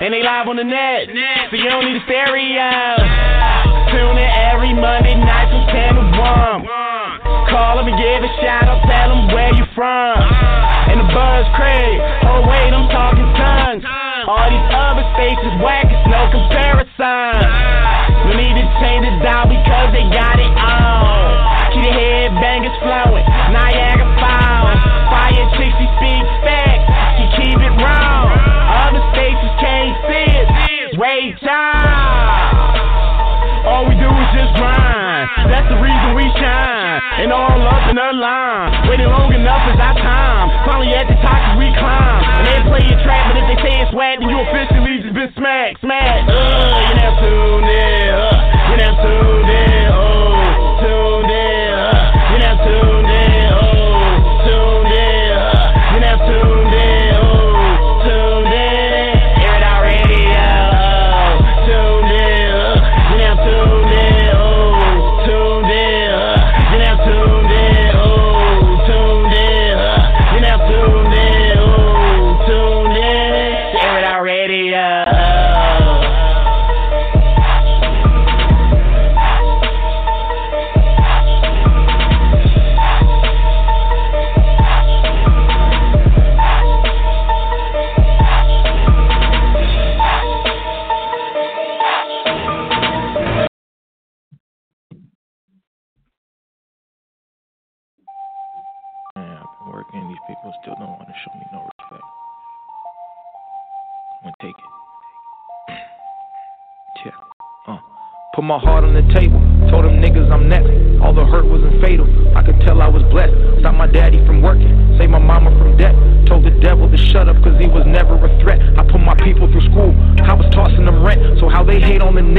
and they live on the net, so you don't need a stereo. Tune in every Monday night from 10 to 1. Call them and give a shout out, tell them where you from. And the buzz Craig, oh wait, I'm talking tons. All these other stations whack, it's no comparison. We need to change it down because they got it on. Keep the headbangers flowing, Niagara Falls. Fire chicks, she speak That's the reason we shine. And all up in the line. Waiting long enough is our time. Finally at the top we climb. And they play your track, but if they say it's whack, then you officially just been smacked, smacked. Uh, you now tuned in. Uh, you now tuned in. Oh,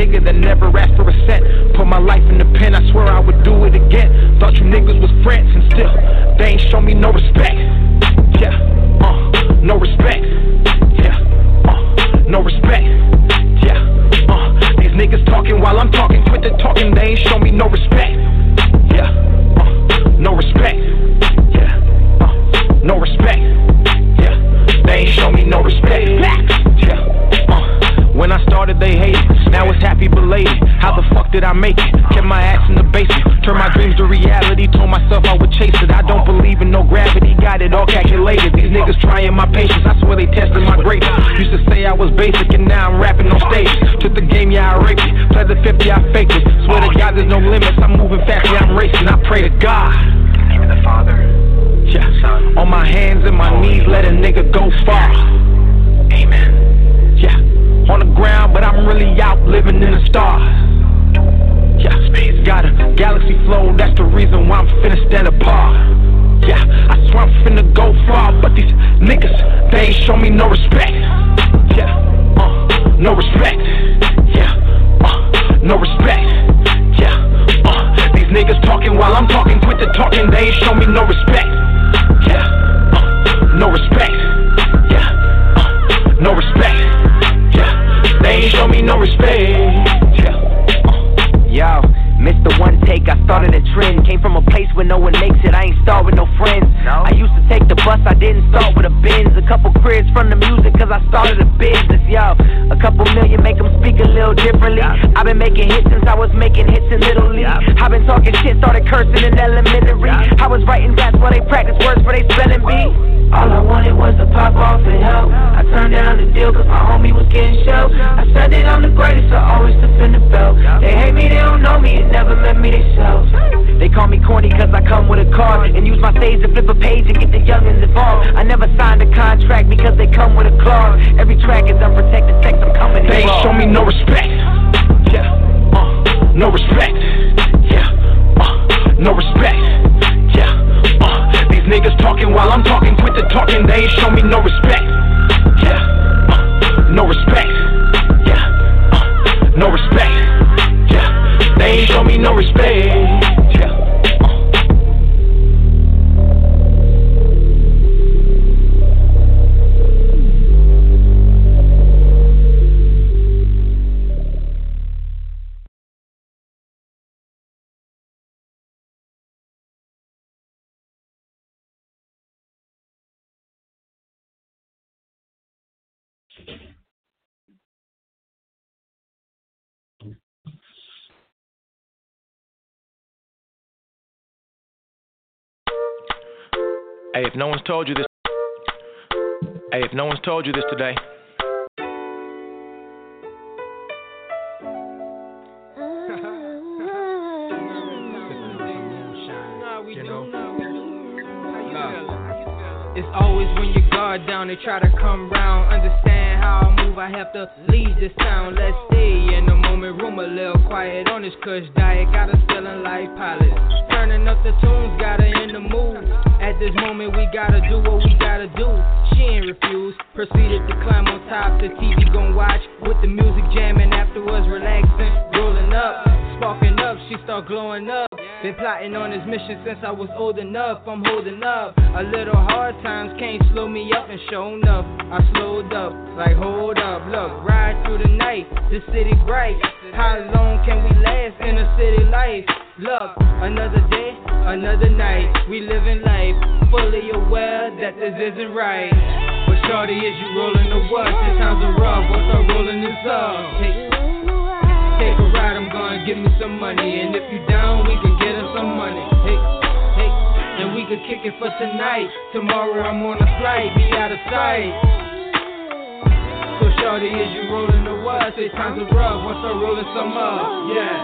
nigga that never asked for a cent. Put my life in the pen. I swear I would do it again. Thought you niggas was friends and still they ain't show me no respect. Trying my patience, I swear they tested my grapes. Used to say I was basic, and now I'm rapping on stage. Took the game, yeah, I raped it. Play the 50, I faked it. Swear to God, there's no limits. I'm moving fast, yeah, I'm racing. I pray to God. name of the Father, Yeah. On my hands and my knees, let a nigga go far. Amen. Yeah. On the ground, but I'm really out living in the stars. Yeah. Space got a galaxy flow, that's the reason why I'm finna stand apart. Yeah, I swear I'm finna go far, but these niggas, they ain't show me no respect. Yeah, uh, no respect. Yeah, uh, no respect. Yeah, uh, these niggas talking while I'm talking, quit the talking, they ain't show me no respect. Yeah, uh, no respect. Yeah, uh, no respect. Yeah, they ain't show me no respect. Yeah, uh, Yo, missed the one take, I started a trend. Came from a place where no one makes it, I ain't start with no friends. No? I used to take the bus, I didn't start with a Benz. A couple cribs from the music, cause I started a business, yo. A couple million make them speak a little differently. I've been making hits since I was making hits in Little League. I've been talking shit, started cursing in elementary. I was writing raps while they practice words for they spelling bee. All I wanted was to pop off and help. I turned down the deal cause my homie was getting shelled. I said that I'm the greatest, I always defend the belt. They hate me, they don't know me, and never met me themselves. They call me corny cause I come with a card and use my stage to flip a page and get the youngins involved. I never signed a contract because they come with a clause. Every track is unprotected sex, I'm coming They ain't show me no respect. Yeah, uh, no respect. Yeah, uh, no respect niggas talking while I'm talking, quit the talking, they ain't show me no respect. Yeah, uh, no respect. Yeah, uh, no respect. Yeah, they ain't show me no respect. Hey, if no one's told you this, hey, if no one's told you this today, It's always when your guard down, they try to come round. Understand I have to leave this town. Let's stay in the moment, room a little quiet on this cush diet. Got us feeling like pilots. Turning up the tunes, got her in the mood. At this moment, we gotta do what we gotta do. She ain't refused. Proceeded to climb on top, the TV gon' watch. With the music jamming, afterwards relaxing. Rolling up, sparking up, she start glowing up. Been plotting on this mission since I was old enough. I'm holding up. A little hard times can't slow me up and show enough. I slowed up, like hold up, look, ride through the night. The city bright. How long can we last in a city life? Look, another day, another night. We living life, fully aware that this isn't right. But shorty, is you rolling the what? This times are rough. What's up rolling this up? Take, take a ride, I'm gonna give me some money. And if you down, we can get us some money. Hey, hey, and we could kick it for tonight. Tomorrow I'm on a flight, be out of sight. Shorty, is you rolling the what? Say times are rough, what's up rolling some up? Yeah,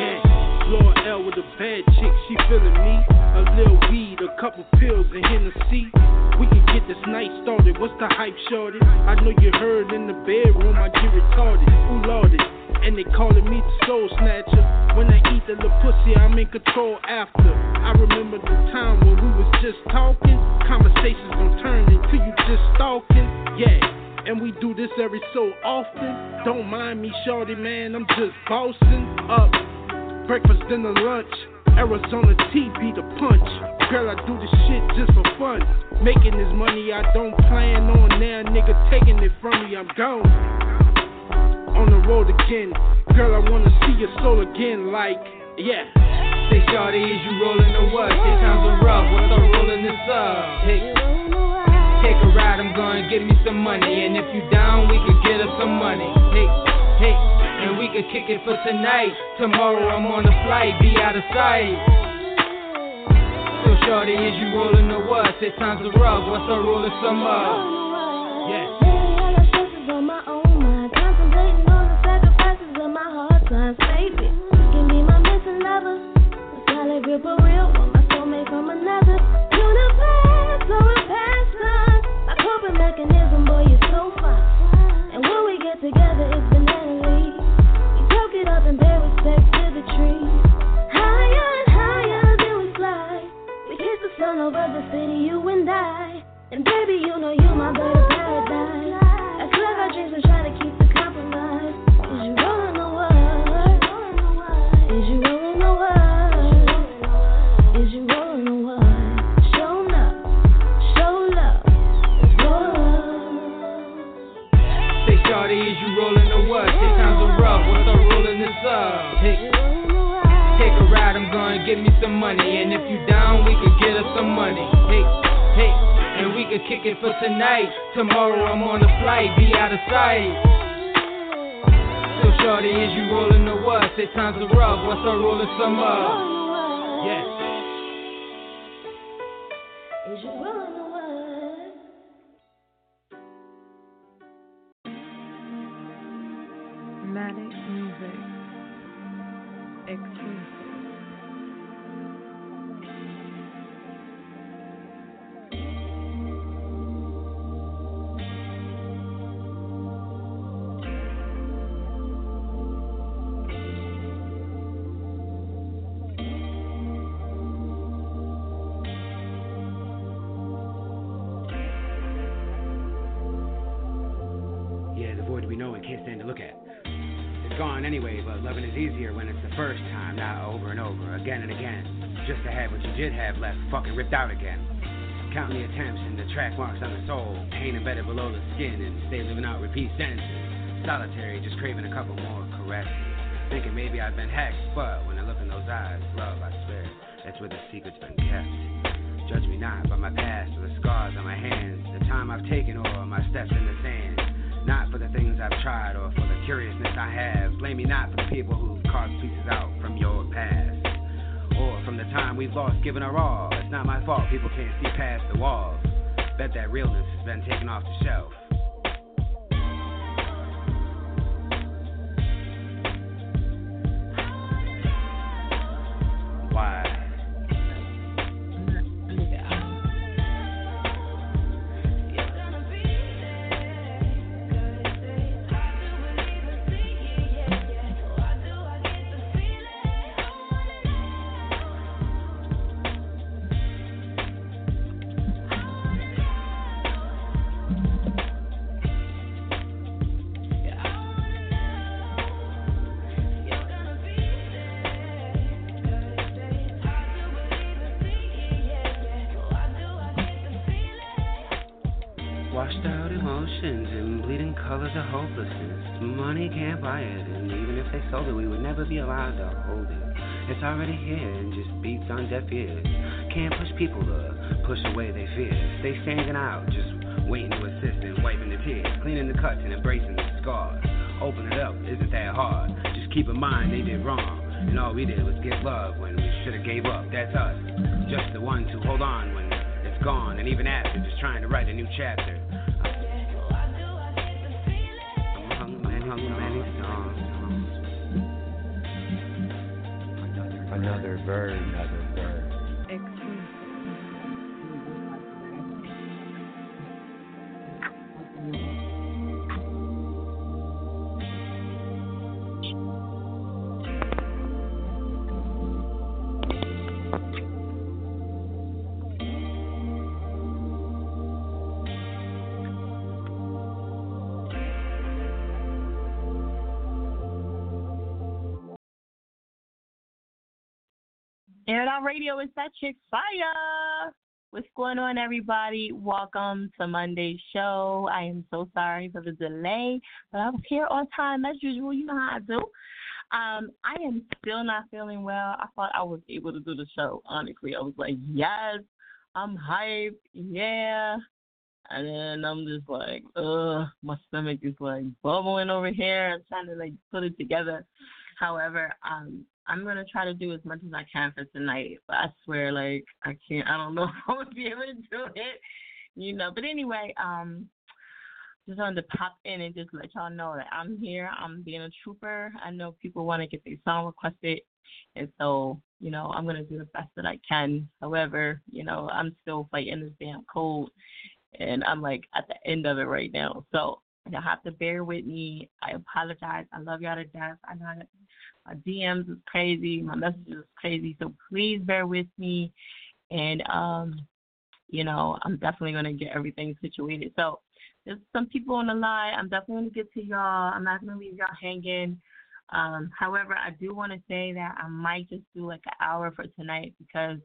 yeah. Floor L with a bad chick, she feeling me. A little weed, a couple pills, and Hennessy. We can get this night started. What's the hype, shorty? I know you heard in the bedroom I get retarded. Who lorded? And they calling me the soul snatcher. When I eat the little pussy, I'm in control after. I remember the time when we was just talking. Conversations gon' turn into you just stalking. Yeah. And we do this every so often. Don't mind me, shorty, man. I'm just bossing up. Breakfast, dinner, lunch. Arizona tea be the punch. Girl, I do this shit just for fun. Making this money I don't plan on now. Nigga taking it from me, I'm gone. On the road again. Girl, I wanna see your soul again. Like, yeah. Say, shorty, is you rolling the what? Say times are rough, what's up rolling this up? Take, take a ride, I'm gonna give me some money. And if you down, we could get us some money. Hey, hey, and we could kick it for tonight. Tomorrow I'm on a flight, be out of sight. So shorty, is you rolling the what? Say times are rough, what's up rolling some up? Yeah. baby. Give me my missing lover, a solid grip of real my soulmate from another universe, mechanism, boy, you're so fine. And when we get together, it's banana We talk it up and pay respect to the tree. Higher and higher than we fly. We kiss the sun over the city, you and I. And baby, you know you my of paradise. I clear our dreams and try to this? Hey, take a ride, I'm gonna give me some money. And if you down, we could get us some money. Hey, hey, and we could kick it for tonight. Tomorrow I'm on a flight, be out of sight. So shorty, is you rolling the what? Say times are rough, what's up rolling some up? Yeah. Have left fucking ripped out again. Counting the attempts and the track marks on the soul, pain embedded below the skin, and stay living out repeat sentences. Solitary, just craving a couple more caresses. Thinking maybe I've been hacked, but when I look in those eyes, love, I swear, that's where the secret's been kept. Judge me not by my past or the scars on my hands, the time I've taken or my steps in the sand. Not for the things I've tried or for the curiousness I have. Blame me not for the people who've carved pieces out from your past. The time we've lost giving our all. It's not my fault people can't see past the walls. Bet that realness has been taken off the shelf. Why? Washed out emotions and bleeding colors of hopelessness. Money can't buy it, and even if they sold it, we would never be allowed to hold it. It's already here and just beats on deaf ears. Can't push people to push away their fears. Stay standing out, just waiting to assist and wiping the tears, cleaning the cuts and embracing the scars. Open it up, isn't that hard? Just keep in mind they did wrong. And all we did was give love when we should have gave up. That's us. Just the ones who hold on when it's gone. And even after, just trying to write a new chapter. Many. Another bird, another Radio is that chick fire. What's going on, everybody? Welcome to Monday's show. I am so sorry for the delay, but I was here on time as usual. You know how I do. Um, I am still not feeling well. I thought I was able to do the show. Honestly, I was like, yes, I'm hyped. Yeah. And then I'm just like, ugh, my stomach is like bubbling over here. I'm trying to like put it together. However, um, I'm gonna try to do as much as I can for tonight. But I swear, like I can't. I don't know if I would be able to do it. You know. But anyway, um, just wanted to pop in and just let y'all know that I'm here. I'm being a trooper. I know people want to get their song requested, and so you know I'm gonna do the best that I can. However, you know I'm still fighting this damn cold, and I'm like at the end of it right now. So you'll have to bear with me. I apologize. I love y'all to death. I know my DMs is crazy, my messages is crazy. So please bear with me, and um, you know I'm definitely gonna get everything situated. So there's some people on the line. I'm definitely gonna get to y'all. I'm not gonna leave y'all hanging. Um, however, I do want to say that I might just do like an hour for tonight because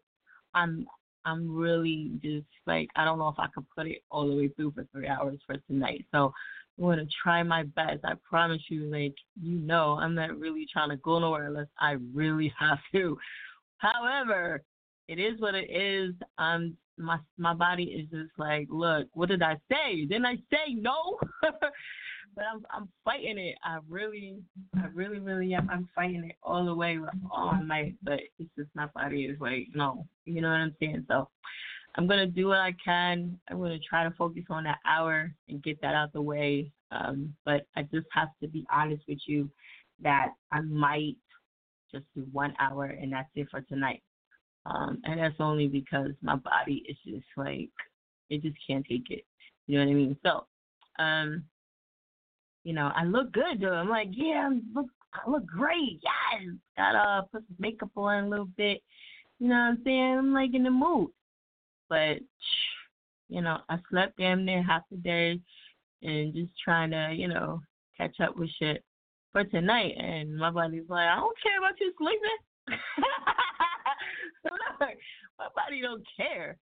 I'm I'm really just like I don't know if I could put it all the way through for three hours for tonight. So I'm gonna try my best. I promise you, like you know, I'm not really trying to go nowhere unless I really have to. However, it is what it is. Um, my my body is just like, look, what did I say? Didn't I say no? but I'm I'm fighting it. I really, I really, really am. I'm fighting it all the way, all night. But it's just my body is like, no, you know what I'm saying? So I'm gonna do what I can. I'm gonna try to focus on that hour and get that out the way. Um, but I just have to be honest with you that I might just do one hour and that's it for tonight. Um, and that's only because my body is just like it just can't take it. You know what I mean? So, um, you know, I look good though. I'm like, yeah, I look I look great. Yes. Gotta put some makeup on a little bit. You know what I'm saying? I'm like in the mood. But you know, I slept damn near half the day and just trying to, you know, catch up with shit. for tonight, and my body's like, I don't care about you sleeping. my body don't care.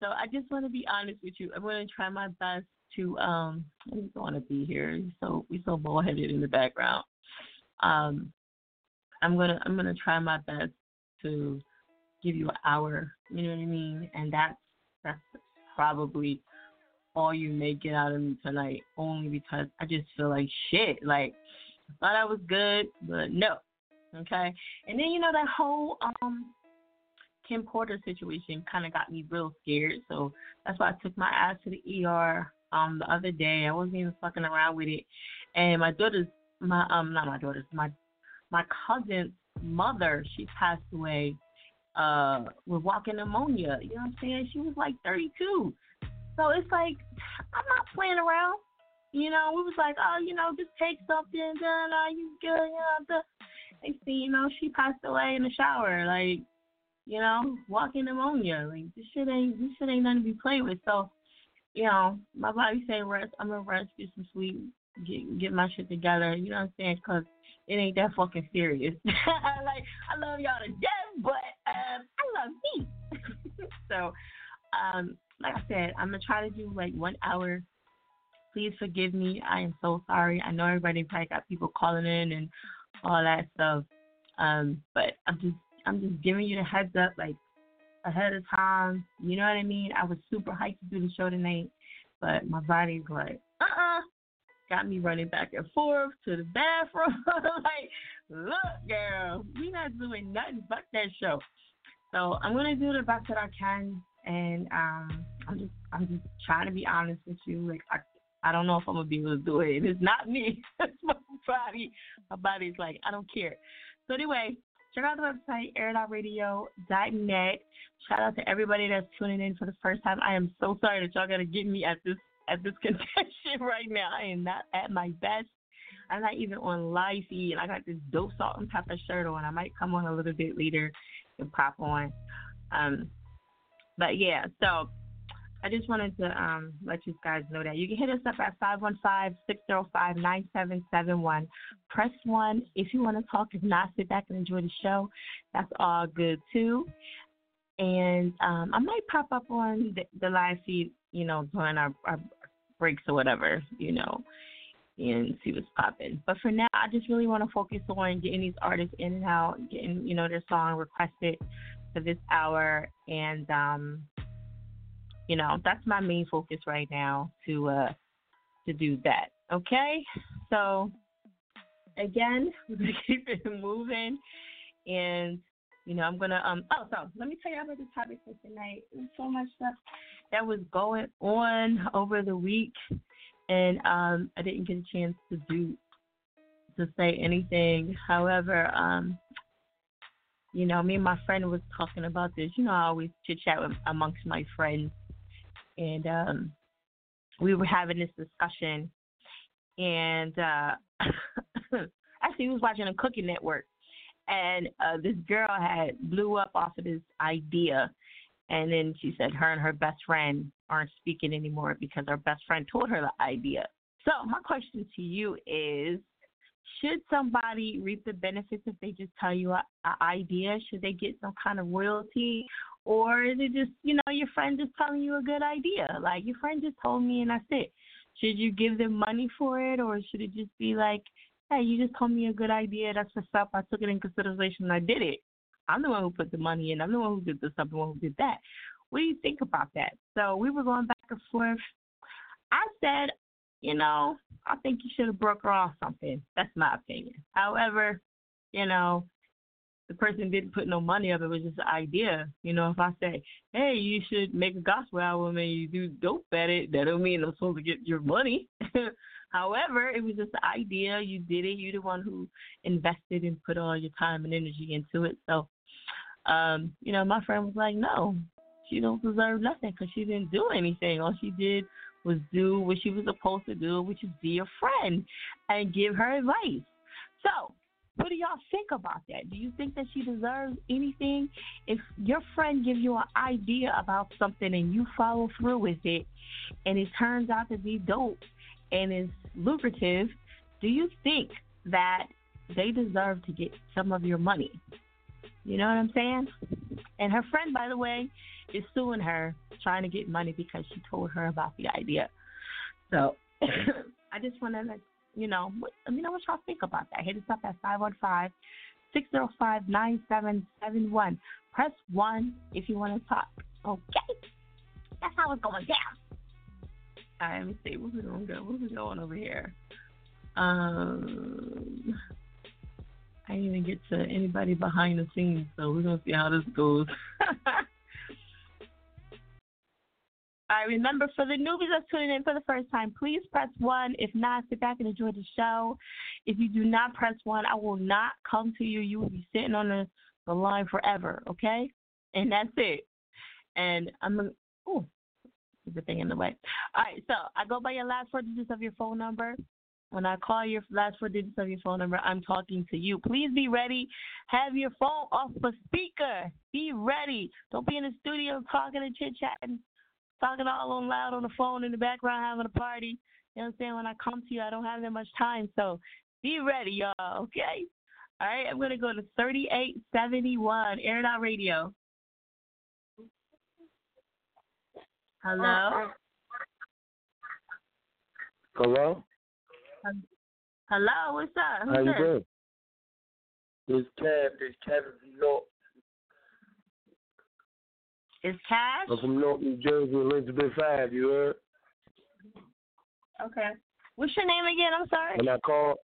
So I just want to be honest with you. I'm going to try my best to um. I just want to be here. So we so bullheaded in the background. Um, I'm gonna I'm gonna try my best to give you an hour. You know what I mean? And that's that's probably all you may get out of me tonight, only because I just feel like shit. Like I thought I was good, but no. Okay. And then you know that whole um Kim Porter situation kind of got me real scared. So that's why I took my ass to the ER um the other day. I wasn't even fucking around with it. And my daughter's my um not my daughter's my my cousin's mother she passed away uh with walking pneumonia. You know what I'm saying? She was like 32. So it's like I'm not playing around. You know, we was like, oh, you know, just take something, done, are you good? You know, the they see, you know, she passed away in the shower, like, you know, walking pneumonia. Like this shit ain't this shit ain't nothing to be played with. So, you know, my body say rest. I'm gonna rest, get some sleep, get get my shit together. You know what I'm saying? Cause it ain't that fucking serious. like I love y'all to death, but um, I love me. so, um, like I said, I'm gonna try to do like one hour. Please forgive me. I am so sorry. I know everybody probably got people calling in and all that stuff. Um, but I'm just I'm just giving you the heads up, like ahead of time. You know what I mean? I was super hyped to do the show tonight, but my body's like, uh uh-uh. Got me running back and forth to the bathroom. like, look, girl, we not doing nothing but that show. So I'm gonna do the best that I can, and um, I'm just I'm just trying to be honest with you. Like I I don't know if I'm gonna be able to do it. It's not me. it's my body. My body's like I don't care. So anyway, check out the website airitoutradio.net. Shout out to everybody that's tuning in for the first time. I am so sorry that y'all gotta get me at this at this contention right now. I am not at my best. I'm not even on live feed. And I got this dope salt and pepper shirt on. I might come on a little bit later and pop on. Um, but yeah, so I just wanted to um, let you guys know that you can hit us up at 515-605-9771. Press one if you want to talk. If not, sit back and enjoy the show. That's all good too. And um, I might pop up on the, the live feed you know, during our, our breaks or whatever, you know, and see what's popping. But for now, I just really want to focus on getting these artists in and out, getting, you know, their song requested for this hour. And, um, you know, that's my main focus right now to, uh, to do that. Okay. So again, we're going to keep it moving. And, you know, I'm to, um, oh, so let me tell you about the topic for tonight. There's so much stuff that was going on over the week, and um, I didn't get a chance to do to say anything. However, um, you know, me and my friend was talking about this. You know, I always chit chat amongst my friends, and um, we were having this discussion. And uh, actually, we was watching a Cooking Network, and uh, this girl had blew up off of this idea and then she said her and her best friend aren't speaking anymore because her best friend told her the idea. So my question to you is should somebody reap the benefits if they just tell you an idea? Should they get some kind of royalty? Or is it just, you know, your friend just telling you a good idea? Like your friend just told me and that's it. Should you give them money for it or should it just be like, hey, you just told me a good idea, that's what's up, I took it in consideration and I did it. I'm the one who put the money in. I'm the one who did this. I'm the one who did that. What do you think about that? So we were going back and forth. I said, you know, I think you should have broke her off something. That's my opinion. However, you know, the person didn't put no money up. It was just an idea. You know, if I say, hey, you should make a gospel album and you do dope at it, that don't mean I'm supposed to get your money. However, it was just the idea. You did it. You're the one who invested and put all your time and energy into it. So um, you know, my friend was like, no, she don't deserve nothing because she didn't do anything. All she did was do what she was supposed to do, which is be a friend and give her advice. So, what do y'all think about that? Do you think that she deserves anything? If your friend gives you an idea about something and you follow through with it and it turns out to be dope and is lucrative, do you think that they deserve to get some of your money. You know what I'm saying? And her friend, by the way, is suing her, trying to get money because she told her about the idea. So I just want to you know, let me know what y'all think about that. Hit us up at 515 605 9771. Press 1 if you want to talk. Okay? That's how it's going down. Right, let me see. What's we? What's we going over here? Um, I didn't even get to anybody behind the scenes, so we're gonna see how this goes. I remember for the newbies that's tuning in for the first time, please press one. If not, sit back and enjoy the show. If you do not press one, I will not come to you. You will be sitting on the, the line forever, okay? And that's it. And I'm oh, there's a thing in the way. All right, so I go by your last four digits of your phone number. When I call your last four digits of your phone number, I'm talking to you. Please be ready. Have your phone off the speaker. Be ready. Don't be in the studio talking and chit chatting talking all on loud on the phone in the background having a party. You know what I'm saying? When I come to you, I don't have that much time. So be ready, y'all, okay? All right, I'm going to go to 3871, Air Out Radio. Hello? Hello? Hello, what's up? Who's How you this? doing? It's Kev. It's Kevin from North. It's Cash? I'm from North New Jersey, Elizabeth Ave. You heard? Okay. What's your name again? I'm sorry. When I called,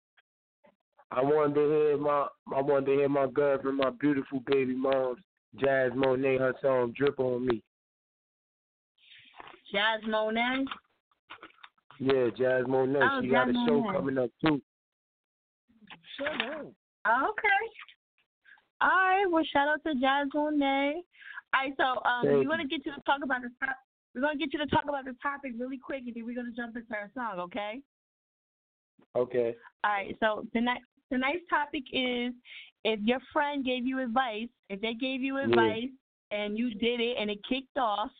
I wanted to hear my I wanted to hear my girlfriend, my beautiful baby mom's Jazz Monet, her song "Drip on Me." Jazz Monet? Yeah, Jazz Monet. Oh, she got a show Monet. coming up too. Sure. Okay. All right. Well, shout out to Jazz Monet. All right. So, um, Thank we want gonna get you to talk about this. top- We're gonna get you to talk about this topic really quick, and then we're gonna jump into our song. Okay. Okay. All right. So tonight, tonight's topic is if your friend gave you advice, if they gave you advice and you did it and it kicked off,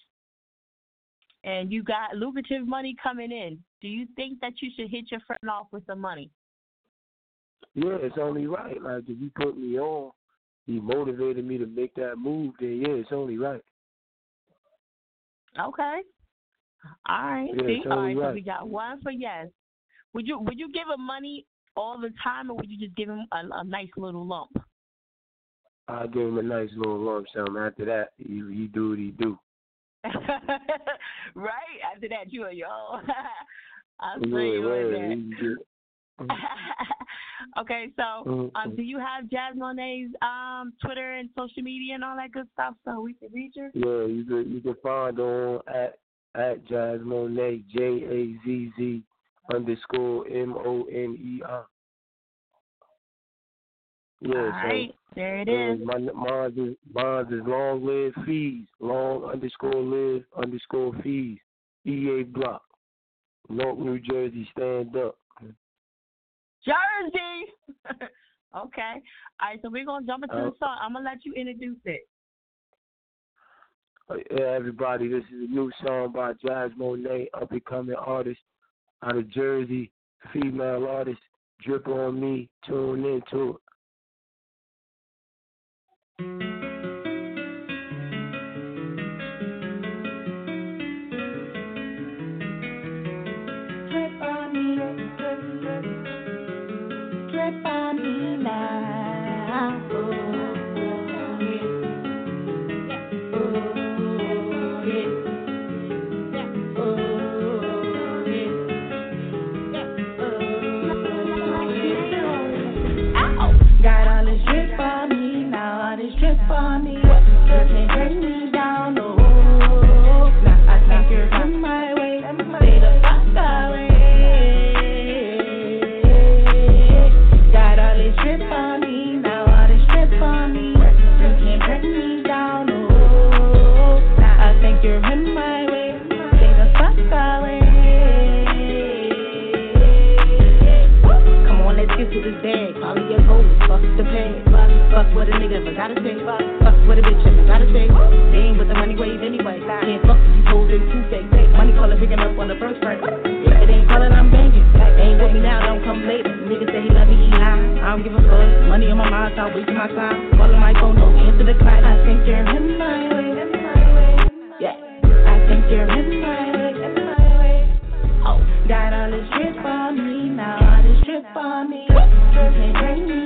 and you got lucrative money coming in, do you think that you should hit your friend off with some money? Yeah, it's only right. Like if you put me on, you motivated me to make that move. Then yeah, it's only right. Okay. All right. Yeah, See, all only right. So we got one for yes. Would you would you give him money all the time, or would you just give him a, a nice little lump? I give him a nice little lump sum. After that, you you do what he do. right after that, you are your own. I'll say you word, in he do- that. okay, so Mhm. um, do you have Jazz Monet's um Twitter and social media and all that good stuff so we can reach her? Yeah, you can you can find her on at at Jazz Monet J A Z Z underscore M O N E R. Yeah, all so right, there it is. my mine is mine is long live fees, long underscore live underscore fees, E A block, North New Jersey, stand up. Jersey. okay. All right, so we're gonna jump into Uh, the song. I'm gonna let you introduce it. Uh, Yeah, everybody, this is a new song by Jazz Monet, up and coming artist out of Jersey, female artist. Drip on me, tune into it. Fuck, what a nigga ever gotta say. Fuck, what a bitch ever gotta say. They ain't with the money wave anyway. Can't fuck with these hoes in two face. Money calling picking up on the first break. If it ain't calling, I'm banging. Ain't with me now, don't come later. Nigga say he love me, he lying. I don't give a fuck. Money on my mind, stop wasting my time. Calling my phone, no answer the clock. I think you're in my way. Yeah, I think you're in my way. Oh, got all this drip on me now, all this drip on me. You can't bring me.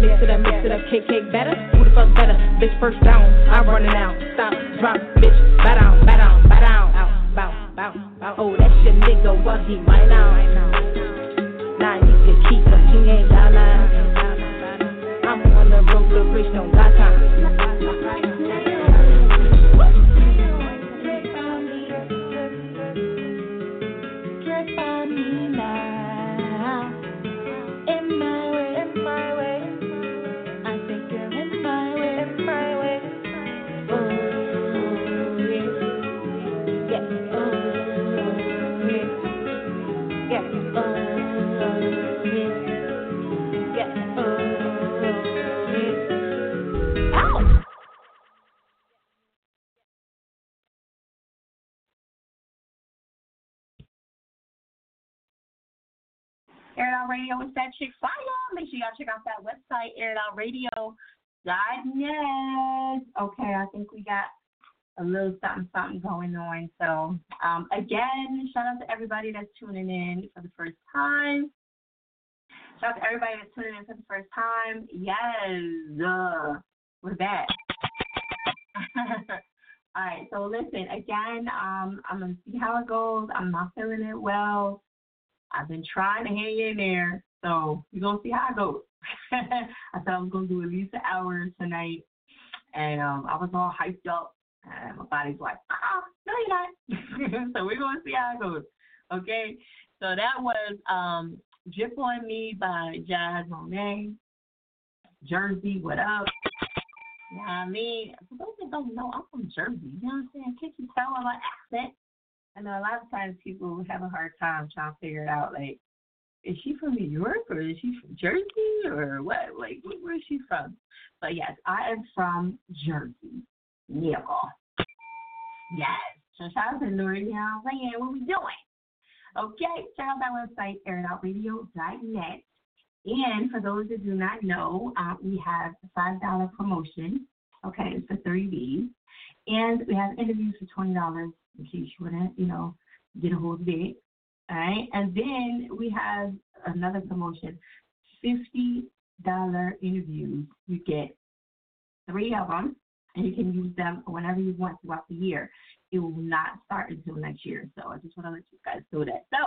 Mix it up, mix it up, cake, cake better. Who the fuck better? Bitch first down, I'm running out. Stop, drop, bitch, bow down, bow down, bow down. Out, bow, bow, bow. Oh, that's your nigga, what he right now. Nah, you can keep him, he ain't got none. I'm on the road to rich, don't got time. Air It Out Radio is that chick fire. Make sure y'all check out that website, airitoutradio.net. Okay, I think we got a little something something going on. So um, again, shout out to everybody that's tuning in for the first time. Shout out to everybody that's tuning in for the first time. Yes, uh, we're back. All right, so listen again. Um, I'm gonna see how it goes. I'm not feeling it well. I've been trying to hang in there, so we're gonna see how it goes. I thought I was gonna do at least an hour tonight, and um, I was all hyped up, and my body's like, ah, no, you're not. so we're gonna see how it goes. Okay, so that was um, "Drip on Me" by Jazz Monet. Jersey, what up? You know I mean? For those that don't know, I'm from Jersey. You know what I'm saying? Can't you tell by my accent? I know a lot of times people have a hard time trying to figure it out. Like, is she from New York or is she from Jersey or what? Like, wh- where is she from? But yes, I am from Jersey. Yeah. Yes. So shout out to Nori, what I'm saying? What we doing? Okay, check out that website, airitoutradio.net. And for those that do not know, uh, we have a five dollar promotion. Okay, it's for 30 days, and we have interviews for twenty dollars in case you wanna, you know, get a of it. All right, and then we have another promotion, fifty dollar interviews. You get three of them, and you can use them whenever you want throughout the year. It will not start until next year. So I just want to let you guys know that. So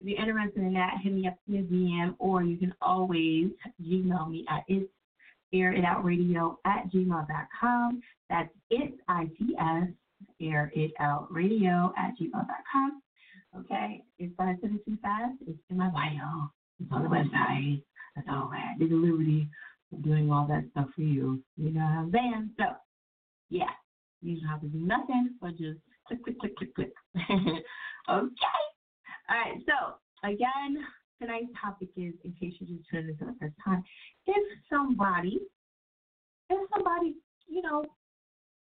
if you're interested in that, hit me up in the DM, or you can always email me at it's airitoutradio at gmail.com. That's it's I-T-S, air it out radio at gmail.com. Okay, if I said it too fast, it's in my bio. It's on the website. That's all. There's a liberty of doing all that stuff for you. You know what I'm saying? So, yeah, you don't have to do nothing but just click, click, click, click, click. okay. All right. So again, tonight's topic is, in case you just tuned in for the first time, if somebody, if somebody, you know,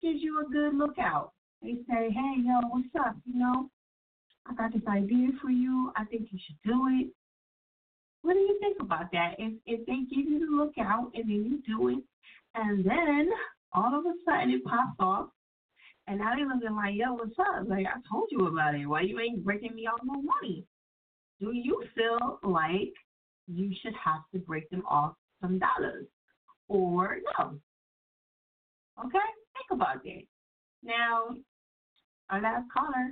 gives you a good lookout, they say, hey, yo, what's up? You know, I got this idea for you. I think you should do it. What do you think about that? If if they give you the lookout and then you do it, and then all of a sudden it pops off, and now they're looking like, yo, what's up? Like I told you about it. Why you ain't breaking me off no money? Do you feel like you should have to break them off some dollars, or no? Okay, think about that. Now, our last caller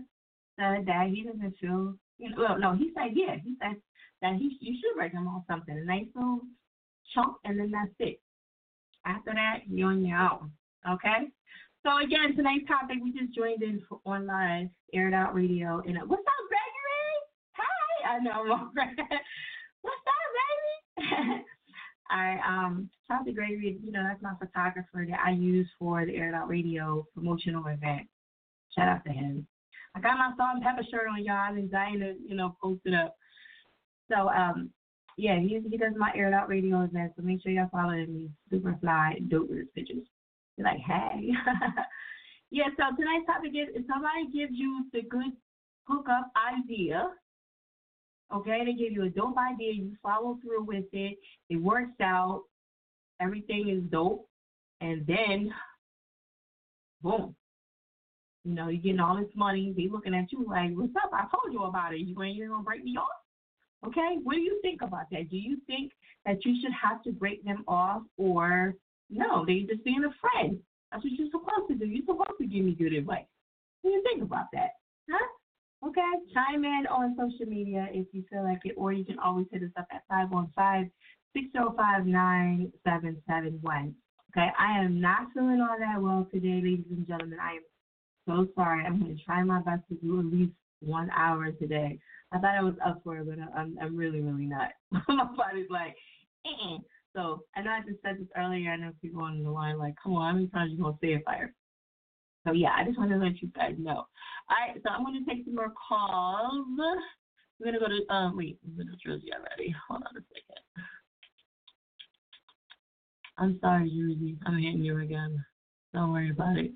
said that he doesn't feel, well, no, he said yeah, he said that he you should break them off something, a nice little chunk, and then that's it. After that, you're on your own. Okay. So again, tonight's topic we just joined in for, on live, aired out radio. And uh, what's up, Gregory? Hi. I know, What's up, baby? I um Chauncey Gregory, you know, that's my photographer that I use for the Air Out Radio promotional event. Shout out to him. I got my salt and pepper shirt on, y'all. I've been dying to, you know, post it up. So um yeah, he he does my Air Out Radio event, so make sure y'all follow him. He's super fly, dope pictures. You're like, hey. yeah, so tonight's topic is if somebody gives you the good hookup idea, okay, they give you a dope idea, you follow through with it, it works out, everything is dope, and then boom. You know, you're getting all this money, they looking at you like, What's up? I told you about it. You ain't gonna break me off? Okay, what do you think about that? Do you think that you should have to break them off, or no, they just being a friend? That's what you're supposed to do. You're supposed to give me good advice. What do you think about that? Huh? Okay, chime in on social media if you feel like it, or you can always hit us up at 515 605 9771. Okay, I am not feeling all that well today, ladies and gentlemen. I am so sorry. I'm going to try my best to do at least one hour today. I thought I was up for it, but I'm I'm really really not. My body's like, eh. So I know I just said this earlier. I know people on the line like, come on, how many times you gonna say it, fire? So yeah, I just wanted to let you guys know. All right, so I'm gonna take some more calls. We're gonna go to um wait, I'm gonna Jersey already. Hold on a second. I'm sorry, Jersey. I'm hitting you again. Don't worry about it.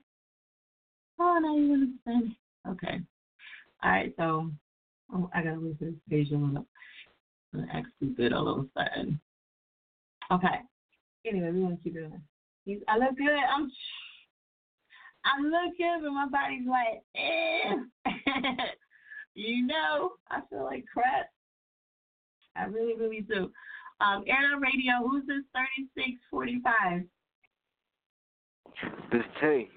Oh, now you understand. Okay. All right, so oh, I gotta lose this page. I'm gonna, I'm gonna act stupid all of a sudden. Okay. Anyway, we want to keep. He's, I look good. I'm I look good, but my body's like, eh. you know, I feel like crap. I really, really do. Um, Air Radio, who's this 3645? This Tay.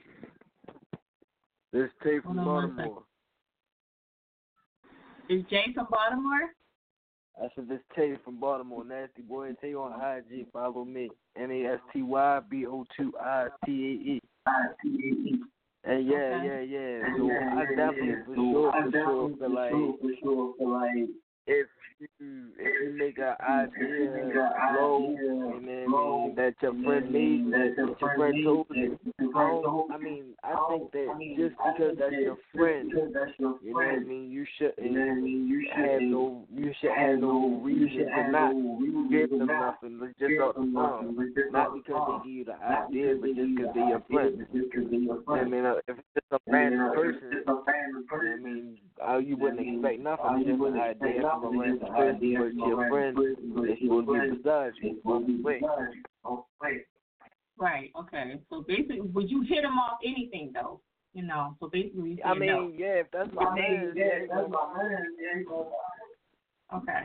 This Tay from Hold on one Baltimore. Is Jay from Baltimore? I said this Tay from Baltimore. Nasty boy. Tay on IG. Follow me. N A S T Y B O two I T A E. And yeah, Okay. yeah, yeah. So I definitely for sure, for sure feel like, if you if you make an idea flow, and then I mean, that your friend needs, that your friend told you, I, I mean, I think that just because that's your friend, you know what I mean, you shouldn't you should have no, you should have no reason to not give them nothing, but just the phone, not because they give you the idea, but just because they're your friend. I mean, if it's just a random person, I mean, uh, you wouldn't expect nothing, just an idea from a random person, but your friend is supposed to be beside you, supposed to be with. Right. Okay. So basically, would you hit him off anything though? You know. So basically, I mean, no. yeah, if that's my man, yeah, Okay.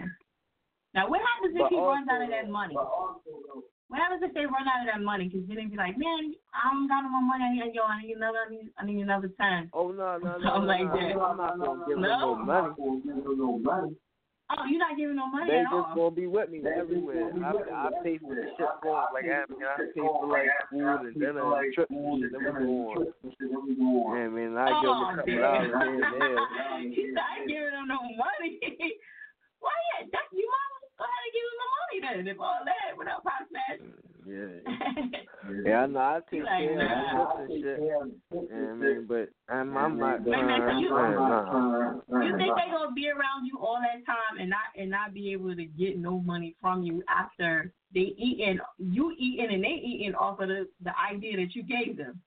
Now, what happens if But he runs out of that money? What happens if they run out of that money? Because then they be like, man, I don't got no more money. I need, yo, I need another, I need, I need another ten. Oh no, no, no, Something no, like no. that. I'm not gonna give them No? no money. Oh, you're not giving no money They at just gonna be with me everywhere. I, I pay for the shit for 'em. like I, mean, I pay for like food and dinner and trips and shit. Them go on. Yeah, I mean, I give them a oh, couple dollars here and there. He's not giving them no money. Why? Yeah, that, you might go ahead and give him the money then, if all that without pop that. Yeah. Yeah, I know. I take Like, care of nah. the and shit. Yeah, I mean, but I'm, I'm not. Wait a minute, you- uh, nah. You think they gonna be around you all that time and not and not be able to get no money from you after they eating you eating and they eating off of the the idea that you gave them?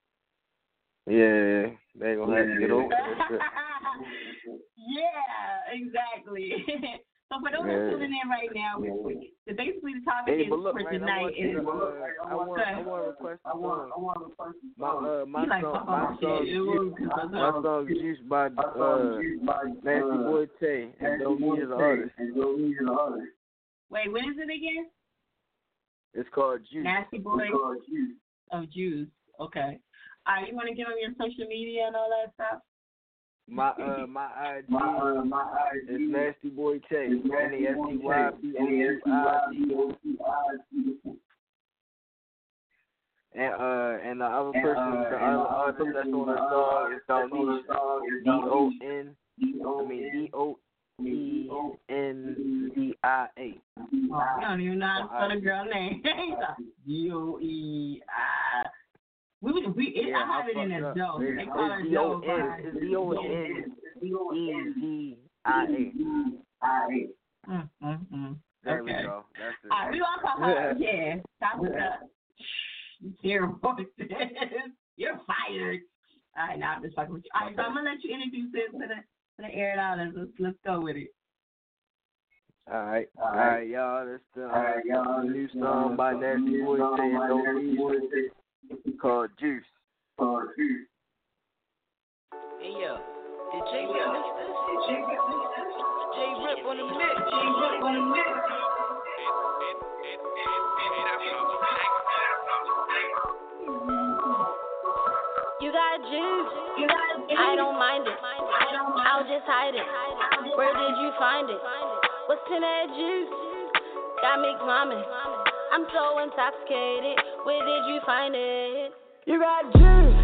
Yeah, they gonna have to get over that shit. yeah, exactly. so for those Yeah. tuning in right now, we, we, the basically the topic Hey, is look, for man, I tonight want is you to, uh, I want, I want to request a song. My, uh, my You like song, fuck my song, shit. It my song is used by, uh, Nasty Boy Tay and Don't Need an Artist. Wait, what is it again? It's called Juice. Nasty boy. Oh, Jews. Okay. All right, you want to get on your social media and all that stuff? My uh my ID is Nasty Boy Tay. N A S T Y B O U I T. And uh and the other person, the other artist that's on the song is Donisha. D O N. I mean D O E N Z I A. I don't even know how to spell the girl name. D O E I. We would we it, Yeah, I have I it in fucked a up. They call her D O dough. N. It's D O N E Z I A. Mm, mm, mm. There we go. That's it. All right, we gonna talk about yeah. Stop with the you. You're fired. All right, now I'm just fucking with you. All right, so I'm gonna let you introduce this to the to the air it out and let's let's go with it. All right, all right, y'all. That's the, uh, the new song by Nasty Boy saying "Don't Leave" called Juice. Called Juice. Hey yo, did Jay Rip mix this? Did Jay Rip mix this? Jay Rip on the mix. Jay Rip on the mix. You got juice. I don't mind it. I'll just hide it. Where did you find it? What's in that juice? Got me climbing. I'm so intoxicated. Where did you find it? You got juice.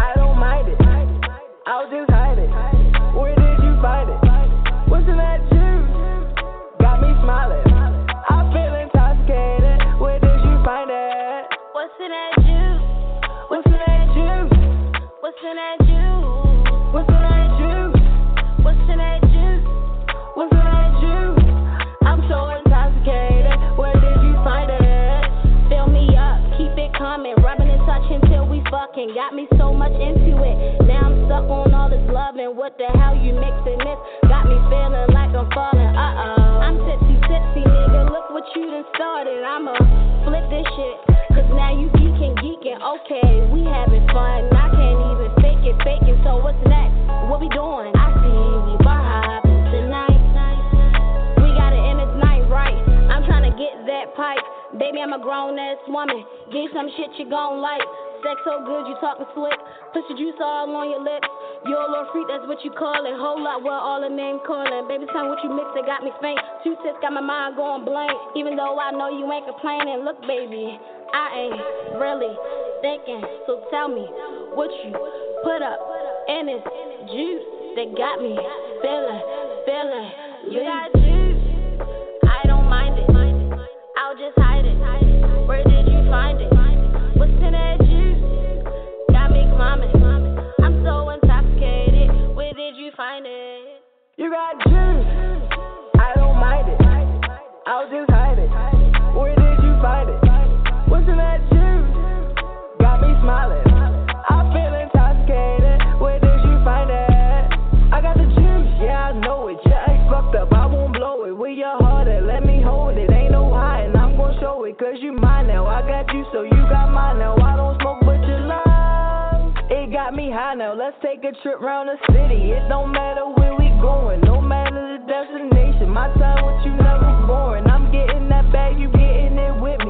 I don't mind it. I'll just hide it. Where did you find it? What's in that juice? Got me smiling. I feel intoxicated. Where did you find it? What's in that juice? What's in that juice? What's in that fucking. Got me so much into it. Now I'm stuck on all this loving. What the hell you mixing this? Got me feeling like I'm falling. Uh oh. I'm tipsy, tipsy, nigga. Look what you done started. I'ma flip this shit. Cause now you geeking, geeking. Okay, we having fun. I can't even fake it, fake it. So what's next? What we doing? I see we hopping tonight. We got it in this night, right? I'm trying to get that pipe. Baby, I'm a grown ass woman. Give some shit you gon' like. Sex so good, you talking slick. Put your juice all on your lips. You're a little freak, that's what you call it. Whole lot, what all the name calling. Baby, tell me what you mix that got me faint. Two tips got my mind going blank. Even though I know you ain't complaining. Look, baby, I ain't really thinking. So tell me what you put up in this juice that got me feeling, feeling. You got juice. I don't mind it. I'll just hide it. Where did you find it? Got juice. I don't mind it. I'll just hide it. Where did you find it? What's in that juice? Got me smiling. I feel intoxicated. Where did you find it? I got the juice. Yeah, I know it. Yeah, I fucked up. I won't blow it. Where your heart at? Let me hold it. Ain't no high, and I'm gonna show it. Cause you mine now. I got you, so you got mine now. I don't smoke, but you love. It got me high now. Let's take a trip round the city. It don't matter where we going. No matter the destination. My time with you never boring. I'm getting that bag. You getting it with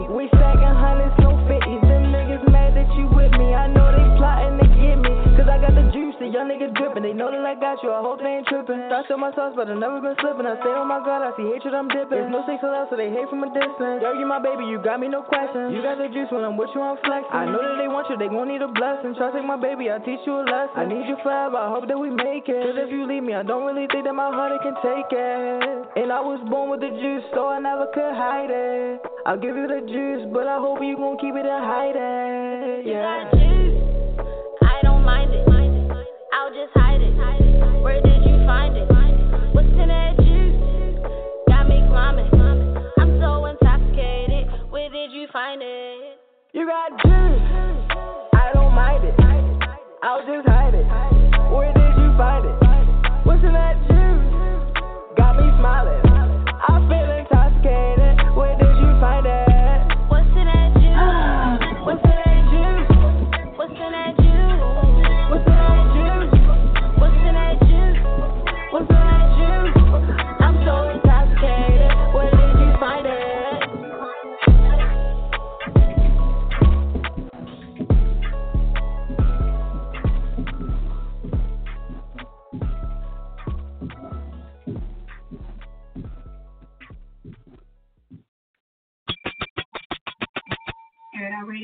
young dripping. They know that I got you. I hope they ain't tripping. Thought to my sauce, but I never been slipping. I say, oh my god, I see hatred, I'm dipping. There's no sex allowed, so they hate from a distance. Girl, you my baby, you got me no questions. You got the juice when I'm with you, I'm flexing. I know that they want you, they gon' need a blessing. Try to take my baby, I'll teach you a lesson. I need you forever, I hope that we make it. Cause if you leave me, I don't really think that my heart it can take it. And I was born with the juice, so I never could hide it. I'll give you the juice, but I hope you gon' keep it and hide it. You Yeah. got juice. I don't mind it. Just hide it. Where did you find it? What's in that juice? Got me climbing. I'm so intoxicated. Where did you find it? You got juice. I don't mind it. I'll just hide it.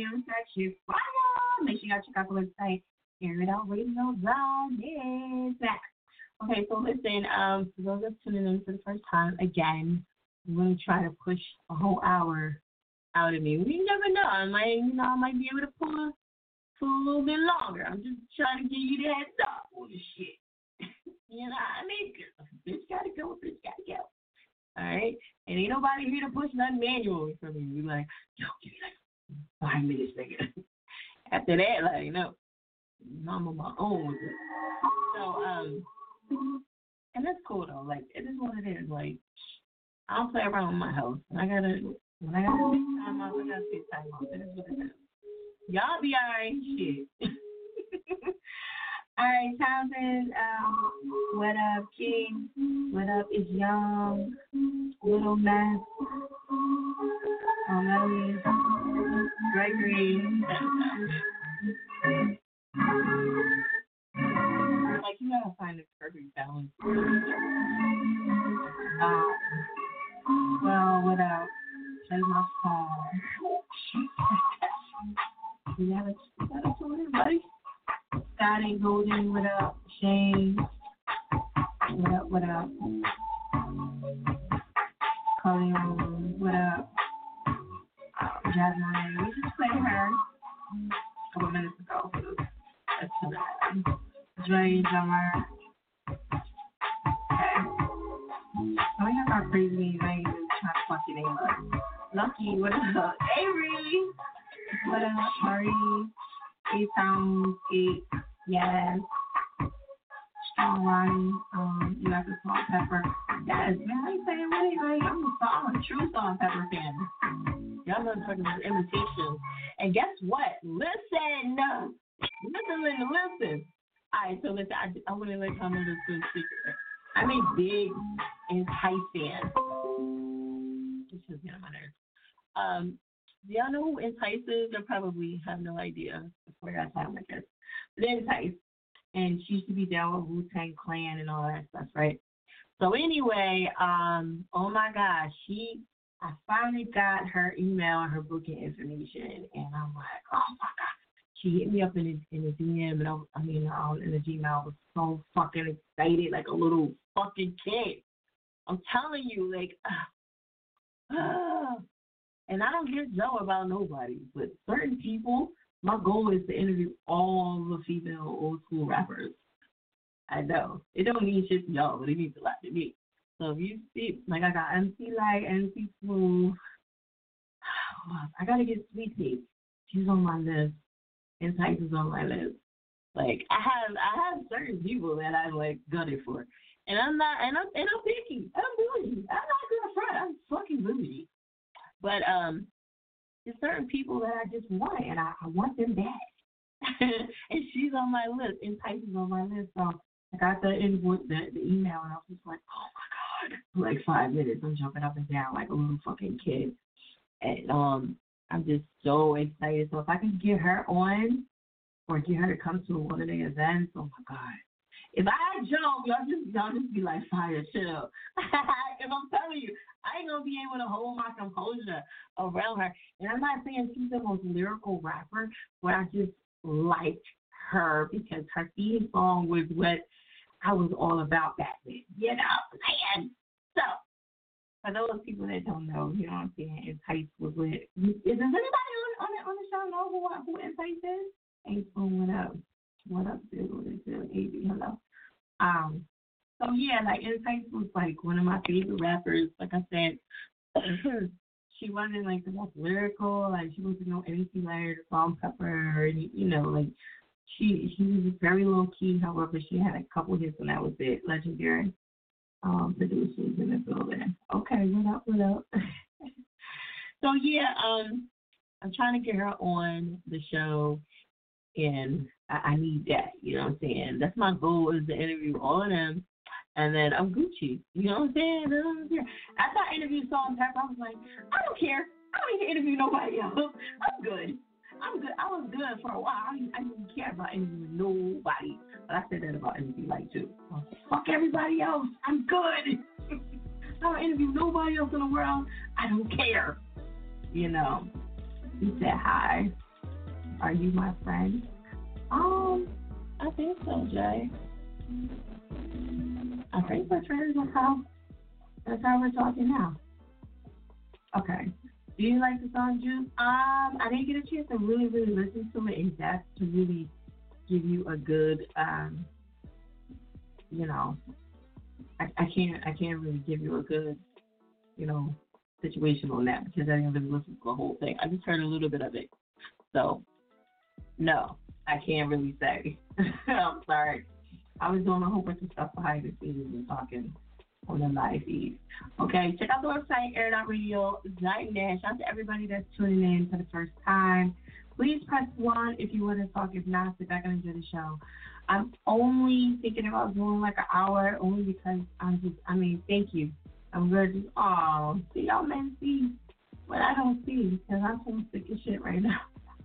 Radio and Section Fire. Make sure y'all check out the website, Air It Out Radio. is back. Okay, so listen, um, for those that's tuning in for the first time, again, I'm gonna try to push a whole hour out of me. We never know. I might, you know, I might be able to pull pull a little bit longer. I'm just trying to give you the heads up on the shit. you know I mean? Bitch gotta go, bitch gotta go. All right? And ain't nobody here to push nothing manually from you. You like, yo, give me like five minutes, nigga. After that, like, no. I'm on my own. So, um, and that's cool though. Like, it is what it is. Like, I don't play around with my house. I gotta, when I gotta take time off, I gotta take time off. It is what it is. Y'all be alright, shit. All right, Townsend, um, what up, King? What up, is Young? Little Matt? Melanie? Gregory? like, you gotta find a perfect balance. Uh, well, up? Play my song. You gotta, you gotta in, buddy. Scott and Golden, what up? Shane, what up, what up? Colleen, what up? Jasmine, we just played her a couple minutes ago. That's tonight. Dre, Drummer. Okay. So we have our crazy even trying to fuck your name up. Lucky, what up? Avery, what up? Marie, eight sounds, eight. Yes. Strong Ronnie, um, you have the salt pepper. Yes, man, I ain't saying really like I'm a, I'm a true salt pepper fan. Y'all motherfuckers is imitation. And guess what? Listen, listen, listen, listen. All right, so listen, I, I want to let y'all know this good secret. I'm a big Entice fan. This is my nerves. Um, y'all know who Entice is? I probably have no idea before got time, I guess. But Entice, and she used to be down with Wu Tang Clan and all that stuff, right? So anyway, um, oh my gosh, she, I finally got her email and her booking information, and I'm like, oh my god. She hit me up in the in the DM, and I, I mean, um, in the Gmail, I was so fucking excited, like a little fucking kid. I'm telling you, like, and I don't get Joe about nobody, but certain people, my goal is to interview all the female old school rappers. I know. It don't mean shit to y'all, but it means a lot to me. So if you see, like I got MC Lyte, MC Smooth. I gotta get Sweet Tee. She's on my list. And Tice is on my list. Like I have, I have certain people that I'm like gutted for, and I'm not, and I'm, and I'm picky. I'm bougie. I'm not gonna front. I'm fucking bougie. But um, there's certain people that I just want, and I, I want them bad. and she's on my list, and Tice is on my list. So I got the invoice, the, the email, and I was just like, oh my god, like five minutes, I'm jumping up and down like a little fucking kid, and um, I'm just so excited. So if I can get her on, or get her to come to one of the events, oh my god. If I Joe, y'all just y'all just be like fire, chill. Because I'm telling you, I ain't gonna be able to hold my composure around her. And I'm not saying she's the most lyrical rapper, but I just liked her because her theme song was what I was all about back then. You know, man. So for those people that don't know, you know what I'm saying, Entice was with is anybody on on the on the show know who who Entice is? Ain't what up? What up, dude? What is it? AB, hello. Um so yeah, like Entice was like one of my favorite rappers. Like I said, she wasn't like the most lyrical, like she wasn't no MC or Salt Pepper or you know, like she she was very low key, however she had a couple hits and that was it. Legendary um, producers in the building. Okay, what up, what up? so yeah, um, I'm trying to get her on the show, and I, I need that. You know what I'm saying? That's my goal is to interview all of them, and then I'm Gucci. You know what I'm saying? I After I interviewed Salt Pepper, I was like, I don't care. I don't need to interview nobody else. I'm good. I'm good. I was good for a while. I didn't, I didn't care about interviewing nobody. But I said that about MC Lyte too. Fuck everybody else. I'm good. I don't interview nobody else in the world. I don't care. You know. He said hi. Are you my friend? Um, I think so, Jay. Okay, but that's how that's how we're talking now. Okay. Do you like the song Juice? Um, I didn't get a chance to really, really listen to it in depth to really give you a good um you know I, I can't I can't really give you a good, you know, situation on that because I didn't really listen to the whole thing. I just heard a little bit of it. So no, I can't really say. I'm sorry. I was doing a whole bunch of stuff behind the scenes and talking on the live feed. Okay, check out the website, air.radio.net. Shout out to everybody that's tuning in for the first time. Please press one if you want to talk. If not, sit back and enjoy the show. I'm only thinking about doing like an hour only because I'm just, I mean, thank you. I'm going to oh, see, y'all men see what I don't see because I'm so sick of shit right now.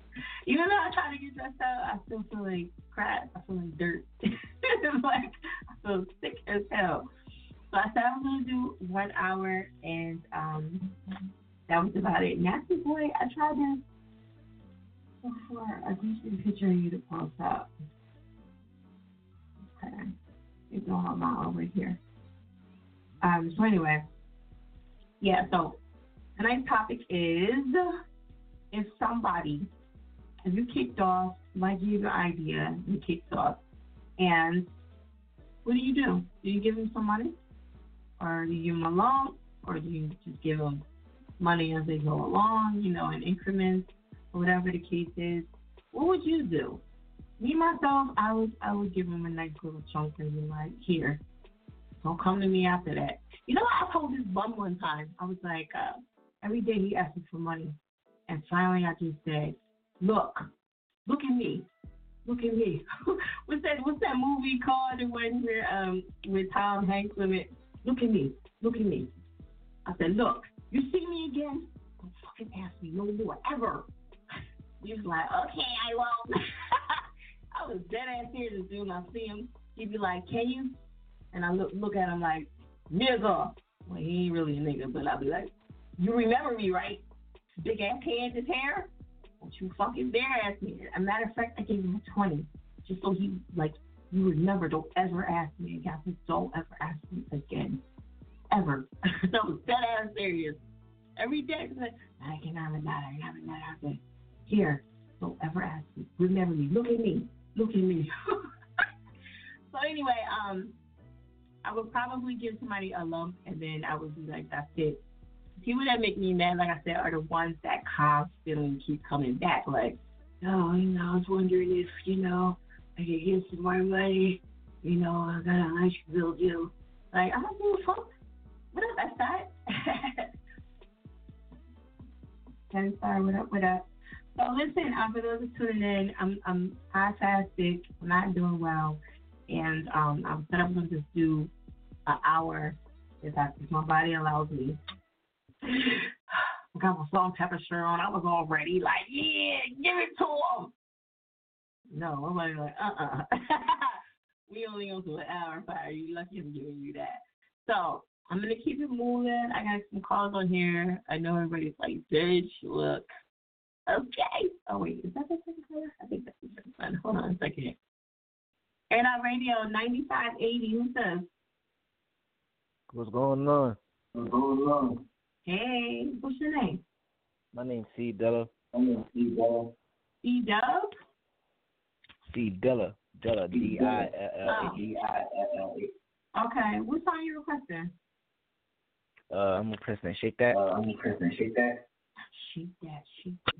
Even though I try to get dressed up, I still feel like crap. I feel like dirt. like, I feel sick as hell. So I said I was to do one hour, and um, that was about it. Nasty Boy, I tried to, before, I just picture of you to post up. Okay. It's all my over here. Um, so anyway, yeah, so tonight's topic is if somebody, if you kicked off, like you the idea, you kicked off, and what do you do? Do you give them some money? Or do you give them a loan? Or do you just give them money as they go along, you know, in increments, or whatever the case is? What would you do? Me myself, I would I would give him a nice little chunk and be like, here, don't come to me after that. You know, I told this bum one time. I was like, uh, every day he asked me for money, and finally I just said, look, look at me, look at me. what's that? What's that movie called? The one where um with Tom Hanks in it. Look at me, look at me. I said, look, you see me again? Don't fucking ask me no more ever. He was like, okay, I won't. I was dead ass serious, dude. I see him. He'd be like, "Can you?" And I look look at him like, "Nigga." Well, he ain't really a nigga, but I'll be like, "You remember me, right? Big ass Kansas hair? Don't you fucking dare ask me." As a matter of fact, I gave him a twenty just so he like you remember. Don't ever ask me again. Don't ever ask me again, ever. was dead ass serious. Every day, I said, I can have it, I can have it, I said, here, don't ever ask me. Remember me. Look at me. Look at me. so anyway, um, I would probably give somebody a lump, and then I would be like, "That's it." People that make me mad, like I said, are the ones that constantly keep coming back. Like, oh, you know, I was wondering if you know I could get some more money. You know, I got an electric bill due. Like, I don't give a fuck. What up, that. okay, sorry, what up, what up? So listen, um, for those who tuning in, I'm I'm fasted, I'm not doing well, and um, I'm set up to just do an hour if I if my body allows me. I got my and pepper shirt on. I was all ready, like, yeah, give it to him. No, I'm like, uh uh we only go to an hour fire. You lucky I'm giving you that. So I'm gonna keep it moving. I got some calls on here. I know everybody's like, bitch, look. Okay. Oh wait, is that the second caller? I think that's the second one. Hold on a second. Air Out Radio ninety five eighty. Who's this? What's going on? What's going on? Hey, what's your name? My name's C Della. My name's C Della. C Dub? C Della. Della. D I L L D I L L. Okay. What song you requesting? Uh, I'm a President Shake That. Uh, I'm a President Shake That. Shake that, shake that.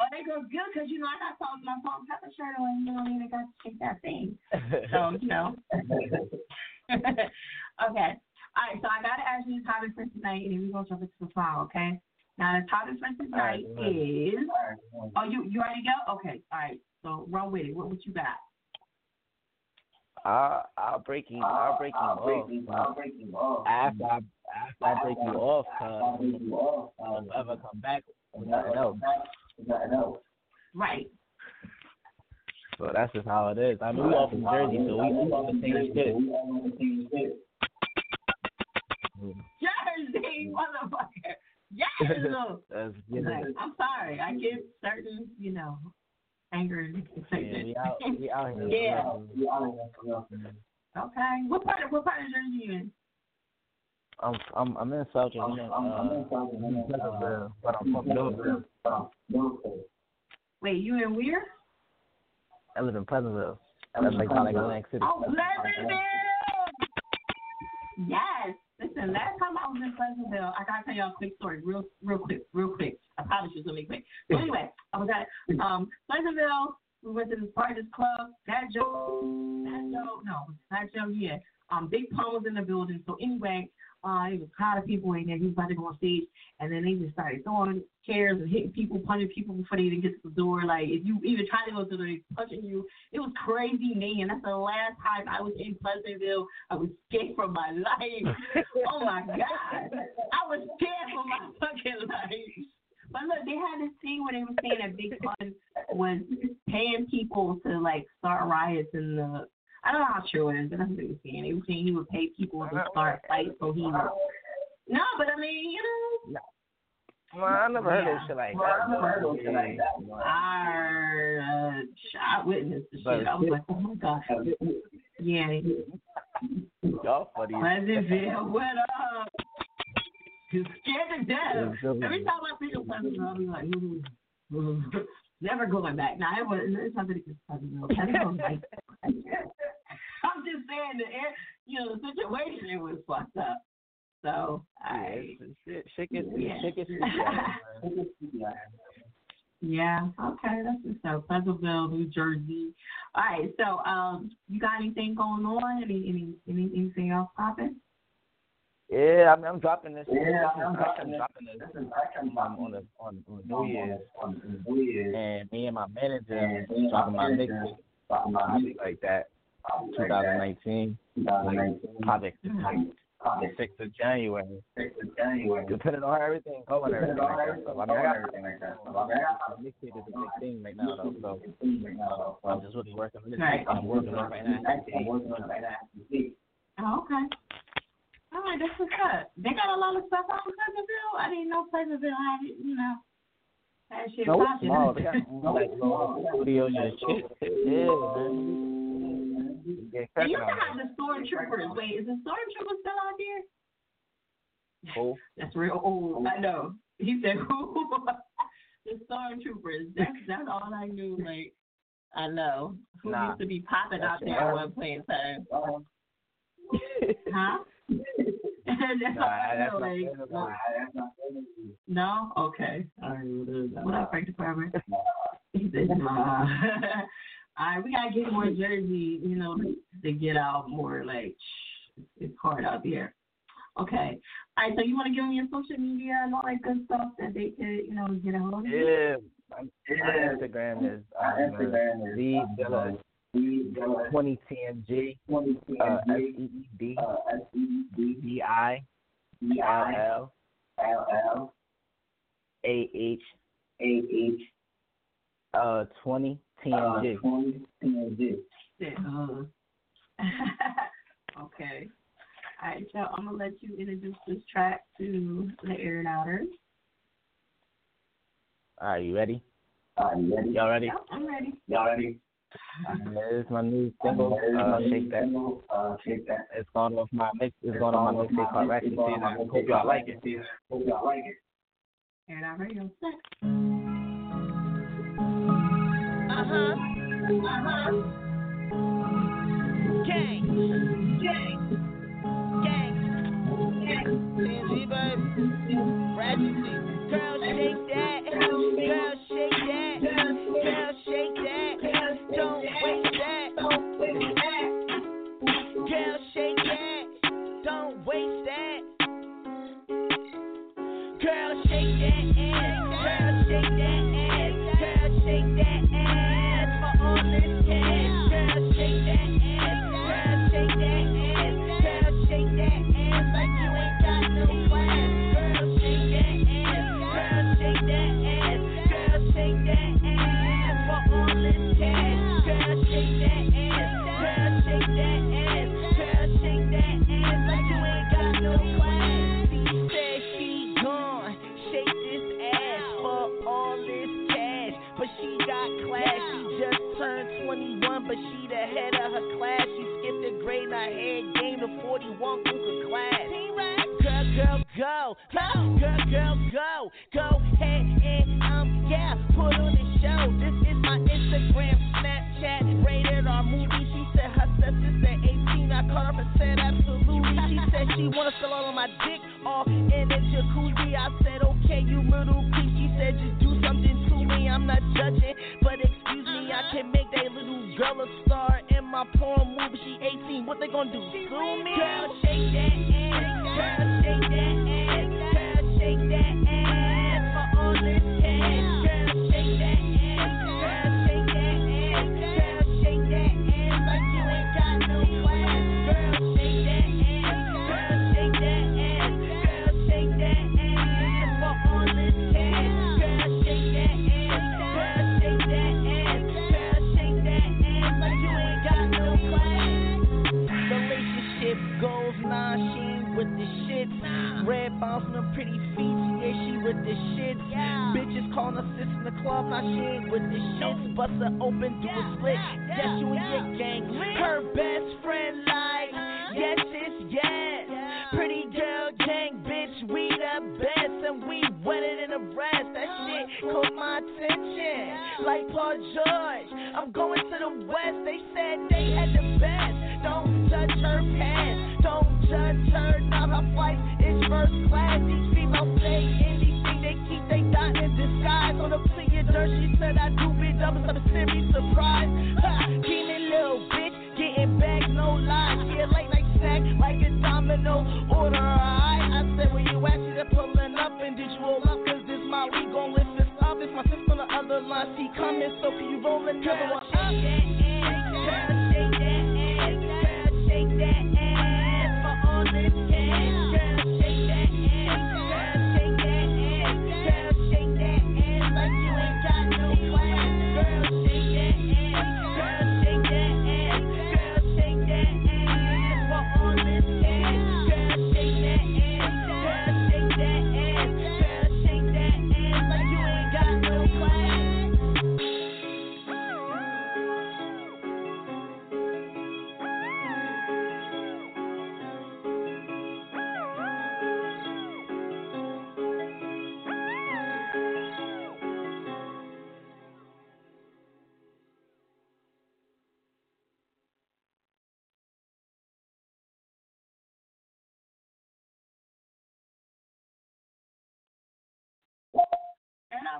oh, that go good because you know I got salt, my and pepper shirt on. You know, I mean, I got to shake that thing. So you know. okay. All right. So I got to ask you the topic for tonight, and then we're gonna jump into the file. Okay. Now the topic for tonight right, is. Oh, you you ready to go? Okay. All right. So run with it. What what you got? I'll, I'll break him. I'll break him I'll off. Break him, I'll break him off. After I after I break you off, cause I'll ever come back with nothing else. Right. So that's just how it is. I mean, we all from Jersey, so we all on the same shit. Jersey, mm. motherfucker. Yes. That's, you know. like, I'm sorry. I get certain, you know, anger and excitement. Yeah, we out, we out here. yeah. We out. Okay. What part of what part of Jersey are you in? I'm I'm I'm in South Jersey. I'm in, uh, I'm in Pleasantville, but I'm from Millville. Wait, you in where? I live in Pleasantville. That's like kind of like Atlantic City. Oh, Pleasantville. Yes. Listen, last time I was in Pleasantville, I gotta tell y'all a quick story, real, real quick, real quick. I probably it's gonna be quick. So anyway, I was at um Pleasantville. We went to this party, this club. That Joe, that Joe, no, that Joe, yeah. Um, Big Pun was in the building. So anyway, uh, it was a lot of people in there. He was about to go on stage, and then they just started throwing chairs and hitting people, punching people before they even get to the door. Like if you even try to go to the door, they punching you. It was crazy, man. That's the last time I was in Pleasantville. I was scared for my life. oh my god, I was scared for my fucking life. But look, they had this thing where they were saying that Big Pun was paying people to like start riots in the. I don't know how true it is, but that's what they were saying. They were saying he would pay people to start fights so he would. No, but I mean, you know. No. Well, I never heard Yeah. of shit like Well, I never heard of shit like that. I, uh, I witnessed the shit. I was like, oh my god. Yeah. Y'all funny. as Pleasantville, what up? You scared to death. Every time I think of Pleasantville, I'll be like, ooh. never going back. Now, it was, it's not that it's Pleasantville. Pleasantville, like, just saying the air, you know, the situation it was fucked up. So I shit, shit gets Yeah. yeah, okay, that's just so Pleasantville, New Jersey. All right, so um, you got anything going on? Any any, any anything else popping? Yeah, I mean, I'm dropping this. Yeah, I'm, I'm dropping, dropping this. Um, on the on, on New Year's, and me and my manager dropping my mixtape, shit like that. 2019, project mm-hmm. the sixth of January. Depending on how everything going, and everything like that. So, I mean, I got everything like that. So, I mean, I got mixtape is a big thing right now, though. So, so I'm just really working on this. Right. I'm working on it right now. Oh, okay. All right, that's what's up. They got a lot of stuff out in Pleasantville. I didn't know Pleasantville had you know. That shit No, it's popping. small. They got like little studios and shit. Yeah, man. They cracking used to have the stormtroopers. Wait, is the stormtroopers still out there? Cool. That's real old. I know. He said, "Who?" the stormtroopers. That's that's all I knew. Like, I know who Nah. used to be popping out there at one point in time. huh? that's Nah, that's know. not Like, no? Okay. All right. What up, Frank Department? He said, nah. All right, we gotta get more Jersey, you know, to get out more. Like, it's, it's hard out there. Okay. All right. So you want to give them your social media and all that good stuff that they could, you know, get a hold of you? Yeah. My my Instagram is um, Z Dilla 20TMG uh, S E E D D I L L A H A H uh 20 TMG. Shit, uh, okay. All right, so I'm gonna let you introduce this track to the air and outer. Are you ready? Y'all ready? Yep, I'm ready. Y'all ready? This is my new single, uh, Shake That. Uh, Shake That. It's going off my mix. It's going on my mixtape called Ratchet Season. I hope y'all like it. Hope y'all like it. Air it out radio set. Uh-huh. Uh-huh. Gang. Gang. Gang. Baby. Girl, shake that. Girl, shake that. Girl, shake that. Don't waste go, girl, girl, go, go ahead and um, yeah, put on the show. This is my Instagram, Snapchat, rated R movie. She said her sister said 18. I called her and said absolutely. She said she wanna spill all of my dick all in the jacuzzi. I said okay, you little creep. She said just do something to me. I'm not judging, but excuse me, I can make that little girl a star in my porn movie. She 18. What they gonna do? Sue me? Girl, shake that Red bounce on her pretty feet, yeah, she with the shit. Bitches calling her sis in the club, nah, she ain't with the shit. Bust her open, do a split. Yes, you and your gang. Her best friend like, uh-huh. yes, it's yes. Pretty girl gang, bitch, we the best, and we wetter than the rest. That uh-huh. shit caught my attention, like Paul George. I'm going to the west, they said they had the best. Don't judge her past, don't judge her. Now her flight first class. These females say anything, they keep they dot in disguise. On the plea of dirt, she said I do big doubles, I'm a serious surprise. Ha, demon little bitch, getting back, no lies. Yeah, late night snack like a domino. Order I, I said when you actually they're pulling up and did you roll up? Cause this my we gon' lift this up. It's my sister on the other line, she coming, so can you roll another one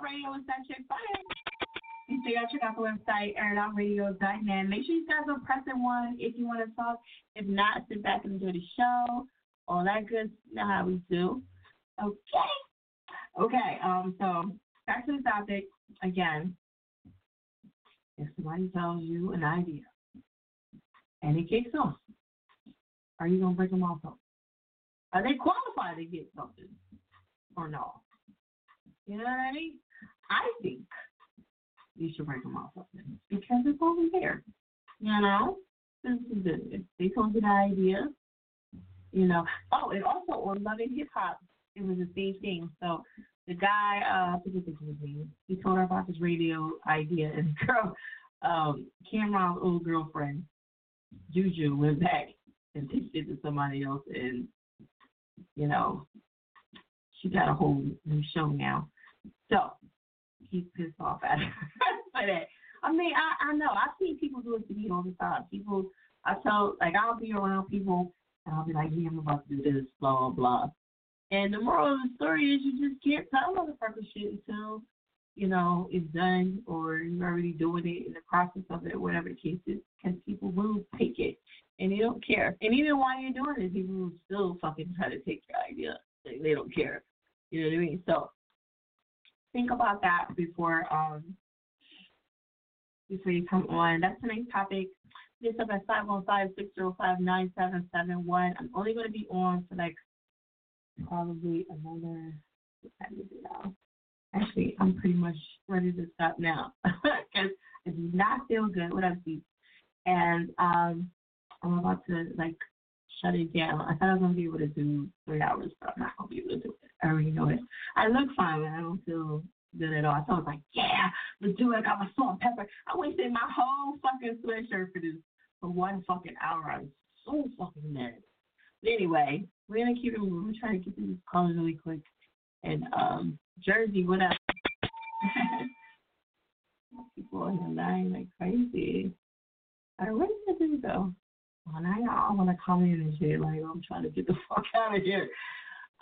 Radio chick fire. You still gotta check out the website, airoutradio.net. Make sure you guys are pressing one if you want to talk. If not, sit back and enjoy the show. All that good, know how we do. Okay. Okay, um, so back to the topic again. If somebody tells you an idea and it kicks off, are you gonna break them off? Are they qualified to get something or no? You know what I mean? I think you should break them off something because it's over there. You know, this is good. They told you the idea. You know. Oh, and also on Love & Hip Hop, it was the same thing. So the guy, uh, I forget his name. He told her about this radio idea, and the girl, um, Cam'ron's old girlfriend, Juju, went back and pitched it to somebody else, and you know, she got a whole new show now. So he's pissed off at her for. I mean, I I know I see people do it to me all the time. People, I tell like I'll be around people and I'll be like, yeah, I'm about to do this, blah blah blah. And the moral of the story is you just can't tell motherfucker shit until you know it's done or you're already doing it in the process of it, whatever the case is, because people will take it and they don't care. And even while you're doing it, people will still fucking try to take your idea. Like, they don't care. You know what I mean? So think about that before um before you come on. That's tonight's topic. This up at 515-605-9771. I'm only going to be on for like probably another is? Actually, I'm pretty much ready to stop now because I do not feel good. What Steve? And um, I'm about to like shut it down. I thought I was gonna be able to do three hours, but I'm not gonna be able to do it. I already know it. I look fine, but I don't feel good at all. So I was like, yeah, let's do it. I got my salt and pepper. I wasted my whole fucking sweatshirt for this for one fucking hour. I'm so fucking mad. But anyway, we're gonna keep it moving. We're trying to get through this call really quick. And um, Jersey, what up? People in the line like crazy. All right, where did this go? Well, now y'all want to come in and shit. Like I'm trying to get the fuck out of here.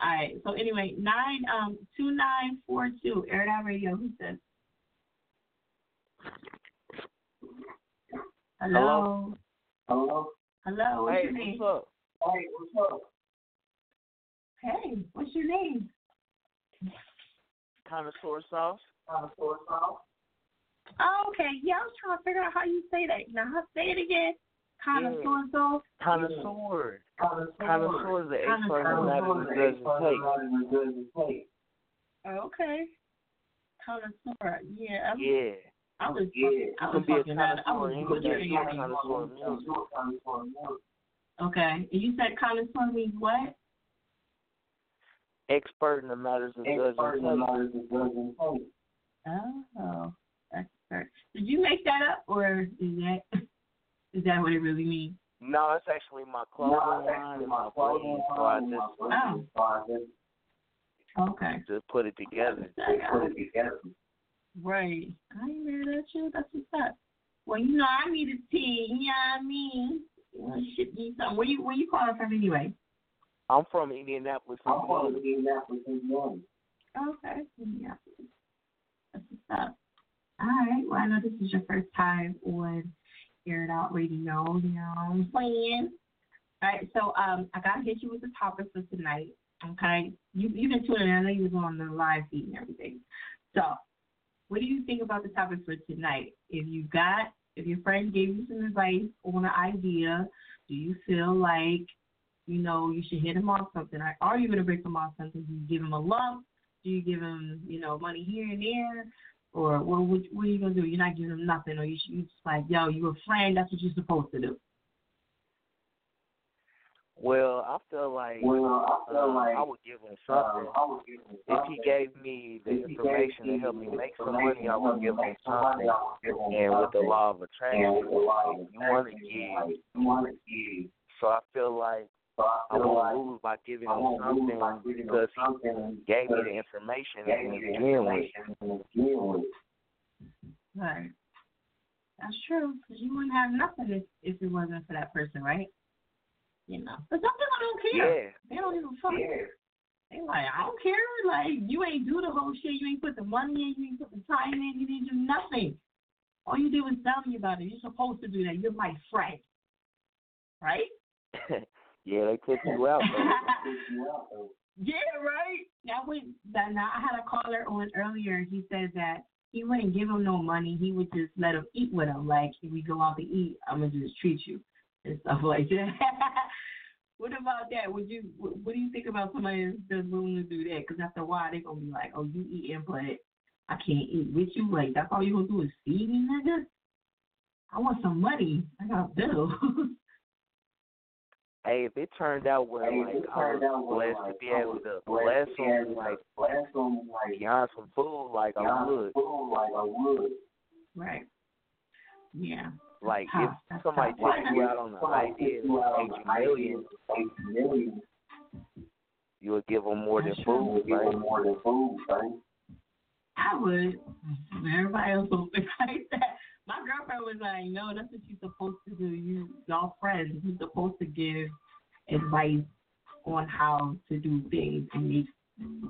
All right. So anyway, nine um two nine four two Air It Out Radio. Who said? Hello. Hello. Hello. What's Hey, your name? what's up? Hey, what's up? Hey, what's your name? Connoisseur sauce. Connoisseur sauce. Oh, okay. Yeah, I was trying to figure out how you say that. Now say it again. Connoisseur sauce. Connoisseur. Connoisseur is the expert in matters of doesn't take. Okay. Connoisseur. Yeah. I'm, Yeah. I was. Yeah. I You was can be a. I was in anything. butchering You're a your name. connoisseur in music. Okay. And you said connoisseur means what? Expert in the matters of Expert in the doesn't matters of doesn't. Oh, expert. Did you make that up, or is that is that what it really means? No, it's actually my clothing No, line and my my clothing clothing, so I just Oh. Okay. just put it together. Put it together. Right. I ain't mad at you. That's what's up. Well, you know, I need a tea. You know what I mean? You want to ship me something. Where you where you calling from anyway? I'm from Indianapolis, I'm from Indianapolis, Indiana. Okay. Yeah. That's what's up. All right. Well, I know this is your first time on Air It Out Radio. You know what I'm saying? All right. So um, I gotta hit you with the topic for tonight. Okay. You you've been tuning in. I know you was on the live feed and everything. So, what do you think about the topic for tonight? If you got, if your friend gave you some advice on an idea, do you feel like, you know, you should hit him off something? Are you gonna break him off something? Do you give him a lump? Do you give him, you know, money here and there? Or what, what, what are you gonna do? You're not giving them nothing, or you should, you just like, yo, you a friend. That's what you're supposed to do. Well, I feel like, Well, I feel uh, like, I would give him something. I would give him if he gave me the If information gave to help me me make some money, I would give him something. I would give him And with the something. law of And attraction, with the law of you want to attraction, give. like, you want to give. So I feel like So I I feel won't like lose by giving him won't lose something by giving him because he gave me the information gave to the begin with. information to begin with. Right. That's true. Because you wouldn't have nothing if, if it wasn't for that person, right? You know. But some people don't care. Yeah. They don't even fuck. Yeah. They like, I don't care. Like, you ain't do the whole shit. You ain't put the money in. You ain't put the time in. You didn't do nothing. All you did was tell me about it. You're supposed to do that. You're my friend. Right? yeah, they took you out. Yeah, right. That was that. Now I had a caller on earlier. He said that he wouldn't give him no money. He would just let him eat with him. Like if we go out to eat, I'm gonna just treat you and stuff like that. what about that? Would you? What, do you think about somebody that's that's willing to do that? Because after a while, they're gonna be like, "Oh, you eating, but I can't eat with you." Like that's all you gonna do is feed me, nigga. I want some money. I got a bill. Hey, if it turned out where Hey, like I uh, was blessed to be able to bless to be able him, like bless him, like, beyond some food, like I would. food, like I would. right. Yeah. Like tough. if somebody tough. takes you out on the Somebody idea takes you out of on eight the idea million, of eight million, you would give them more than That's true. food, give right? more than food, right? I would. Everybody else don't think like that. My girlfriend was like, "No, that's what you're supposed to do. You, y'all friends. You're supposed to give advice on how to do things and make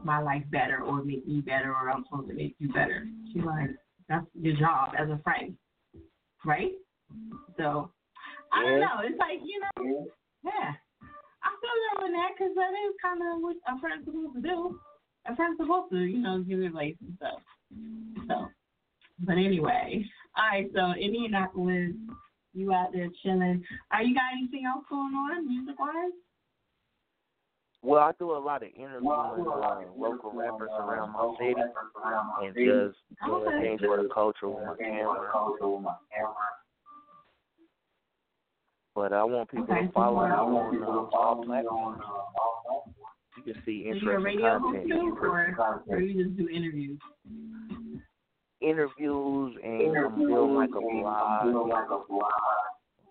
my life better, or make me better, or I'm supposed to make you better." She's like, "That's your job as a friend, right?" So I don't know. It's like you know, yeah. I feel that on that because that is kind of what a friend's supposed to do. A friend's supposed to, you know, give advice and stuff. So, but anyway, all right. So Indianapolis, you out there chilling? Are you got anything else going on music wise? Well, I do a lot of interviewing uh, local rappers around my city and just doing Okay. things for the culture with my camera. But I want people Okay, to follow me on uh, all platforms. You can see Do you a interesting radio content, or, or you just do interviews? Interviews, and I'm building like a blog.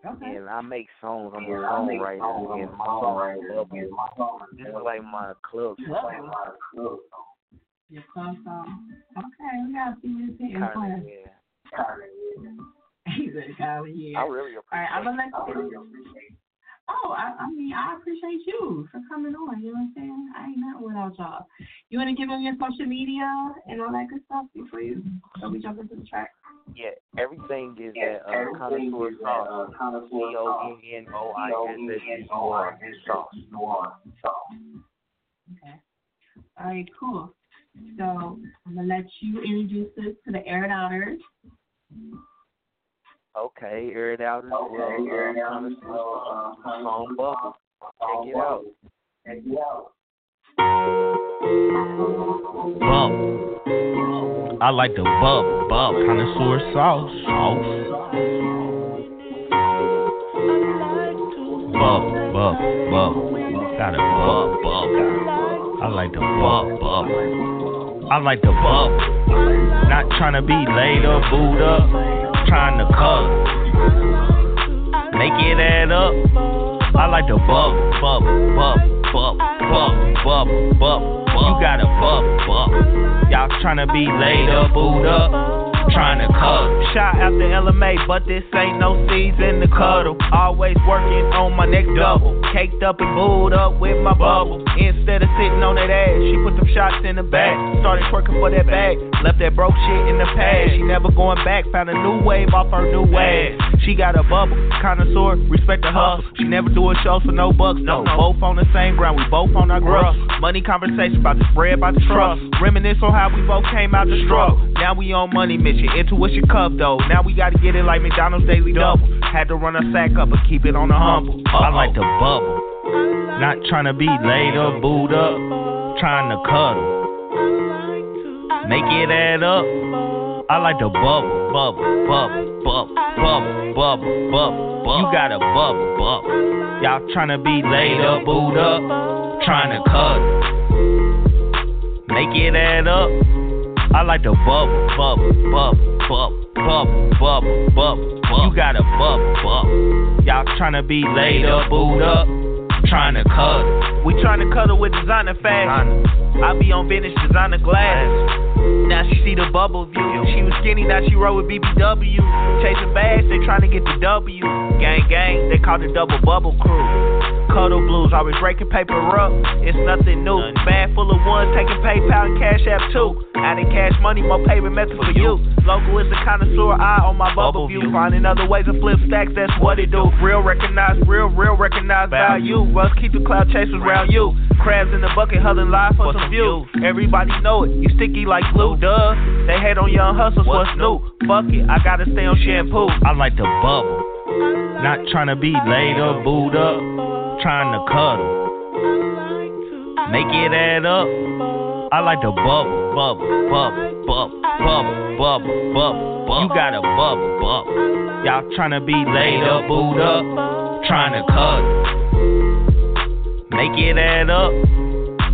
Okay. And I make songs. I'm a songwriter. And my song, this is like my club song. Your club song. Okay, we gotta see what it's in. Kinda, He said, "Kylie, yeah." I really appreciate. All right, I'm gonna let you. Oh, I, I mean, I appreciate you for coming on. You know what I'm saying? I ain't nothing without y'all. You want to give them your social media and all that good stuff before you so we jump into the track? Yeah, everything is at uh, Connoisseur Sauce. C O N N O I S S E R Sauce. Okay. All right, cool. So I'm gonna let you introduce us to the air outers. Okay, air it out as well. Uh, Connoisseur Sauce. Song Bubble. Check it out. Check it out. Bub. I like the bub, bub. Connoisseur sauce, sauce. Bub, bub, bub. Got a bub, bub. I like the bub, bub. I like the bub. Not trying to be laid up, booed up. Trying to cut. Make it add up. I like the bub, bub, bub, bub, bub, bub, bub. You got a bub, bub. Y'all tryna be laid up, booed up, tryna cut. Shot after LMA, but this ain't no season to cuddle. Always working on my next double. Caked up and booed up with my bubble. Instead of sitting on that ass, she put some shots in the back. Started twerking for that bag. Left that broke shit in the past. She never going back. Found a new wave off her new wave. She got a bubble, connoisseur, respect the hustle. She never doing shows for no bucks. No, both on the same ground. We both on our growth. Money conversation about the spread, about the trust. Reminisce on how we both came out the struggle. Now we on money mission. Intuition cup though. Now we gotta get it like McDonald's daily double. Had to run a sack up, but keep it on the humble. I like the bubble. Not trying to be laid up, booed up. Trying to cuddle. Make it add up. I like the bubble, bubble, bubble, bubble, bubble, bubble, bubble. You got a bubble, bubble. Y'all tryna be laid up, booed up, tryna cut. Make it add up. I like the bubble, bubble, bubble, bubble, bubble, bubble, bubble. You got a bubble, bubble. Y'all tryna be laid up, booed up, tryna cut. We tryna cuddle with designer fashion. I be on vintage designer glass. Now she see the bubble view. She was skinny, now she roll with BBW. Chasing bags, they tryna get the W. Gang, gang, they call the double bubble crew. Cuddle blues, always breaking paper up. It's nothing new. Bag full of ones, taking PayPal and Cash App too. Adding cash money, more payment method for you. Local is a connoisseur eye on my bubble view. Finding other ways to flip stacks, that's what it do. Real recognize, real, real recognize value. Russ keep the cloud chasers around you. Crabs in the bucket, huddling live for some views. Everybody know it, you sticky like glue, duh. They hate on young hustlers, what's new? Fuck it, I gotta stay on shampoo. I like to bubble. Not tryna be laid up, booed up, trying to cuddle. Make it add up. I like the bubble, bubble, bubble, bubble, bubble, bubble, bubble. You got a bubble, bubble. Y'all tryna be laid up, booed up, trying to cuddle. Make it add up.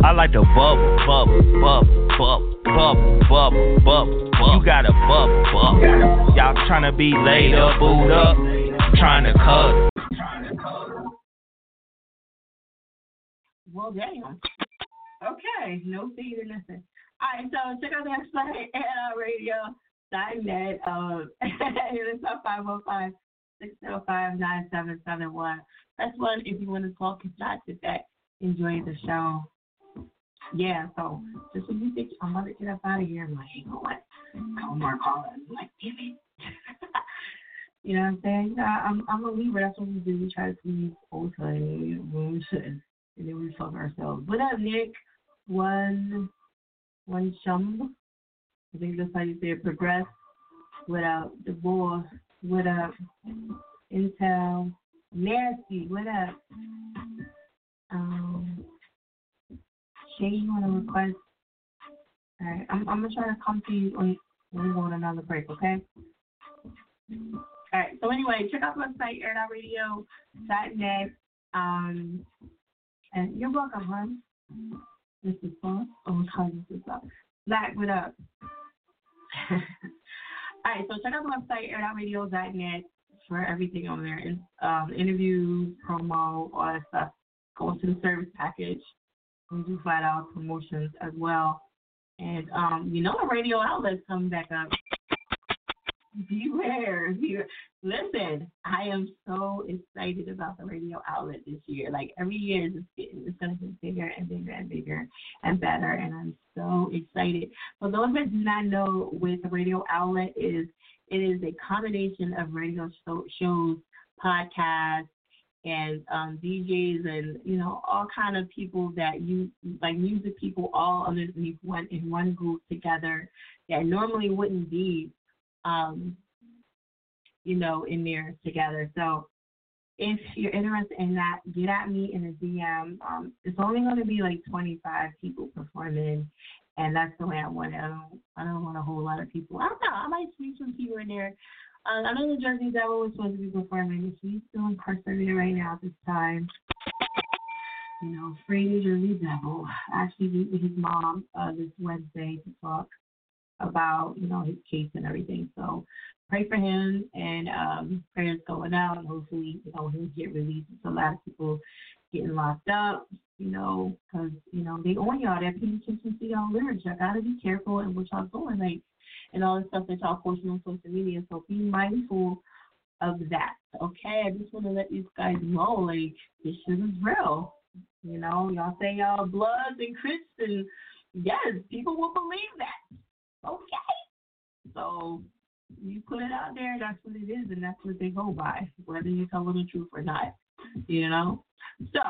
I like the bubble, bubble, bubble, bubble, bubble, bubble, bubble. You got a bubble, bubble. Y'all tryna be laid up, booed up, to cuddle. Well, damn. Okay, no feed or nothing. All right, so check out the website at radio.net. Um, it's up 505 605 9771. That's one if you want to talk. If not, sit back, enjoy the show. Yeah, so just when you think I'm about to get up out of here, I'm like, you know what? No more calling. I'm like, damn it. you know what I'm saying? Yeah, I'm, I'm a Libra. That's what we do. We try to please sides when we shouldn't. And then we fuck ourselves. What up, Nick? One, one chum. I think that's how you say it. Progress. What up? Divorce. What up? Intel. Nasty. What up? Um, Shay, you want to request? All right, I'm, I'm gonna try to come to you when, we go on another break, okay? All right. So anyway, check out the website air.radio.net. Um, and you're welcome, hon. This is fun. Oh, God, this is up. Black, what up? All right, so check out the website, air.radio.net. for everything on there. Um, interviews, promo, all that stuff Go to the service package. We do flat out promotions as well. And um, you know the radio outlets coming back up. Beware, beware. Listen, I am so excited about the radio outlet this year. Like every year, it's getting, it's gonna get bigger and bigger and bigger and better, and I'm so excited. For those that do not know, with the radio outlet is it is a combination of radio show, shows, podcasts, and um, DJs and you know all kind of people that you like music people all underneath one in one group together that normally wouldn't be um, you know in there together. So if you're interested in that, get at me in a DM. Um, it's only going to be like 25 people performing, and that's the way I want it. I don't, I don't want a whole lot of people. I don't know. I might sneak some people in there uh, I know the Jersey Devil was supposed to be performing. She's still incarcerated right now at this time. You know, free New Jersey Devil. Actually meet with his mom uh, this Wednesday to talk about, you know, his case and everything. So pray for him and um, prayers going out. And hopefully, you know, he'll get released. There's a lot of people getting locked up, you know, because, you know, they own y'all. Paying attention y'all lyrics. Y'all got to be careful in what y'all doing. Like, and all the stuff that y'all posting on social media. So be mindful of that. Okay, I just want to let these guys know, like this shit is real. You know, y'all say y'all bloods and crips, and yes, people will believe that. Okay, so you put it out there, that's what it is, and that's what they go by, whether you tell them the truth or not. You know, so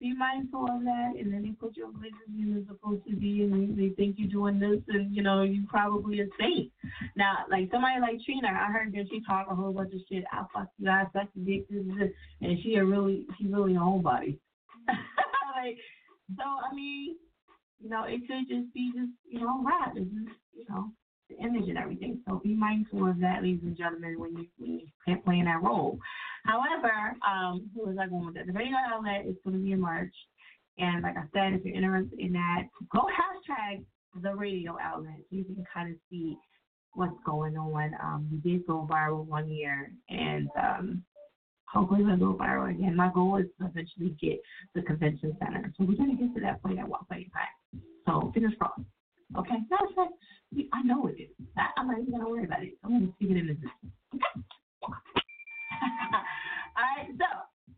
be mindful of that, and then they put you in places you're supposed to be, and they think you're doing this, and you know you probably a saint. Now, like somebody like Trina, I heard that she talk a whole bunch of shit. I fuck you, I suck the dick, this, this, and she a really, she really a homebody. like, so I mean, you know, it could just be just you know rap, it's just you know the image and everything. So be mindful of that, ladies and gentlemen, when you when you playing that role. However, um, who was I going with that? The radio outlet is going to be in March. And like I said, if you're interested in that, go hashtag the radio outlet so you can kind of see what's going on. Um, we did go viral one year, and um, hopefully we'll go viral again. My goal is to eventually get the convention center. So we're going to get to that point at one point in time. So fingers crossed. Okay, that's right. I know it is. I'm not even going to worry about it. I'm going to see it in the distance. Okay? All right, so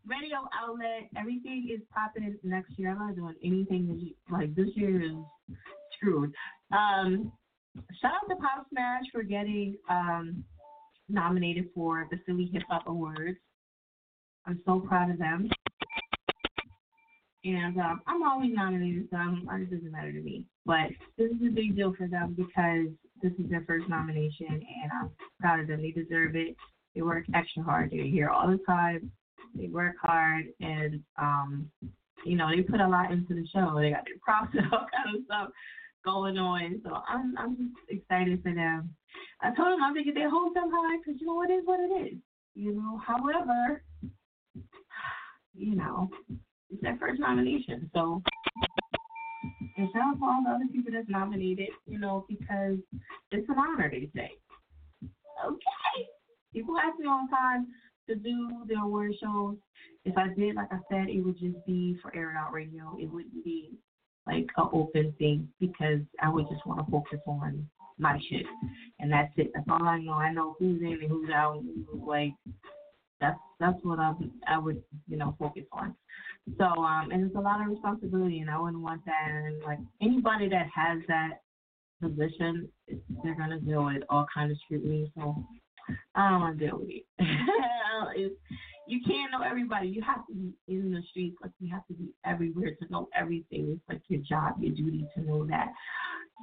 radio outlet, everything is popping next year. I'm not doing anything like this year is screwed. Um, shout out to Pop Smash for getting um, nominated for the Philly Hip Hop Awards. I'm so proud of them. And um, I'm always nominated, so I'm, it doesn't matter to me. But this is a big deal for them because this is their first nomination, and I'm proud of them. They deserve it. They work extra hard. They're here all the time. They work hard, and um, you know they put a lot into the show. They got their props and all kind of stuff going on. So I'm I'm just excited for them. I told them I'm gonna get their hopes up high because you know it is what it is. You know, however, you know, it's their first nomination, so. And shout out to all the other people that's nominated, you know, because it's an honor, they say. Okay. People ask me all the time to do the award shows. If I did, like I said, it would just be for Air Out Radio. It wouldn't be like an open thing because I would just want to focus on my shit, and that's it. That's all I know. I know who's in and who's out. Like that's that's what I would I would you know focus on. So um, and it's a lot of responsibility, and I wouldn't want that. And like anybody that has that position, they're gonna deal with all kind of scrutiny. So I don't want to deal with it. it's, you can't know everybody. You have to be in the streets. Like you have to be everywhere to know everything. It's like your job, your duty to know that.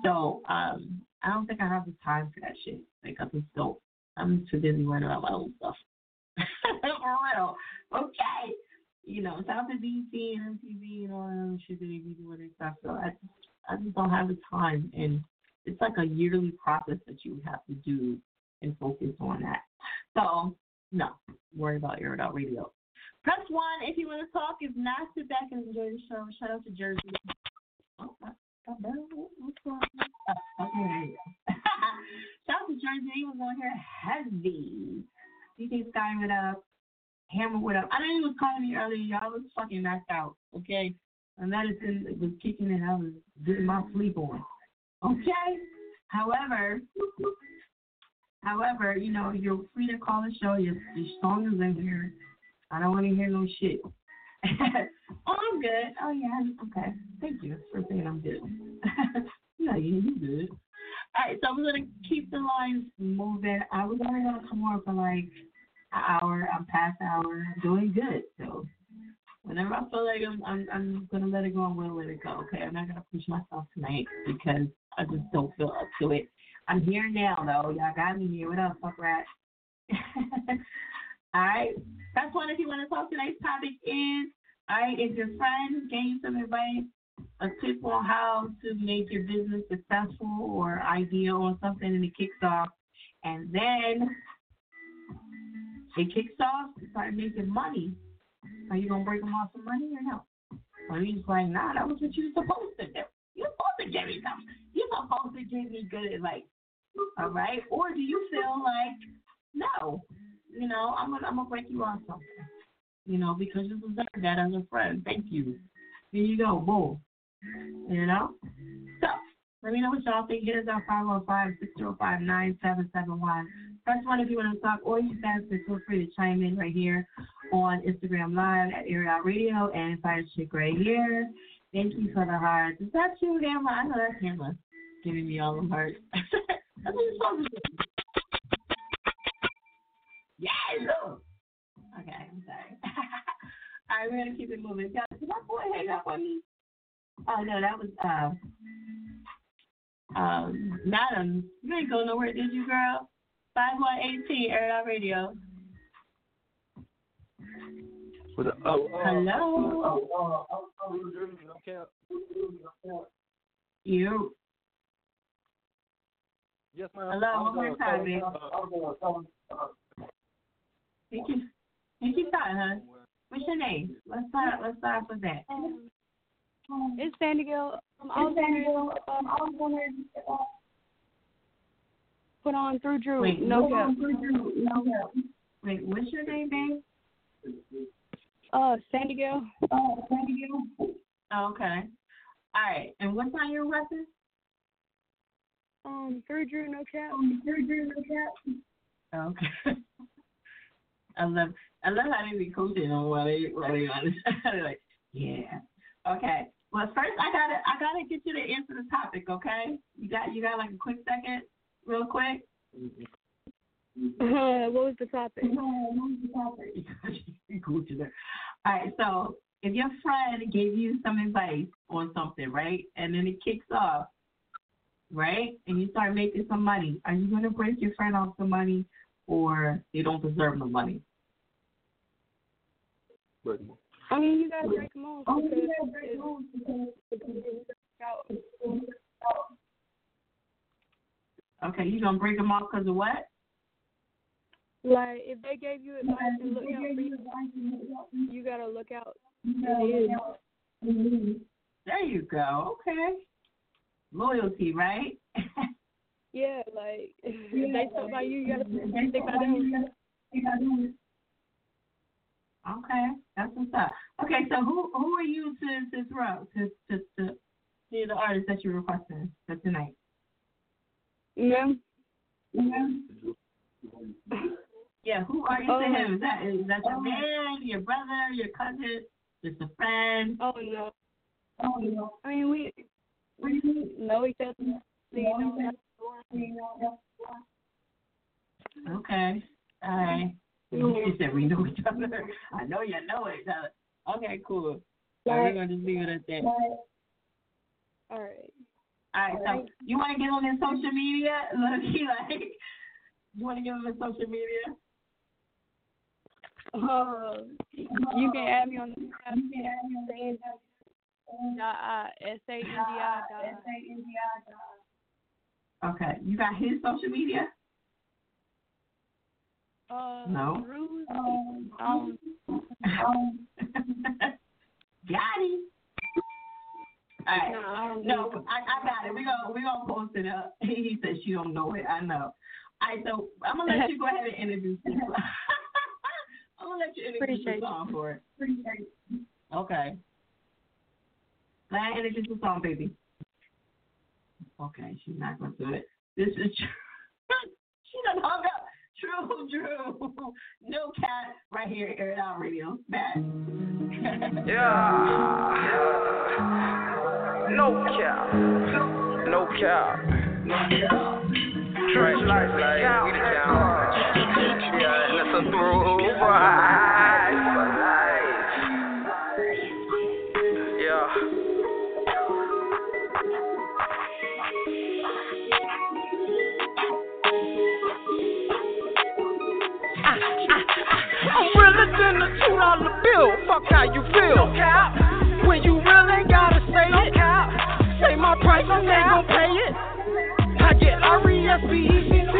So um, I don't think I have the time for that shit. Like I just don't. I'm too busy worrying about my own stuff. for real. Okay. You know, South of BET and MTV and all that shit that they be doing and stuff. So I just, I just don't have the time. And it's like a yearly process that you have to do and focus on that. So, no, worry about Air Out Radio. Press one if you want to talk. If not, sit back and enjoy the show. Shout out to Jersey. Oh, Shout out to Jersey. We're going here heavy. DJ Sky what up. Hammer what up. I you was calling me earlier. Y'all was fucking knocked out. Okay. My medicine was kicking in. I was getting my sleep on. Okay. However, however, you know, you're free to call the show. Your, your song is in here. I don't want to hear no shit. oh, I'm good. Oh yeah, okay. Thank you for saying I'm good. yeah, you you good. All right, so I'm gonna keep the lines moving. I was only gonna come on for like an hour. I'm past hour. Doing good. So whenever I feel like I'm, I'm, I'm gonna let it go. I'm gonna let it go. Okay, I'm not gonna push myself tonight because I just don't feel up to it. I'm here now though. Y'all got me here. What up, fuck rat? All right. That's one. If you want to talk, tonight's topic is all right. If your friend you some advice, a tip on how to make your business successful or idea on something, and it kicks off, and then it kicks off, you start making money. Are you gonna break them off some money or no? Or you just like, nah, that was what you were supposed to do. You're supposed to give me something. You're supposed to give me good advice. All right? Or do you feel like, no, you know, I'm gonna I'm gonna break you off something. You know, because you deserve that as a friend. Thank you. Here you go, boom. You know? So let me know what y'all think. Hit us at 515-605-9771. Press one if you want to talk, or you guys can feel free to chime in right here on Instagram Live at Area Radio and Fire Chick right here. Thank you for the hearts. Is that you, Hammer? I know that's Hammer giving me all the hearts. that's what supposed to do. Yes! Okay, I'm sorry. all right, we're going to keep it moving. Guys, did my boy hang up on me? Oh, no, that was, uh, um, Madam. You ain't go nowhere, did you, girl? 5118 Air Out Radio. With a, oh, oh, Hello. Oh, oh, oh, okay. You. Yes, ma'am. Hello, one more time, uh, uh, uh, Thank you. Thank you, time, huh? What's your name? Let's start. Let's start with that. It's Sandy Gill. Um, I was wondering, um, I was wondering, put on through Drew. Wait, no cap. through Drew, no cap. Wait, what's your name, babe? Uh, Sandy Gill. Uh, Sandy Gill. Oh, okay. All right. And what's on your weapon? Um, through Drew, no cap. Um, through Drew, no cap. Okay. I love I love how they be coaching on while they while they They're like, yeah. Okay. Well first I gotta I gotta get you to answer the topic, okay? You got you got like a quick second, real quick? Uh, what was the topic? You coaching her. All right, so if your friend gave you some advice on something, right, and then it kicks off, right, and you start making some money, are you gonna break your friend off the money, or you don't deserve the money? I mean, you gotta break them off. Oh, you gotta break it- them off Okay, you gonna break them off because of what? Like, if they gave you advice and look out for you, you gotta look out. There you go. Okay. Loyalty, right? Yeah, like if they talk about you, you gotta stick by them. Okay, that's what's up. Okay, so who who are you to to throw to to to the artist that you're requesting for tonight? Yeah. Yeah, Yeah. who are you to Oh. him? Is that is that your oh. man, your brother, your cousin, just a friend? Oh no. Oh no. I mean, we we know each other. We know each other. Okay. All right. You said we know each other. I know you know each other. Okay, cool. All right, we're gonna just leave it at that. All right. All right, so you want to give him his social media? Look, like, you want to give him his social media? Uh, you can add me on the Sandy dot uh, S A N D I dot Okay, you got his social media? uh No. Drew, um, got him. All right. No, I, I got it. We gonna we gonna post it up. He said she don't know it. I know. All right, so I'm gonna let you go ahead and introduce yourself. you introduce Appreciate the you. song for it. Okay. Go ahead and introduce the song, baby. Okay, she's not going to do it. This is true. she done hung up. True, Drew. No cat right here, Air It Out Radio. Bad. No cap. No cap. Trench life, like, we the town. Yeah, and it's a through bill. Fuck how you feel. When you really gotta say it. Say my price, I'm not gon' pay it. I get R-E-S-P-E-C-T.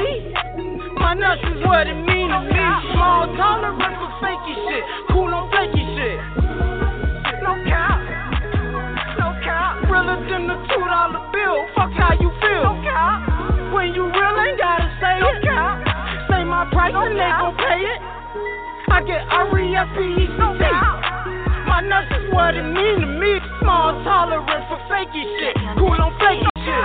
My nuts is what it mean to me. Small tolerance for fakey shit. Cool on flaky shit. No cap. No cap. Realer than a two dollar bill. Fuck how you feel. No cap. When you really gotta say it. Say my price, and they gon' pay it. I get R-E-S-P-E-C-T. My nuts is what it mean to me. Small tolerance for fakey shit. Cool on flaky shit.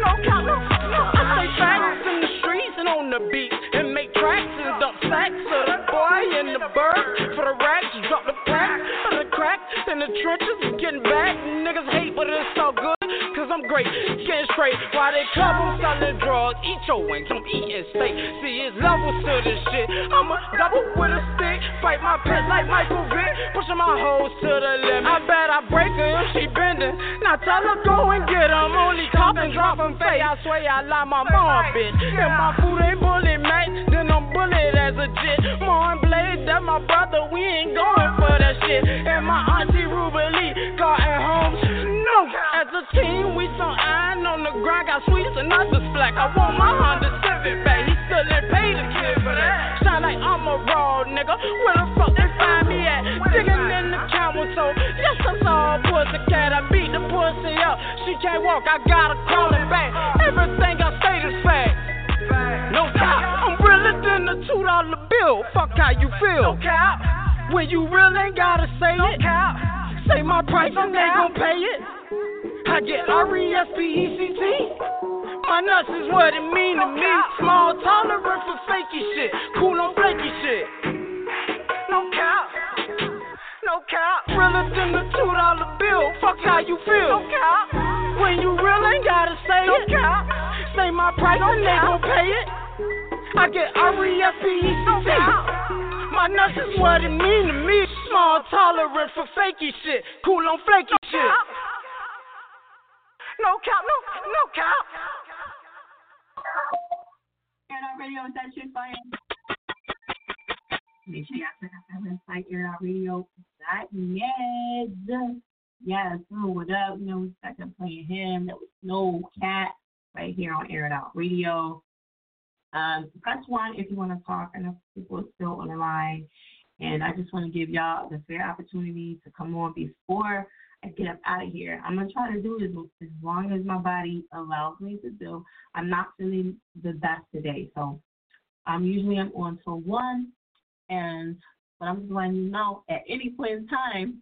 No cap, no, no. I say facts in the streets and on the beat. And make tracks and dump sacks of the boy and the bird. For the racks, drop the crack. In the trenches, getting back. Niggas hate, but it's all good. Cause I'm great, getting straight. While they club, I'm selling drugs. Eat your wings, I'm eating steak. See, it's levels to this shit. I'm a double with a stick. Fight my pet like Michael Vick. Pushing my hoes to the limit. I bet I break her if she bending. Now tell her go and get 'em. Only talking, dropping fake. I swear I lie my mom, bitch. If my food ain't bullet, man, then bullet as a jit. More blade, that my brother. We ain't going for that shit. And my auntie Ruby Lee got at home. No, as a team, we some iron on the grind. Got sweets and others black. I want my Honda Civic back. He still ain't paid the kid for that. Shine like I'm a raw nigga. Where the fuck they find me at? Digging in the camel so yes, I saw a pussy cat. I beat the pussy up. She can't walk. I gotta call it back. Everything I say is fact. No cap. Than a two dollar bill. Fuck how you feel. No cap. When you really ain't gotta say it. Say my price, I'm not gon' pay it. I get R-E-S-P-E-C-T. My nuts is what it mean to me. Small tolerance for fakey shit. Cool on flaky shit. No cap. No cap. Realer than a two dollar bill. Fuck how you feel. No cap. When you really ain't gotta say it. Cap. Say my price and they gon' pay it. I get R-E-S-P-E-C-T. My nuts is what it mean to me. Small tolerance for fakey shit. Cool on flaky shit. No cap, no, no cap. It Out Radio is that shit fire. Make sure y'all check out that website, airoutradio.net. Yes, oh, what up? You know, we started playing him. That was No Cat right here on Air It Out Radio. Um, press one if you want to talk. I know people are still on the line. And I just want to give y'all the fair opportunity to come on before I get up out of here. I'm to try to do this as long as my body allows me to do. I'm not feeling the best today. So I'm usually I'm on till 1. And but I'm just letting you know at any point in time,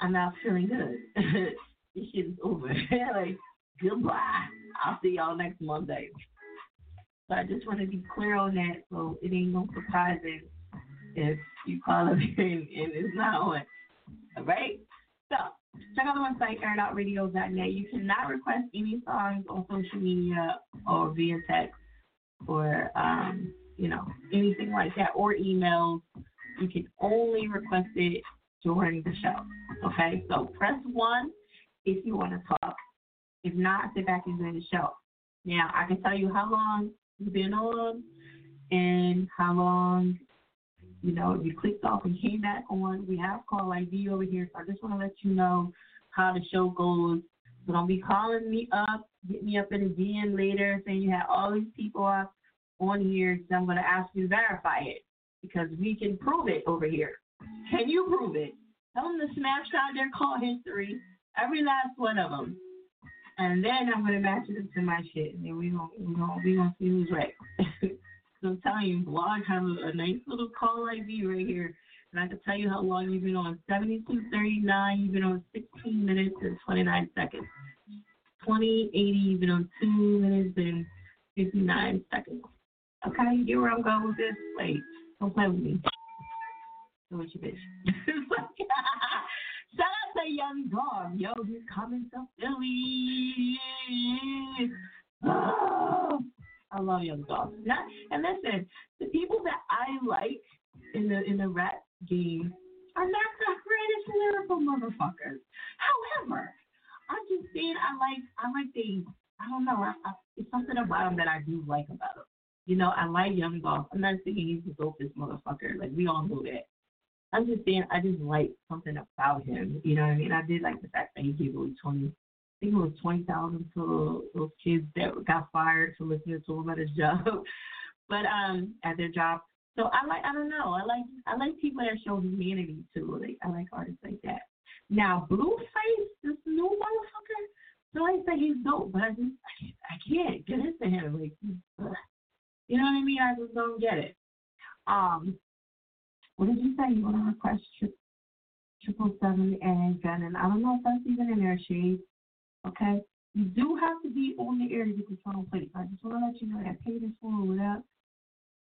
I'm not feeling good. this shit is over. like, goodbye. I'll see y'all next Monday. So I just want to be clear on that so it ain't no surprises if you call up and, and it's not on. All right? So check out the website, airitoutradio.net. You cannot request any songs on social media or via text or, um, you know, anything like that or emails. You can only request it during the show. Okay? So press 1 if you want to talk. If not, sit back and enjoy the show. Now, I can tell you how long you've been on and how long you know, you clicked off and came back on. We have call ID over here, so I just want to let you know how the show goes. So don't be calling me up, get me up in a DM later saying you had all these people up on here. So I'm going to ask you to verify it because we can prove it over here. Can you prove it? Tell them to smash out their call history, every last one of them. And then I'm gonna match it to my shit, and then we gonna we gonna we gonna see who's right. so I'm telling you, blog has a, nice little call ID right here. And I can tell you how long you've been on. 7239, you've been on 16 minutes and 29 seconds. 2080, you've been on 2 minutes and 59 seconds. Okay, you get where I'm going with this? Wait, don't play with me. So what you bitch? Young Dolph. Yo, he's coming to Philly. Oh, I love Young Dolph. Not, and listen, the people that I like in the in the rap game are not the greatest lyrical motherfuckers. However, I'm just saying I like I like the I don't know I, I, it's something about them that I do like about them. You know, I like Young Dolph. I'm not saying he's the dopest motherfucker. Like we all know that. I'm just saying I just like something about him. You know what I mean? I did like the fact that he gave away twenty I think it was twenty thousand to those kids that got fired for listening to him at his job. but um at their job. So I like I don't know. I like I like people that show humanity too. Like I like artists like that. Now Blueface, this new motherfucker, so I say he's dope, but I just I can't get into him. Like you know what I mean? I just don't get it. Um what did you say? You want to request tri- triple seven and? And I don't know if that's even in there, Shade. Okay, you do have to be on the air to get the song played. I just want to let you know that paid in full without.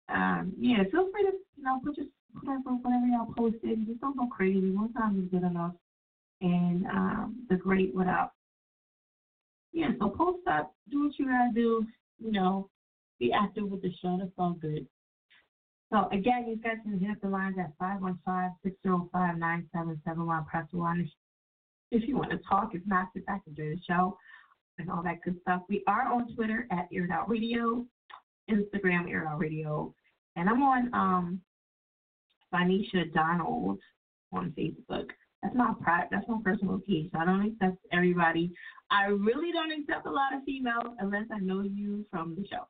Um, yeah, feel free to you know put your whatever whatever y'all posted. Just don't go crazy. One time is good enough. And um, the great without. Yeah, so post up, do what you gotta do. You know, be active with the show. That's all good. So again, you guys can hit up the lines at 515-605-9771. Press one if you want to talk. If not, sit back and enjoy the show and all that good stuff. We are on Twitter at Air Out Radio, Instagram Out Radio, and I'm on um Vanisha Donald on Facebook. That's my private. That's my personal page. So I don't accept everybody. I really don't accept a lot of females unless I know you from the show.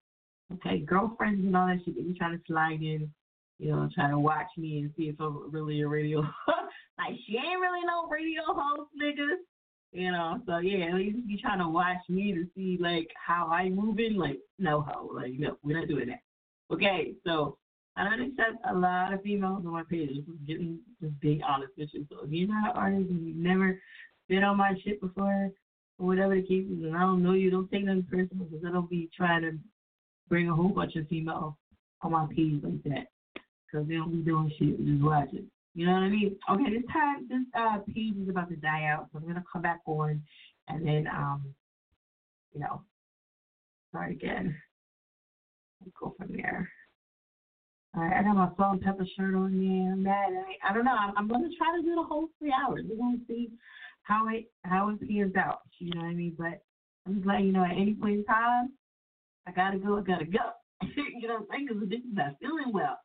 Okay, girlfriends and all that shit. They be trying to slide in, you know, trying to watch me and see if I'm really a radio. like she ain't really no radio host, niggas. You know, so yeah, least you trying to watch me to see like how I moving. Like no ho, like no, we're not doing that. Okay, so I don't accept a lot of females on my page. Just getting just being honest with you. So if you're not an artist and you've never been on my shit before, or whatever the case is, and I don't know you, don't take them personal because I don't be trying to bring a whole bunch of female page like that because they don't be doing shit, just watching. You know what I mean? Okay, this time this uh page is about to die out, so I'm gonna come back on and then um, you know, start again. Go from there. All right, I got my salt and pepper shirt on there. I'm mad. I, I don't know. I'm, I'm gonna try to do the whole three hours. We're gonna see how it how it pans out. You know what I mean? But I'm just letting you know at any point in time, I gotta go. I gotta go. you know what I'm saying? Because this is feeling well.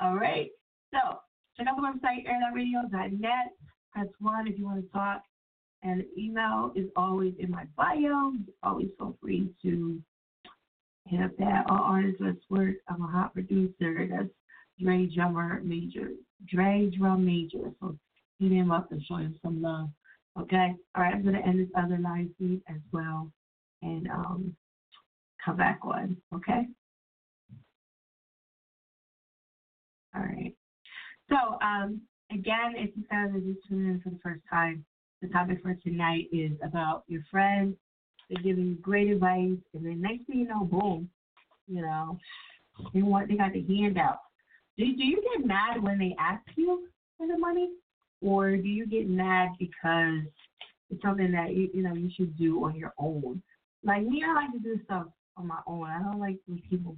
All right. So check out the website air.radio.net. Press one if you want to talk. And email is always in my bio. Always feel free to hit up that. All artists let's work. I'm a hot producer. That's Dre Drummer Major. Dre Drum Major. So hit him up and show him some love. Okay? All right, I'm gonna end this other live feed as well. And um come back on. Okay? All right. So, um, again, if you guys are just tuning in for the first time, the topic for tonight is about your friends. They're giving you great advice, and then next thing you know, boom, you know, they want they got the handout. Do do you get mad when they ask you for the money, or do you get mad because it's something that you you know you should do on your own? Like me, I like to do stuff on my own. I don't like when people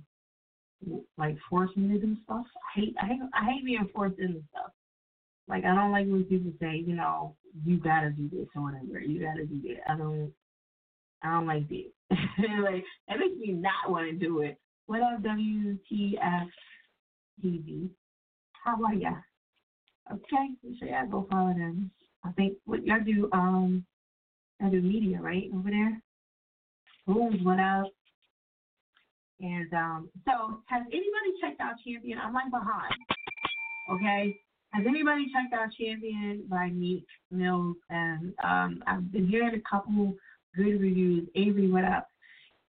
like force me to do stuff. I hate I hate I hate being forced into stuff. Like I don't like when people say, you know, you gotta do this or whatever. You gotta do that. I don't I don't like that. like that makes me not want to do it. What up, WTF TV? How are ya? Okay, so yeah, go follow them. I think what y'all do, um, y'all do media, right over there. Boom, what up? And um, so, has anybody checked out Champion? I'm like behind. Okay. Has anybody checked out Champion by Meek Mills? And um, I've been hearing a couple good reviews. Avery, what up?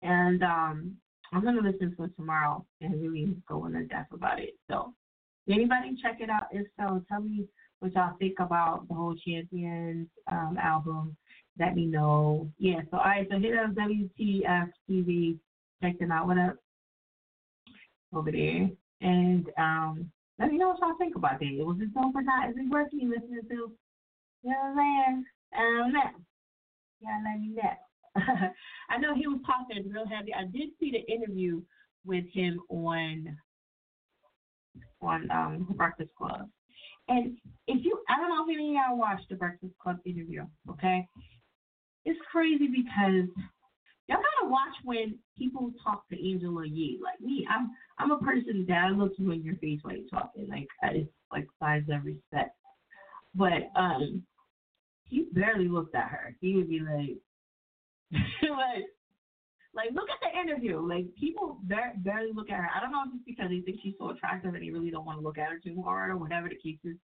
And um, I'm gonna listen to it tomorrow and really go into depth about it. So, anybody check it out? If so, tell me what y'all think about the whole Champions um, album. Let me know. Yeah. So, all right. So hit up WTF TV. Check them out. What up over there? And um, let me know what y'all think about that. Was it dope or not? Is it worth me listening to? You know what I'm saying? Um, yeah, let me know. I know he was talking real heavy. I did see the interview with him on on um Breakfast Club. And if you I don't know if any of y'all watched the Breakfast Club interview, okay? It's crazy because y'all gotta watch when people talk to Angela Yee. Like me, I'm I'm a person that I look you in your face while you're talking. Like it's like signs of respect. But um he barely looked at her. He would be like like like look at the interview. Like people bar- barely look at her. I don't know if it's because they think she's so attractive and they really don't want to look at her too hard or whatever the case is,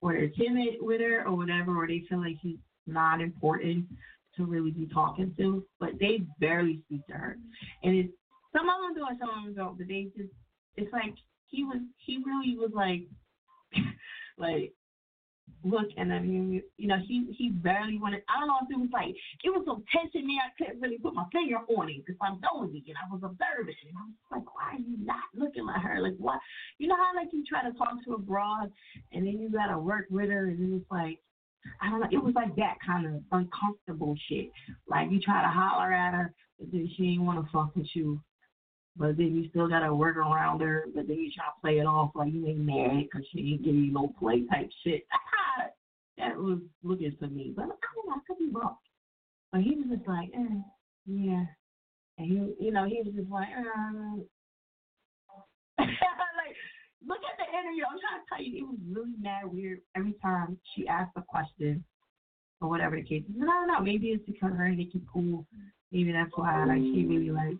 or they're timid with her or whatever, or they feel like she's not important to really be talking to. But they barely speak to her, and it's some of them do and some of them don't. But they just it's like he was he really was like like look and then you you know he he barely wanted I don't know if it was like it was so tense in me I couldn't really put my finger on it because I'm nosy and I was observing and I was like why are you not looking at her like what you know how like you try to talk to a broad and then you gotta work with her and then it's like I don't know it was like that kind of uncomfortable shit like you try to holler at her but then she ain't want to fuck with you but then you still gotta work around her. But then you try to play it off like you ain't mad because she ain't give you no play type shit. that was looking for me, but I don't know, I could be wrong. But he was just like, eh, yeah, and he, you know, he was just like, um. look at the interview. I'm trying to tell you, it was really mad weird every time she asked a question or whatever the case is. And I don't know, maybe it's because her and Nicki cool. Maybe that's why like she really like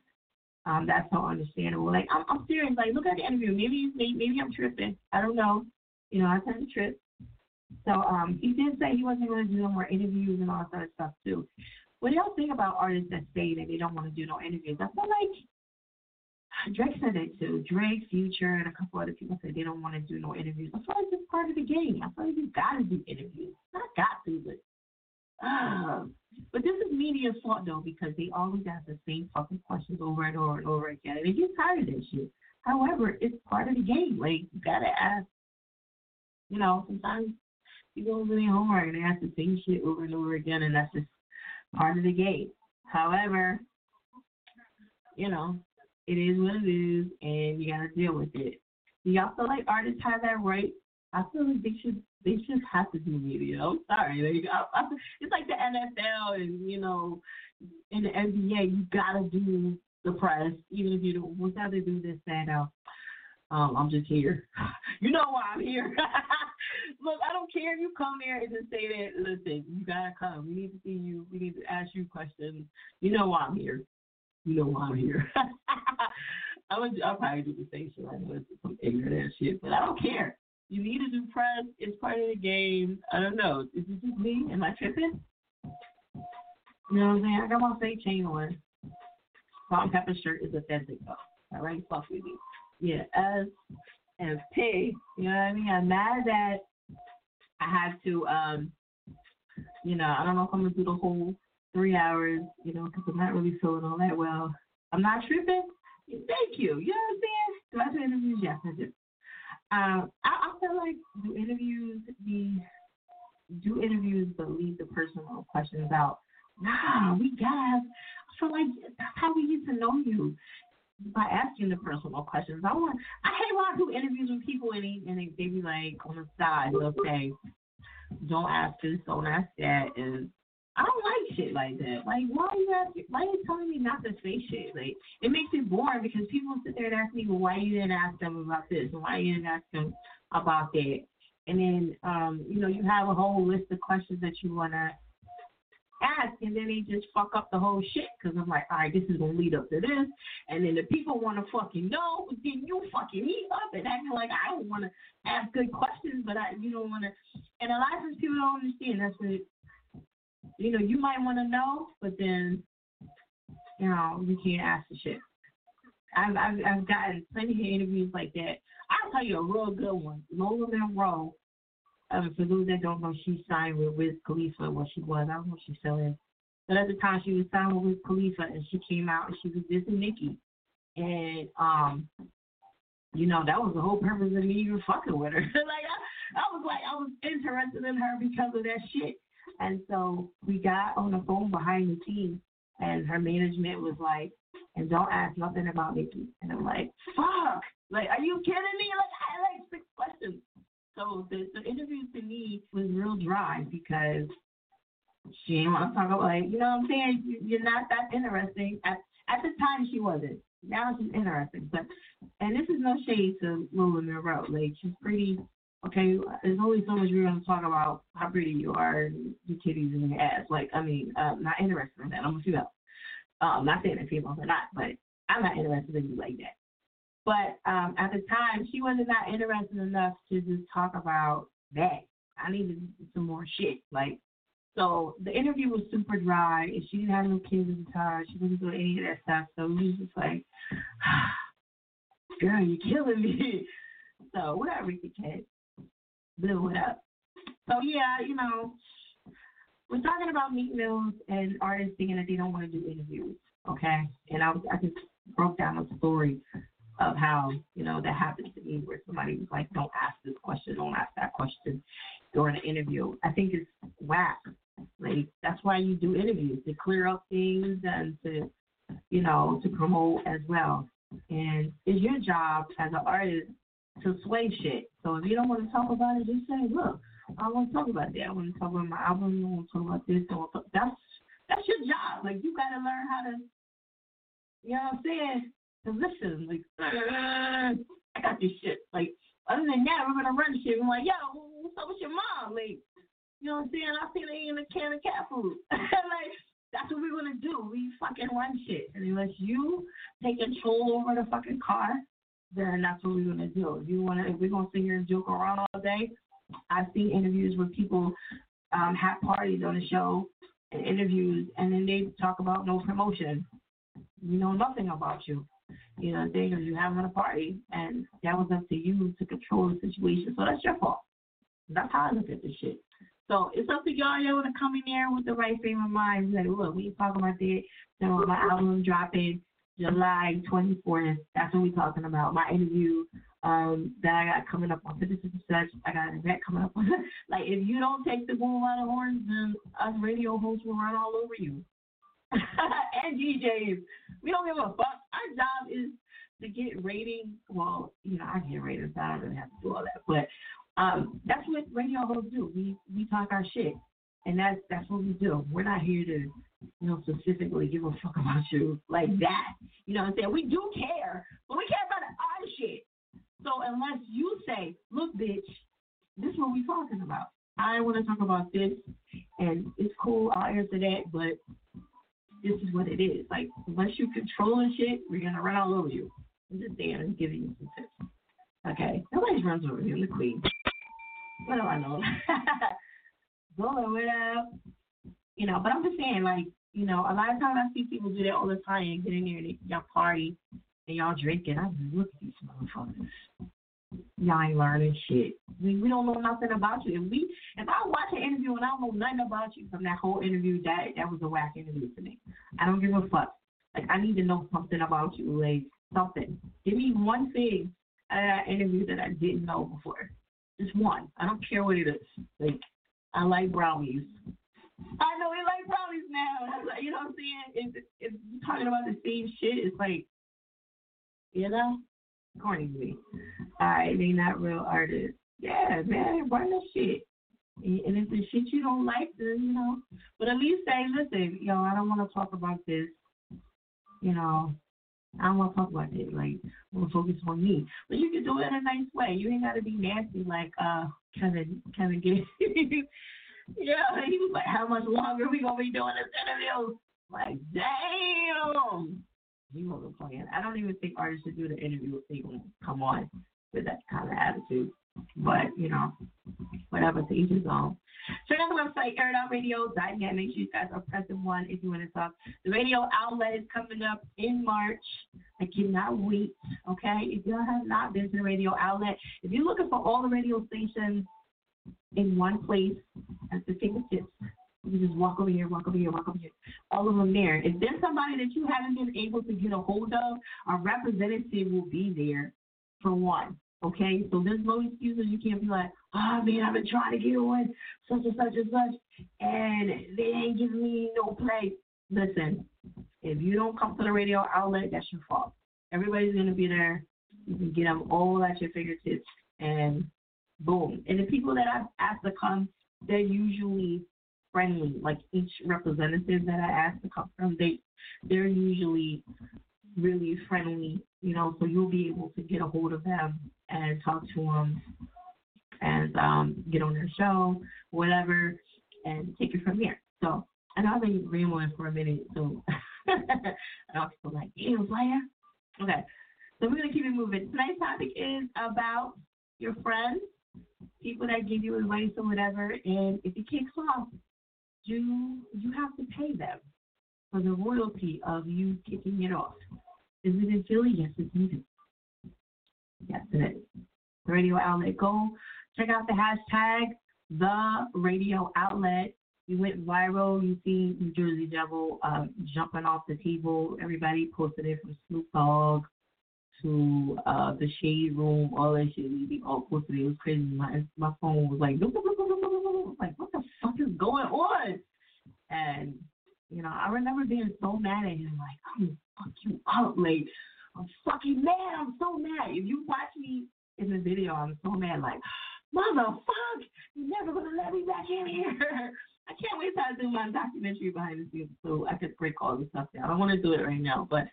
um, that's so understandable. Like I'm, I'm serious. Like look at the interview. Maybe, maybe, maybe I'm tripping. I don't know. You know, I tend to trip. So um, he did say he wasn't going to do no more interviews and all that sort of stuff too. What do y'all think about artists that say that they don't want to do no interviews? I feel like Drake said it too. Drake, Future, and a couple other people said they don't want to do no interviews. I feel like it's part of the game. I feel like you got to do interviews. Not got to, but uh, but this is media's fault though because they always ask the same fucking questions over and over and over again, and they get tired of this shit. However, it's part of the game. Like you gotta ask. You know, sometimes people are really homework and they ask the same shit over and over again, and that's just part of the game. However, you know, it is what it is, and you gotta deal with it. Do y'all feel like artists have that right? I feel like they should they just have to do media. I'm sorry. Like, I, I, it's like the NFL and, you know, in the NBA, you got to do the press, even if you don't, once they do this, that, uh, um, I'm just here. You know why I'm here. Look, I don't care if you come here and just say that, listen, you got to come. We need to see you. We need to ask you questions. You know why I'm here. You know why I'm here. I would, I'll probably do the same shit. I know it's some ignorant ass shit, but I don't care. You need to do press. It's part of the game. I don't know. Is it just me? Am I tripping? You know what I'm saying? I got my fake chain on. Salt and pepper shirt is authentic though. All right, fuck with me. Yeah, S and P. You know what I mean? I'm mad that I have to. Um, you know, I don't know if I'm gonna do the whole three hours. You know, because I'm not really feeling all that well. I'm not tripping. Thank you. You know what I'm saying? Do I do interviews? Yes, I do. Um, I, I feel like do interviews be do interviews but leave the personal questions out. Nah, we gotta. I feel like that's how we get to know you by asking the personal questions. I want. I hate when I do interviews with people and they, and they, they be like on the side they'll say, "Don't ask this, don't ask that," and I don't like shit like that. Like, why you asking? Why you telling me not to say shit? Like, it makes it boring because people sit there and ask me, well, why you didn't ask them about this and why you didn't ask them about that? And then, um, you know, you have a whole list of questions that you wanna ask, and then they just fuck up the whole shit because I'm like, all right, this is gonna lead up to this, and then the people wanna fucking know, then you fucking eat up and acting like I don't wanna ask good questions, but I, you don't wanna. And a lot of times people don't understand. That's what you know, you might want to know, but then, you know, you can't ask the shit. I've, I've I've gotten plenty of interviews like that. I'll tell you a real good one. Lola Monroe. Um, for those that don't know, she signed with Wiz Khalifa. What she was, I don't know if she still is. But at the time, she was signed with Wiz Khalifa, and she came out and she was dissing Nicki. And um, you know, that was the whole purpose of me even fucking with her. like I, I was like, I was interested in her because of that shit. And so we got on the phone behind the scenes, and her management was like, and don't ask nothing about Nicki. And I'm like, fuck. Like, are you kidding me? Like, I had like six questions. So the, the interview to me was real dry because she didn't want to talk about, like, you know what I'm saying? You, you're not that interesting. At, at the time, she wasn't. Now she's interesting. But, and this is no shade to Lola Monroe. Like, she's pretty, okay, there's only so much we're going to talk about how pretty you are and your titties and your ass. Like, I mean, uh, not interested in that. I'm a female. Um, not saying that females are not, but I'm not interested in you like that. But um, at the time, she wasn't that interested enough to just talk about that. I needed some more shit. Like, so the interview was super dry, and she didn't have no kids at the time. She wasn't doing any of that stuff. So we was just like, girl, you're killing me. So whatever you can, blew it up. So yeah, you know, we're talking about Meek Mills and artists thinking that they don't want to do interviews. Okay, and I, was I just broke down a story of how you know that happened to me, where somebody was like, "Don't ask this question, don't ask that question during an interview." I think it's whack. Like that's why you do interviews to clear up things and to, you know, to promote as well. And it's your job as an artist to sway shit. So if you don't want to talk about it, just say, "Look, I want to talk about that. I want to talk about my album. I want to talk about this. I to talk. That's that's your job. Like you got to learn how to, you know what I'm saying? Position. Like I got this shit. Like other than that, we're gonna run shit. I'm like, yo, what's up with your mom? Like, you know what I'm saying? I seen her eating a can of cat food. like that's what we're gonna do. We fucking run shit. And unless you take control over the fucking car, then that's what we're gonna do. You wanna, if we're gonna sit here and joke around all day, I've seen interviews where people um, have parties on the show and interviews, and then they talk about no promotion. We know nothing about you. You know, they are you having a party, and that was up to you to control the situation. So that's your fault. That's how I look at this shit. So it's up to y'all. Y'all want to come in there with the right frame of mind. Like, look, we talking about that. So my album dropping July 24th. That's what we're talking about. My interview um, that I got coming up on this and such. I got an event coming up. like, if you don't take the bull by the horns, then us radio hosts will run all over you. and DJs. We don't give a fuck. Our job is to get ratings. Well, you know, I get ratings. So I don't really have to do all that. But um, that's what radio hosts do. We we talk our shit, and that's that's what we do. We're not here to, you know, specifically give a fuck about you like that. You know what I'm saying? We do care, but we care about our shit. So unless you say, look, bitch, this is what we talking about. I want to talk about this, and it's cool. I'll answer that, but this is what it is. Like, unless you controlling shit, we're gonna run all over you. I'm just saying, I'm giving you some tips. Okay, nobody runs over. I'm the queen. What do I know? Zola, what? You know, but I'm just saying, like, you know, a lot of times I see people do that all the time and get in there and they, y'all party and y'all drinking. I just look at these motherfuckers. Y'all ain't learning shit. We, we don't know nothing about you. If we, if I watch an interview and I don't know nothing about you from that whole interview, that that was a whack interview to me. I don't give a fuck. Like I need to know something about you, like something. Give me one thing out of that interview that I didn't know before. Just one. I don't care what it is. Like I like brownies. I know we like brownies now. You know what I'm saying? If you're talking about the same shit, it's like, you know, corny to me. All right, they not real artists. Yeah, man, run the shit. And if the shit you don't like, then you know. But at least say, listen, yo, I don't want to talk about this. You know, I don't want to talk about it. Like, I want to focus on me. But you can do it in a nice way. You ain't got to be nasty like uh Kevin Kevin Gates. yeah, he was like, how much longer we gonna be doing this interview? Like, damn. He wasn't playing. I don't even think artists should do the interview gonna come on with that kind of attitude. But you know, whatever to each his own. Check out the website, airitoutradio.net. Make sure you guys are pressing one if you want to talk. The radio outlet is coming up in March. I cannot wait. Okay, if y'all have not been to the radio outlet, if you're looking for all the radio stations in one place at the fingertips, you just walk over here, walk over here, walk over here. All of them there. If there's somebody that you haven't been able to get a hold of, a representative will be there for one. Okay, so there's no excuses. You can't be like, oh man, I've been trying to get on such and such and such, and they ain't giving me no play. Listen, if you don't come to the radio outlet, that's your fault. Everybody's gonna be there. You can get them all at your fingertips, and boom. And the people that I've asked to come, they're usually friendly. Like each representative that I asked to come from, they they're usually really friendly. You know, so you'll be able to get a hold of them and talk to them and um, get on their show, whatever, and take it from there. So, and I've been rambling for a minute, so I also like, damn. Okay, so we're gonna keep it moving. Tonight's topic is about your friends, people that give you advice or whatever, and if it kicks off, you you have to pay them for the royalty of you kicking it off. Is it in Philly? Yes, it's. Yes, it is. The radio outlet. Go check out the hashtag the radio outlet. You went viral. You see New Jersey Devil uh, jumping off the table. Everybody posted it from Snoop Dogg to uh, the Shade Room. All that shit. We all posted it. It was crazy. My my phone was like, like what the fuck is going on? And you know, I remember being so mad at him. Like, I'm fuck you up. Like, I'm fucking mad. I'm so mad. If you watch me in the video, I'm so mad. Like, motherfuck, you're never gonna let me back in here. I can't wait I do my documentary behind the scenes so I could break all this stuff down. I don't want to do it right now, but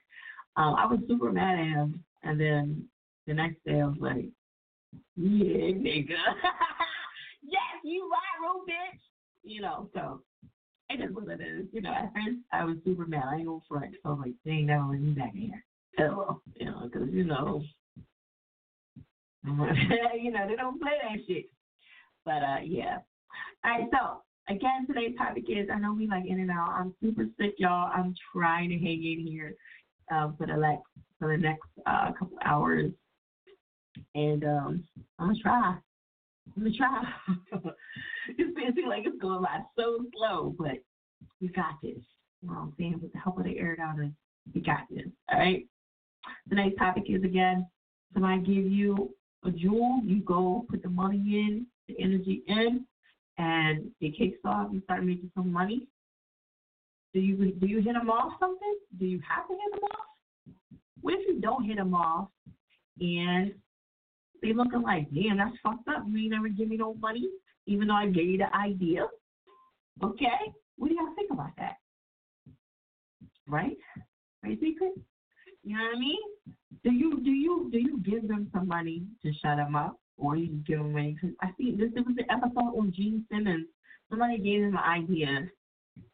um, I was super mad at him. And then the next day I was like, yeah, nigga. yes, you viral, bitch. You know, so it is what it is. You know, at first I was super mad. I ain't gonna front. So I was like, ain't never let me back here. Hello. You know, because, you know, you know, they don't play that shit. But uh, yeah. All right, so again, today's topic is I know we like in and out. I'm super sick, y'all. I'm trying to hang in here um, for the next for the next uh, couple hours, and um, I'm gonna try. I'm gonna try. it's feels like it's going by so slow, but we got this. You know what I'm saying? With the help of the air downers, we got this. All right. Tonight's topic is again, somebody give you a jewel, you go put the money in, the energy in, and it kicks off. You start making some money. Do you do you hit them off something? Do you have to hit them off? What if you don't hit them off and they looking like, damn, that's fucked up. You ain't never give me no money, even though I gave you the idea. Okay, what do y'all think about that? Right? Right, secret? You know what I mean? Do you do you do you give them some money to shut them up, or you give them money? Cause I see this. There was an episode on Gene Simmons. Somebody gave him an idea,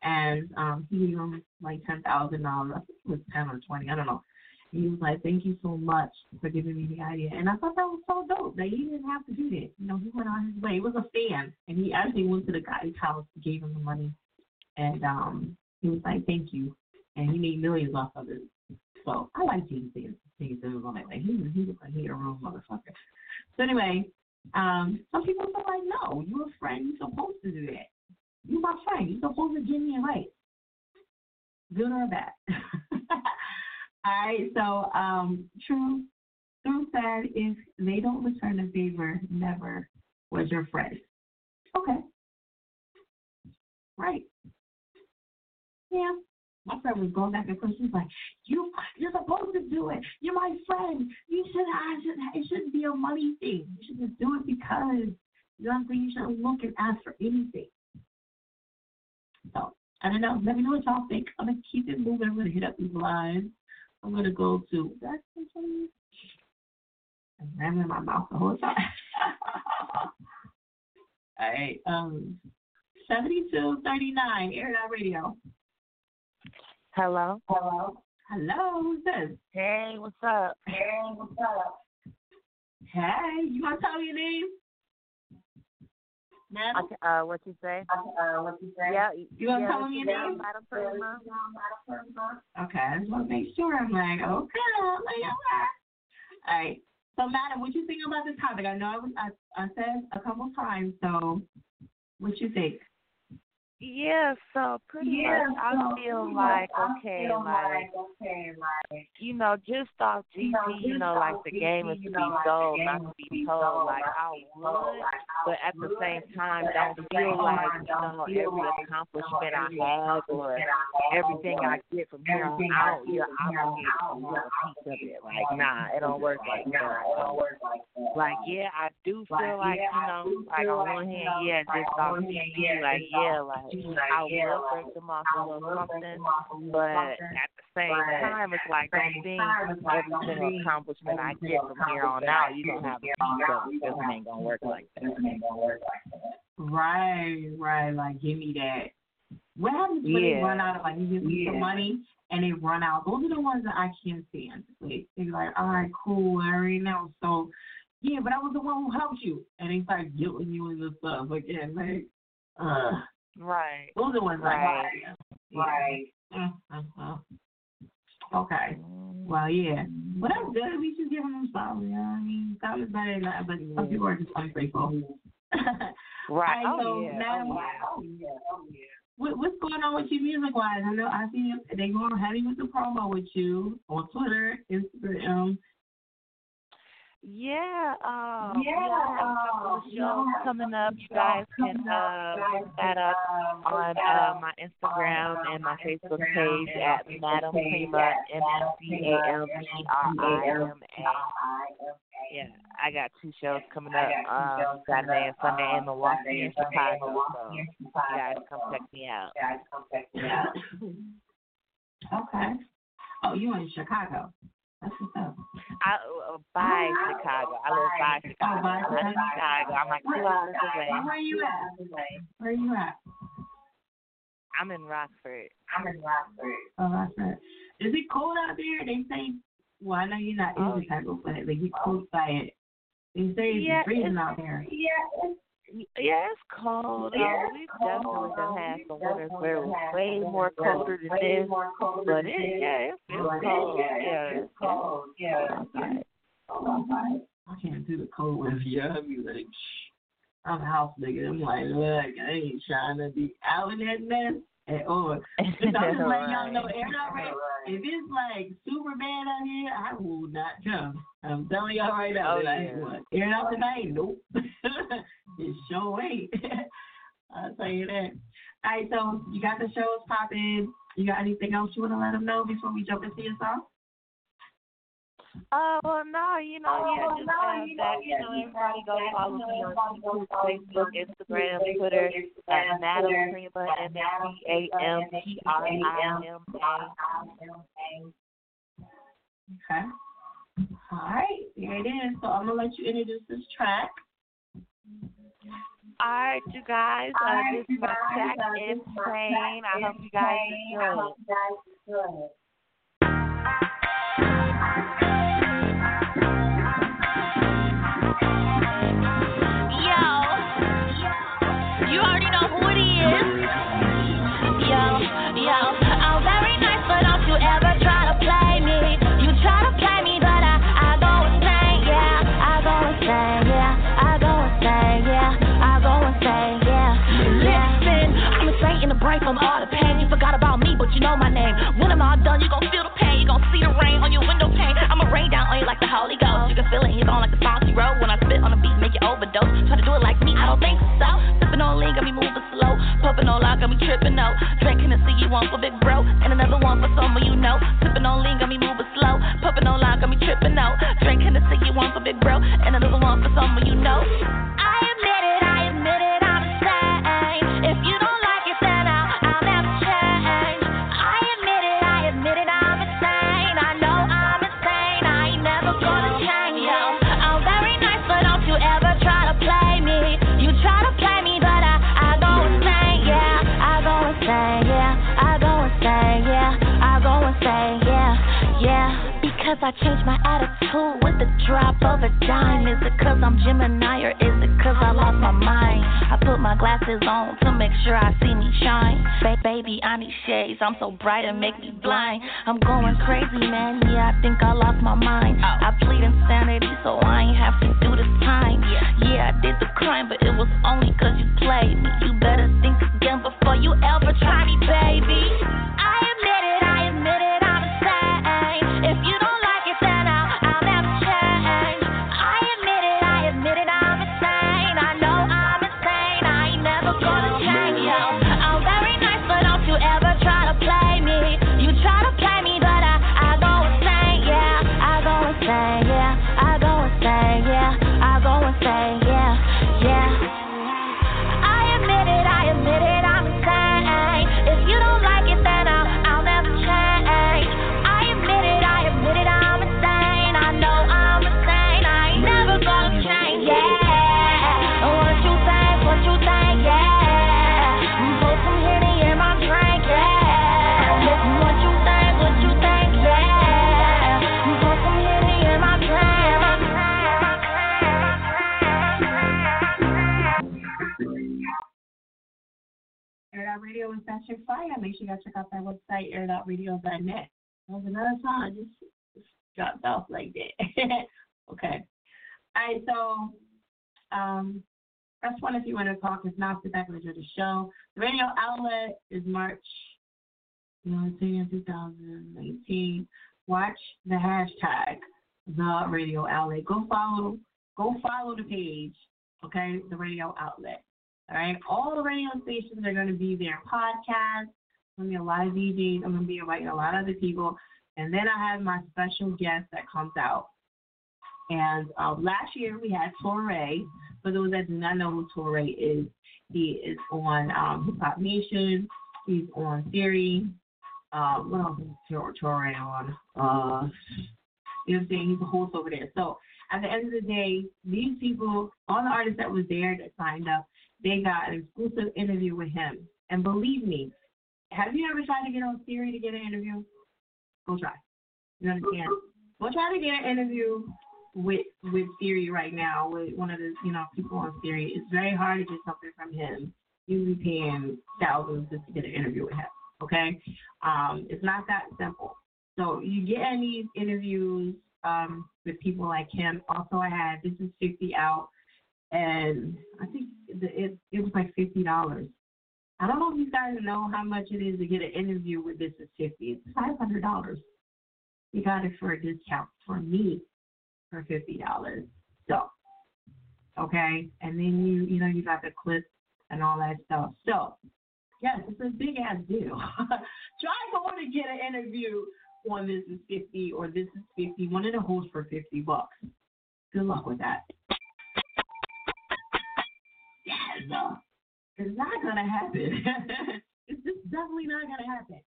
and um, he gave him like ten thousand dollars. I think it was ten or twenty. I don't know. He was like, "Thank you so much for giving me the idea," and I thought that was so dope. That he didn't have to do that. You know, he went on his way. He was a fan, and he actually went to the guy's house, gave him the money, and um, he was like, "Thank you," and he made millions off of it. So I like Gene Simmons. Gene Simmons on that. Like he was, like he a real motherfucker. So anyway, um, some people are like, "No, you're a friend. You're supposed to do that. You're my friend. You're supposed to give me advice, good or bad." All right, so um, true, true said if they don't return a favor, never was your friend. Okay. Right. Yeah. My friend was going back and forth. She's like, "You, you're supposed to do it. You're my friend. You should. I should. It shouldn't be a money thing. You should just do it because you know what I'm saying. You shouldn't look and ask for anything." So I don't know. Let me know what y'all think. I'm gonna keep it moving. I'm gonna hit up these lines. I'm gonna go to I'm ramming my mouth the whole time. All right, um, seventy-two thirty-nine, Air Out Radio. Hello. Hello. Hello. Who's this? Hey, what's up? Hey, what's up? Hey, you wanna tell me your name? Madam? Uh, what you say? Uh, what you say? Yeah, You want to call me yeah, name? Madam Prima. Okay, I just want to make sure. I'm like, okay, I'm like, all right. All right. So, madam, what you think about this topic? I know I was I, I said a couple times. So, what you think? Yeah, so pretty Yeah, much I so feel pretty like I okay, feel like okay, like you know, just off GP, you know, like the game is to be sold, not to be told. Like I would, but at the same time, don't feel like you know every accomplishment I have or everything I get from here on out, you're obligated to want a piece of it. Like nah, it don't work like that. Like yeah, I do feel like you know, like on one hand, yeah, just off GP, like yeah, like I will break them off a little something, but at the same time, it's like don't think every single accomplishment I get from here on out, you don't have a piece of it. This ain't gonna work like that. Right, right. Like, give me that. What happens when they run out of like you give them some Yeah. money and they run out? Those are the ones that I can't stand. Like, they're like, all right, cool, I already know. So, yeah, but I was the one who helped you, and they start guilting you and the stuff again. Like, uh, Right. those are ones Right. I Right. Mm-hmm. Okay. Well, yeah. Well, that's good. We should give them some. You know what I mean? That was better than that, but some people are just ungrateful. Right. Oh, so yeah. now, Oh, what, what's going on with you music wise? I know I see you, they going heavy with the promo with you on Twitter, Instagram. Yeah, um, Yeah, yeah, I have a couple um, shows yeah, coming up. You guys can uh, look that up on uh, my Instagram and my Facebook page at Madam Prima, M M C A M P R I M A. Yeah, I got two shows coming up um, Saturday and Sunday in Milwaukee and Chicago. So you guys come check me out. Okay. Oh, you in Chicago? That's what's up. I uh, by Chicago. I live by Chicago. Oh, by I'm in Chicago. I'm like two hours away. Where are you at? Where are you at? I'm in Rockford. I'm in Rockford. Oh, Rockford. Is it cold out there? They say. Well, I know you're not in Chicago, but they get cold by it. They say it's Yeah, freezing it's- out there. Yeah, it's yeah, it's cold. Um, we've definitely done had some winters where it was way more colder than this, but it yeah, it's, it's cold. Yeah, it's cold. Yeah. I can't do the cold weather. Yeah, I'd be like. I'm a house nigga. I'm like, look, I ain't trying to be out in that mess at all. I'm just letting y'all know, air not right. If it's like super bad out here, I will not come. I'm telling y'all right now. Oh, that I yeah. ain't going. Air out tonight? Nope. it sure ain't. I'll tell you that. All right, so you got the shows popping. You got anything else you want to let them know before we jump into your song? Uh, well, no, you know, yeah, just uh, that, you know, everybody go follow me on Facebook, Instagram, Twitter, at Madam Prima, M A M P R I M A. Okay. All right, here it is. So I'm gonna let you introduce this track. All right, you guys, uh, this is my track, Insane. I hope you guys enjoy it. Ghost. You can feel it in your bone like the saucy road. When I spit on the beat, make you overdose. Try to do it like me, I don't think so. Sipping on lean, got me moving slow. Pumping on loud, got me tripping out. Drinking to see you one for big bro, and another one for someone you know. Sipping on lean, got me moving slow. Pumping on loud, got me tripping out. Drinking to see you one for big bro, and another one for someone you know. I admit it, I admit it, Changed my attitude with the drop of a dime. Is it cause I'm Gemini or is it cause I lost my mind? I put my glasses on to make sure I see me shine. Ba- baby, I need shades. I'm so bright and make me blind. I'm going crazy, man. Yeah, I think I lost my mind. I plead insanity, so I ain't have to do this time. Yeah, I did the crime, but it was only cause you played me. You better think again before you ever try me, baby. I admit it, I admit it, Radio is that your fire. Make sure you guys check out that website, airoutradio.net. That was another song. I just, dropped off like that. okay. All right, so um, press one if you want to talk. If not, sit back enjoy the show. The radio outlet is March 19, 2019. Watch the hashtag the radio outlet. Go follow. Go follow the page. Okay, the radio outlet. All right, all the radio stations are going to be there. Podcasts. Going to be a lot of DJs. I'm going to be inviting a lot of other people, and then I have my special guest that comes out. And um, last year we had Torae. For those that do not know who Torae is, he is on um, Hip Hop Nation. He's on Sirius. Um, what else is Tor- Torae on? Uh, you know what I'm saying? He's a host over there. So at the end of the day, these people, all the artists that was there that signed up, they got an exclusive interview with him. And believe me, have you ever tried to get on Sirius to get an interview? Go try. You understand? Go try to get an interview with with Sirius right now with one of the you know people on Sirius. It's very hard to get something from him. Be paying thousands just to get an interview with him. Okay, um, it's not that simple. So you get in these interviews um, with people like him. Also, I had this is fifty out, and I think it it was like fifty dollars. I don't know if you guys know how much it is to get an interview with this is fifty. It's five hundred dollars. You got it for a discount for me for fifty dollars. So, okay, and then you you know you got the clip and all that stuff. So, yes, it's a big ass deal. Try going to get an interview on this is fifty or this is fifty. One of the hosts for fifty bucks. Good luck with that. Uh, it's not gonna happen. it's just definitely not gonna happen.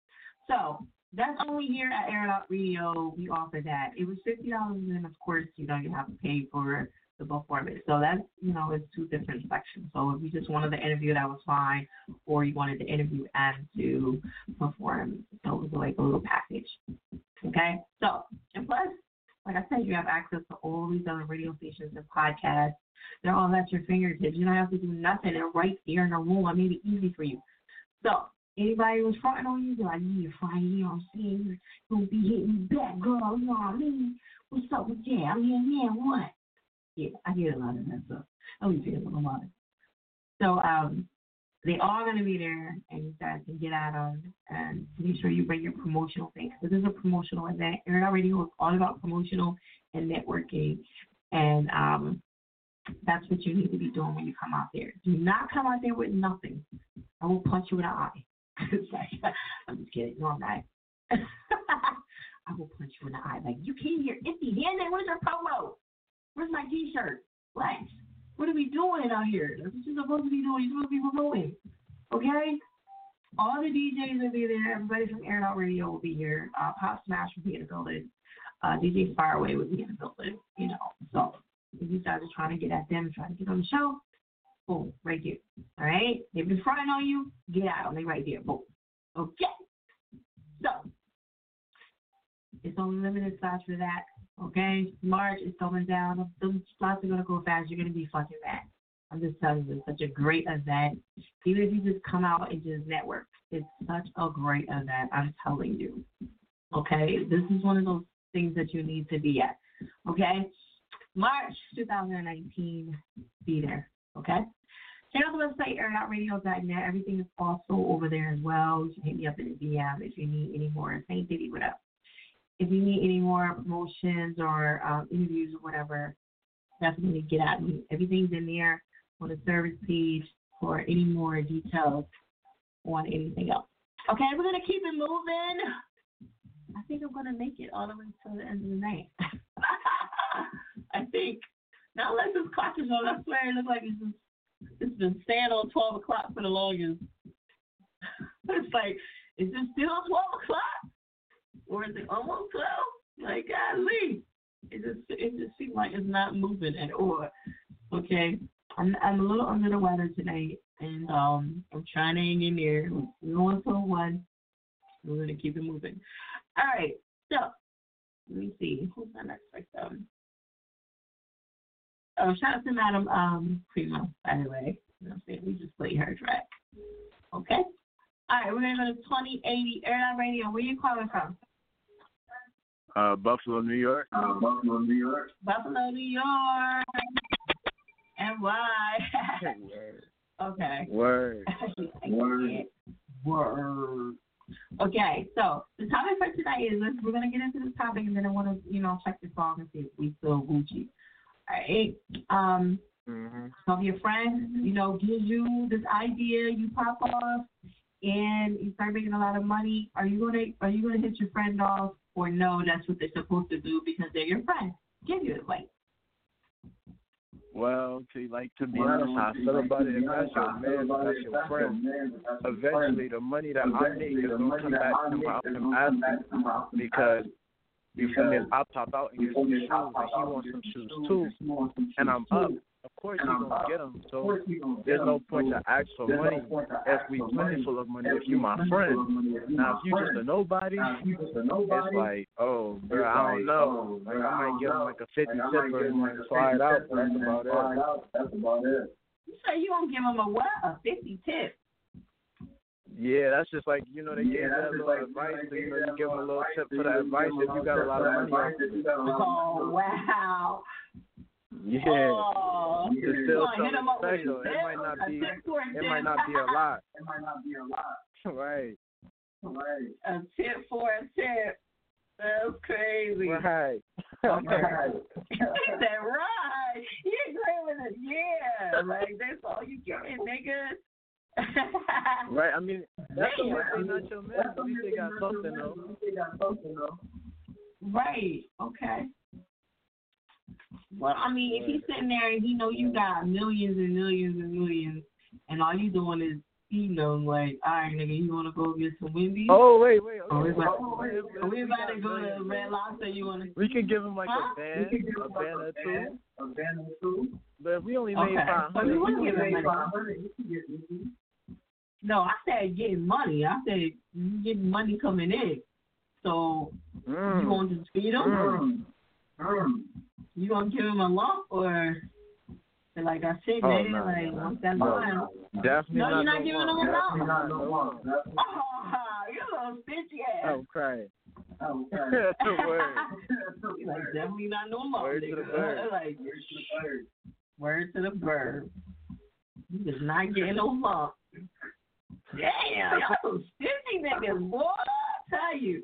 So that's only here at Air Out Radio. We offer that. It was fifty dollars, and of course, you know, you have to pay for the performance. So that's you know, it's two different sections. So if you just wanted the interview, that was fine, or you wanted the interview and to perform, so it was like a little package. Okay. So and plus, like I said, you have access to all these other radio stations and podcasts. They're all at your fingertips. You don't have to do nothing. They're right there in the room. I made it easy for you. So anybody who's fronting on you, they're like, you fight, you know what I'm saying? You're gonna be hitting back, girl. You know what I mean? What's up with that? I'm here, man. What? Yeah, I get a lot of that stuff. I always get a little lot. So um, they are going to be there, and you guys can get at them and make sure you bring your promotional things. This is a promotional event. Out Radio is all about promotional and networking, and um, that's what you need to be doing when you come out there. Do not come out there with nothing. I will punch you in the eye. I'm just kidding. No, I'm not. I will punch you in the eye. Like, you came here empty handed. Where's your promo? Where's my t shirt? What? Are we doing out here? That's what you're supposed to be doing. You're supposed to be promoting. Okay? All the DJs will be there. Everybody from Air Out Radio will be here. Uh, Pop Smash will be in the building. Uh, DJ Faraway will be in the building. You know, so if you guys are trying to get at them, trying to get on the show, boom, right there. All right? They've been fronting on you, get out. They right there. Boom. Okay. So it's only limited slots for that. Okay? March is coming down. Those slots are gonna go fast. You're gonna be fucking mad. I'm just telling you, it's such a great event. Even if you just come out and just network, it's such a great event. I'm telling you. Okay, this is one of those things that you need to be at. Okay, March 2019, be there. Okay. Check out the website, airoutradio.net. Everything is also over there as well. You can hit me up in the DM if you need any more. Saint Diddy, what up? If you need any more promotions or um, interviews or whatever, definitely get at me. Everything's in there on the service page for any more details on anything else. Okay, we're gonna keep it moving. I think I'm gonna make it all the way to the end of the night. I think. Not unless this clock is on. I swear it looks like it's just it's been staying on twelve o'clock for the longest. it's like, is it still twelve o'clock? Or is it almost twelve? Like golly. It just it just seems like it's not moving at all. Okay. I'm I'm a little under the weather tonight and um I'm trying to hang in there. We're going for one. We're gonna keep it moving. All right, so let me see. Who's my next victim? Oh, shout out to Madam um Prima, by the way. I'm saying? We just played her track. Okay? All right, we're gonna go to twenty eighty Air Out Radio. Where are you calling from? Uh, Buffalo, New York. Uh, Buffalo, New York. Buffalo, New York. And why? okay. Word. Word. Word. Okay, so the topic for tonight is let's, we're gonna get into this topic and then I want to you know check the song and see if we still Gucci. All right. Um. Mm-hmm. So if your friend you know gives you this idea, you pop off and you start making a lot of money. Are you gonna are you gonna hit your friend off or no? That's what they're supposed to do because they're your friend. Give you advice. Well, to like to be honest, how I about it, if that's your man, if that's your friend, eventually the money that I make is gonna come back to my him asking because you feel me? I pop out and get some shoes and he wants some shoes too, and I'm up, of course he's gonna get them. So there's no point to ask for money if we plentiful of money. If you my friend, now if you just a nobody, it's like, oh, bro, I don't know. Oh, like I might give him like a fifty tipper and like slide out. That's about it. That's about it. You say you gonna give him a what? A fifty tip? Yeah, that's just like you know they gave that little advice. So, you know, you give them a little tip for that advice if you got a lot of oh, money. Oh wow. Yeah, Oh, it's still something him up with special. It might not be. a It might not be a lot. It might not be a lot. Right. Right. A tip for a tip. That's crazy. Right. Okay. he said, right. You agree with it? Yeah. Like, that's all you getting, niggas. Right. I mean, that's the Damn. way they not your man. At least they got something though. Right. Okay. Well, I mean, if he's sitting there and he know you got millions and millions and millions, and all you doing is eating them, like, all right, nigga, you want to go get some Wendy's? Oh wait, wait. Oh, we Okay. about, Oh, wait, oh, we about to go to Red Lobster. You want to? We could give him like Huh? a band, a band or two. A band or two. But if we only made Okay. five So hundred, we would can give give him him money. No, I said getting money. I said you getting money coming in. So Mm. you want to feed him? Mm. You gonna give him a lump or like I said, Oh, nigga, no, like no, once that no. line. Definitely No, not you're not no giving him a lump. Definitely not no lump. Oh, you little bitchy ass. Oh, crying. Oh, Word. like definitely not no lump. Word to the bird. Like word to the bird. You is not getting no lump. Damn, y'all some stingy niggas, boy. I tell you.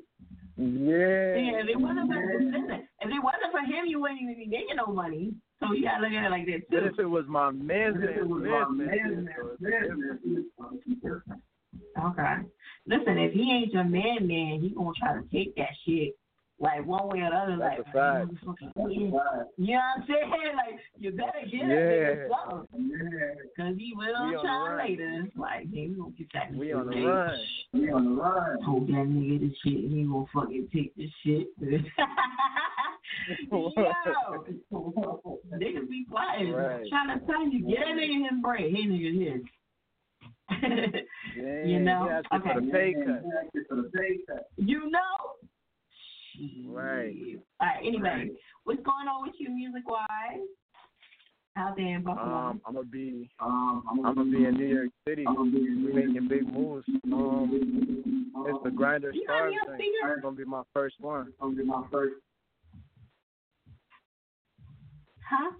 Yeah. Yeah, if it wasn't for listen, if it wasn't for him, you wouldn't even be getting no money. So you gotta look at it like that too. But if it was my man's If it man, was man's my man, man's so it's different. Okay. Listen, if he ain't your man, man, he gonna try to take that shit like one way or the other. That's like, a fact. man, fucking- you know what I'm saying? Like, you better get Yeah. it, something. Cause he will We try later. It's like, hey, we gonna get that. We on the run. We on the run. Told that nigga this shit, he gonna fucking take this shit. Yo, niggas be quiet. Right. Trying to tell you, get that nigga his break. Hey, nigga. Dang, you know, he asking for the pay cut. You know. Right. All right. Anyway, what's going on with you music wise? How's out there in Buffalo? Um, I'm gonna be, um, I'm gonna be in New York City, I'm gonna be making big moves. Um, it's the Grinder You Stars got me a thing. It's gonna be my first one. It's gonna be my first. Huh?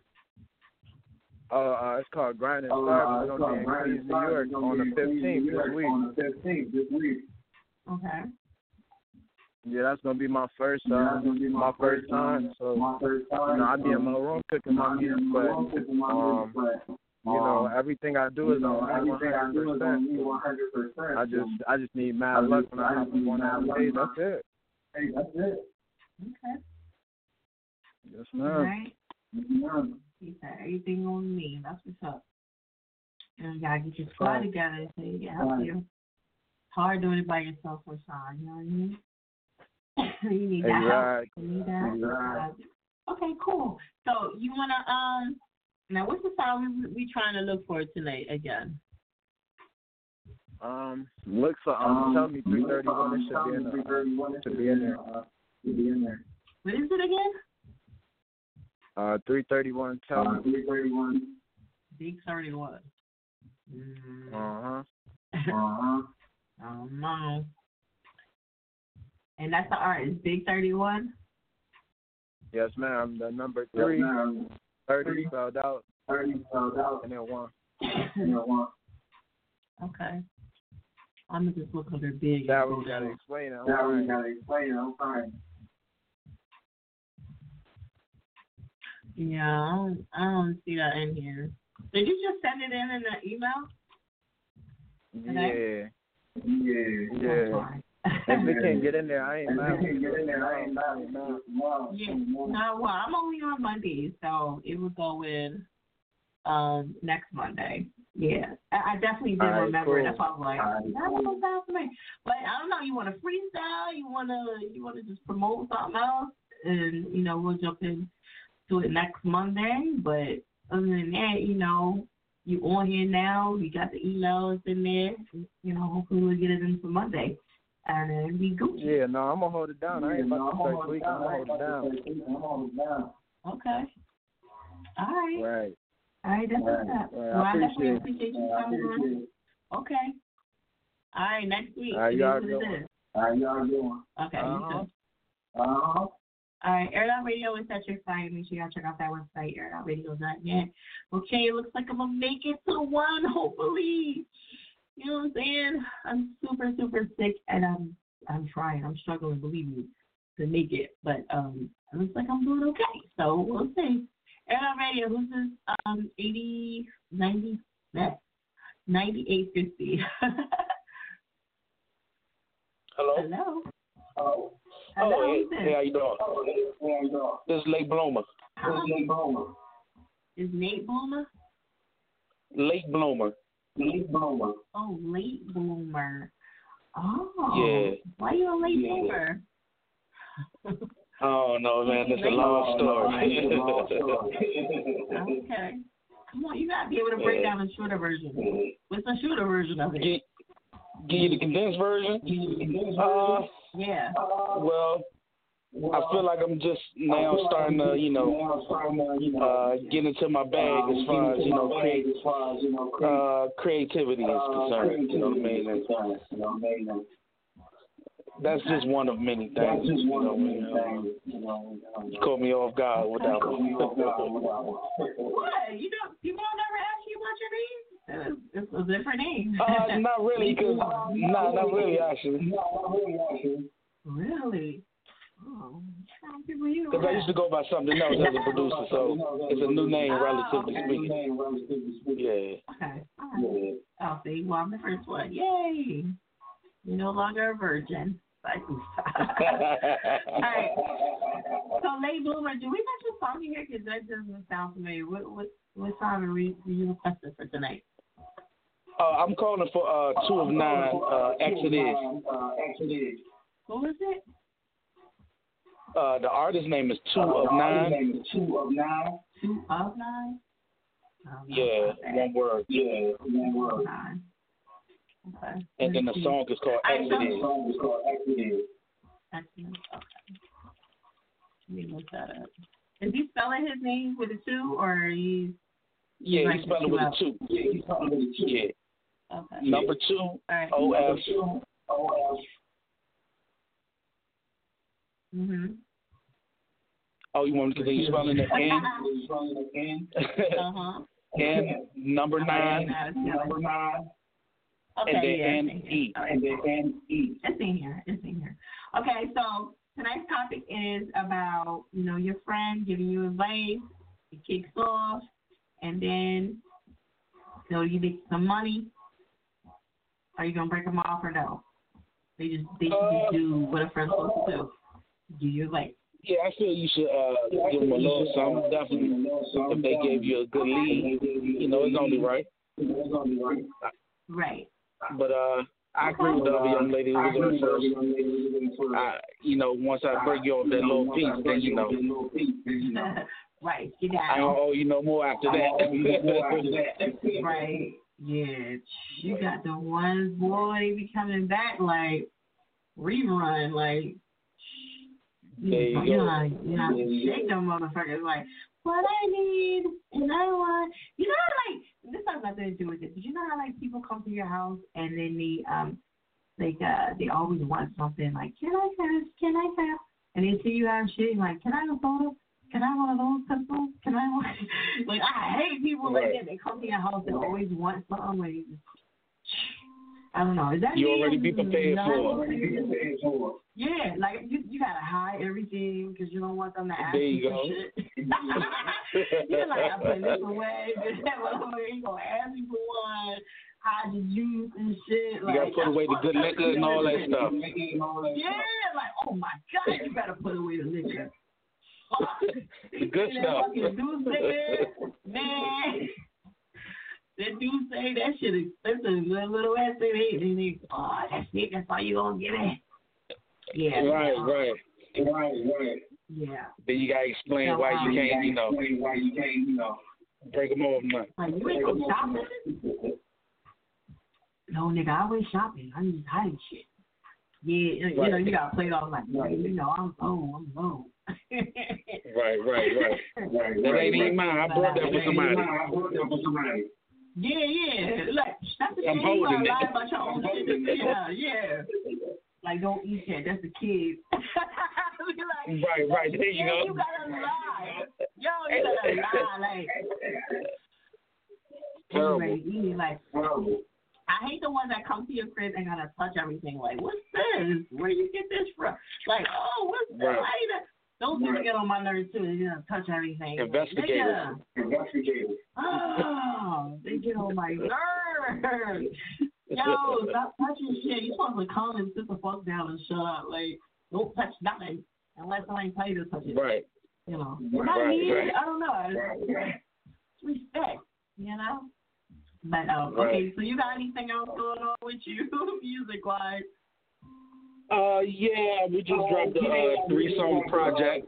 Uh, uh, it's called Grinder Uh, Stars. it's It's gonna be in Queens, New York, on the be in Queens, 15th this week. on the 15th this week. Okay. Yeah, that's gonna be my first, Yeah, uh, that's gonna be my, my first first time. time. So, My first you know, I be in my room cooking my I be music, but room cooking my um, you know, um, everything I do is know, on me everything I do is on me 100%. 100%. I just, I just need I mad luck just- when I I have one out luck Hey, that's it. Hey, that's it. Okay. Yes, All ma'am. right. Yeah. He said everything on me. That's what's up. And you gotta get your squad Right. together so you can help you. It's hard doing it by yourself sometimes, you know what I mean? you need that help. You need that. Okay, cool. So you wanna um now what's the song we we trying to look for tonight again? Um, looks like um, tell me 331. It should be in the, uh, should be in there. Should be in there. What is it again? Uh, 331. Tell Uh, me. 331. Big thirty one. Mm, Uh huh. Uh-huh. I don't know. And that's the artist, Big thirty one? Yes, ma'am. The number Yes, ma'am. 30 spelled out, 30 spelled out. and then one. You know what? Okay. I'm gonna just look under big. That and one gotta explain it. That one gotta explain it. I'm fine. Yeah, I don't, I don't see that in here. Did you just send it in in the email? Yeah. Yeah. Yeah. If we can't get in there, I ain't mad. can't get in there, I ain't mad. Tomorrow. Yeah. No, well, I'm only on Mondays, so it would go in um next Monday. Yeah, I, I definitely did All right, remember. cool. That's why I was like, All right, that was sound familiar. But I don't know. You want to freestyle? You want to you want to just promote something else? And you know, we'll jump into it next Monday. But other than that, you know, you on here now. You got the emails in there. You know, hopefully we'll get it in for Monday, and then we go. Yeah, no, I'm gonna hold it down. I ain't about to no, I'm start gonna tweaking. I'm gonna hold it down. I'm gonna hold it down. Okay. All right. Right. All right, that's what's Right. up. Right, Well, I I appreciate it. appreciate you coming on. Okay. All right, next week. All right, it is y'all what it doing? All right, y'all doing? Okay, you Uh-huh. too. Uh-huh. All right, Air Out Radio is at your site. Make sure y'all check out that website, airoutradio.net. Okay, it looks like I'm gonna make it to one, hopefully. You know what I'm saying? I'm super, super sick, and I'm I'm trying. I'm struggling, believe me, to make it. But um, it looks like I'm doing okay. So we'll see. Air Out Radio, who's this? Um, 80, 90, that 9850. Hello. Hello. Oh. Hello. Oh, hey, who's hey, how you doing? Oh, hey, how you doing? This is Late Bloomer. This is Nate Bowman. Is Nate Bloomer? Late Bloomer. Nate bloomer. Oh, late bloomer. Oh. Yeah. Why you a late Yeah. bloomer? Oh no, man, that's a Late long Long story. okay. Come on, you gotta be able to break down the shorter version. What's the shorter version of it? Give, give you the condensed version. Uh, Yeah. well, I feel like I'm just now starting to, you know, you uh, get into my bag as far as you know, create, uh, creativity is concerned. You know what I mean? And that's just one of many things. You know, when, uh, you caught me off guard with that one. What? You don't people don't ever ask you what your name? It's it's a different name. Uh, not really, cause nah, not really actually. Really? Because I used to go by something else as a producer, so it's a new name, relatively speaking. Yeah. Okay. I'll see, well, I'm the first one. Yay! You're no longer a virgin. All right. So, late bloomer, do we mention song here? Because that doesn't sound familiar. What what what song are we, are you requesting for tonight? Uh, I'm calling for uh, two of nine, uh, Exodus. Who is it? Uh, the artist name is Two of Nine. Two of nine. Two of nine. Yeah, one word. Yeah, one word. Nine. Okay. And then the song is called I know. Exodus. song is called Exodus. Excellent. Okay. Let me look that up. Is he spelling his name with a two or are you? Yeah, Right, he spelled it two with a two. Yeah, he spelled it with a two. Yeah. Okay. Number two, All right. O F. Mhm. Oh, you want me to continue spelling the N? Uh-huh. N number nine. Number nine. Okay, and then yeah, N E. And then N E. It's in here. It's in here. Okay, so tonight's topic is about, you know, your friend giving you advice, it kicks off, and then so you make some money. Are you gonna break them off or no? They just they should just do what a friend's supposed to do. Do your advice. Yeah, I feel you should uh, give them a little something. Definitely, if they gave you a good lead, you know, it's only right. Right. But uh, I agree with the other young lady who was on first. I, you know, once I break you off that little piece, then you know, right. Get I don't owe you no more after that. right. Yeah. You got the ones, boy, they be coming back like rerun, like There you go. know, you know, shake them motherfuckers like what I need and I want. You know, how, like this has nothing to do with it. But you know how like people come to your house and then they um like uh they always want something like can I have? Can I have? And they see you have shit like can I have a photo? Can I have one of those pistols? Can I want? like I hate people like that. They come to your house and always want something. Like, I don't know. Is that You already be prepared for it. Yeah, like you you gotta hide everything because you don't want them to ask There you you for go. shit. You're like, I put this away, this that away. You gonna ask me for one, hide the juice and shit. You gotta put away the good liquor and all that stuff. Yeah, like oh my god, you better put away the liquor. The good stuff. fucking man. That dude say that shit expensive. That little ass thing, they, they, they, oh, that's it. That's how you gonna get it. Yeah. Right, no. right. Right, right. Yeah. Then you gotta explain No, why um, you can't, you know, why you can't, you know, break them off nothing. Like you ain't go shopping. No, nigga, I went shopping. I need hiding shit. Yeah, right. you know, you gotta play it off like, yeah, you know, I'm low, I'm low. Right, right, right. Right. That ain't even mine. I brought that for somebody. Yeah, yeah. Like that's the I'm thing. You gotta lie about your own shit. Yeah, yeah. Like don't eat that. That's the kid. Be like, Right, right. There you yeah, go. You gotta lie. Yo, you gotta lie. Like Terrible. need, like I hate the ones that come to your crib and gotta touch everything. Like, what's this? Where you get this from? Like, oh, what's this? Right. Not- Those people get on my nerves too. They gotta touch everything. Investigators. Investigators. Oh, they get on my nerves. Yo, stop touching shit. You supposed to come and sit the fuck down and shut up. Like, don't touch nothing unless somebody tell you to touch it. Right. You know, Right, not me. right. I don't know. It's respect. You know. But um, Right. okay, so you got anything else going on with you, music wise? Uh, yeah, we just dropped a uh, three song project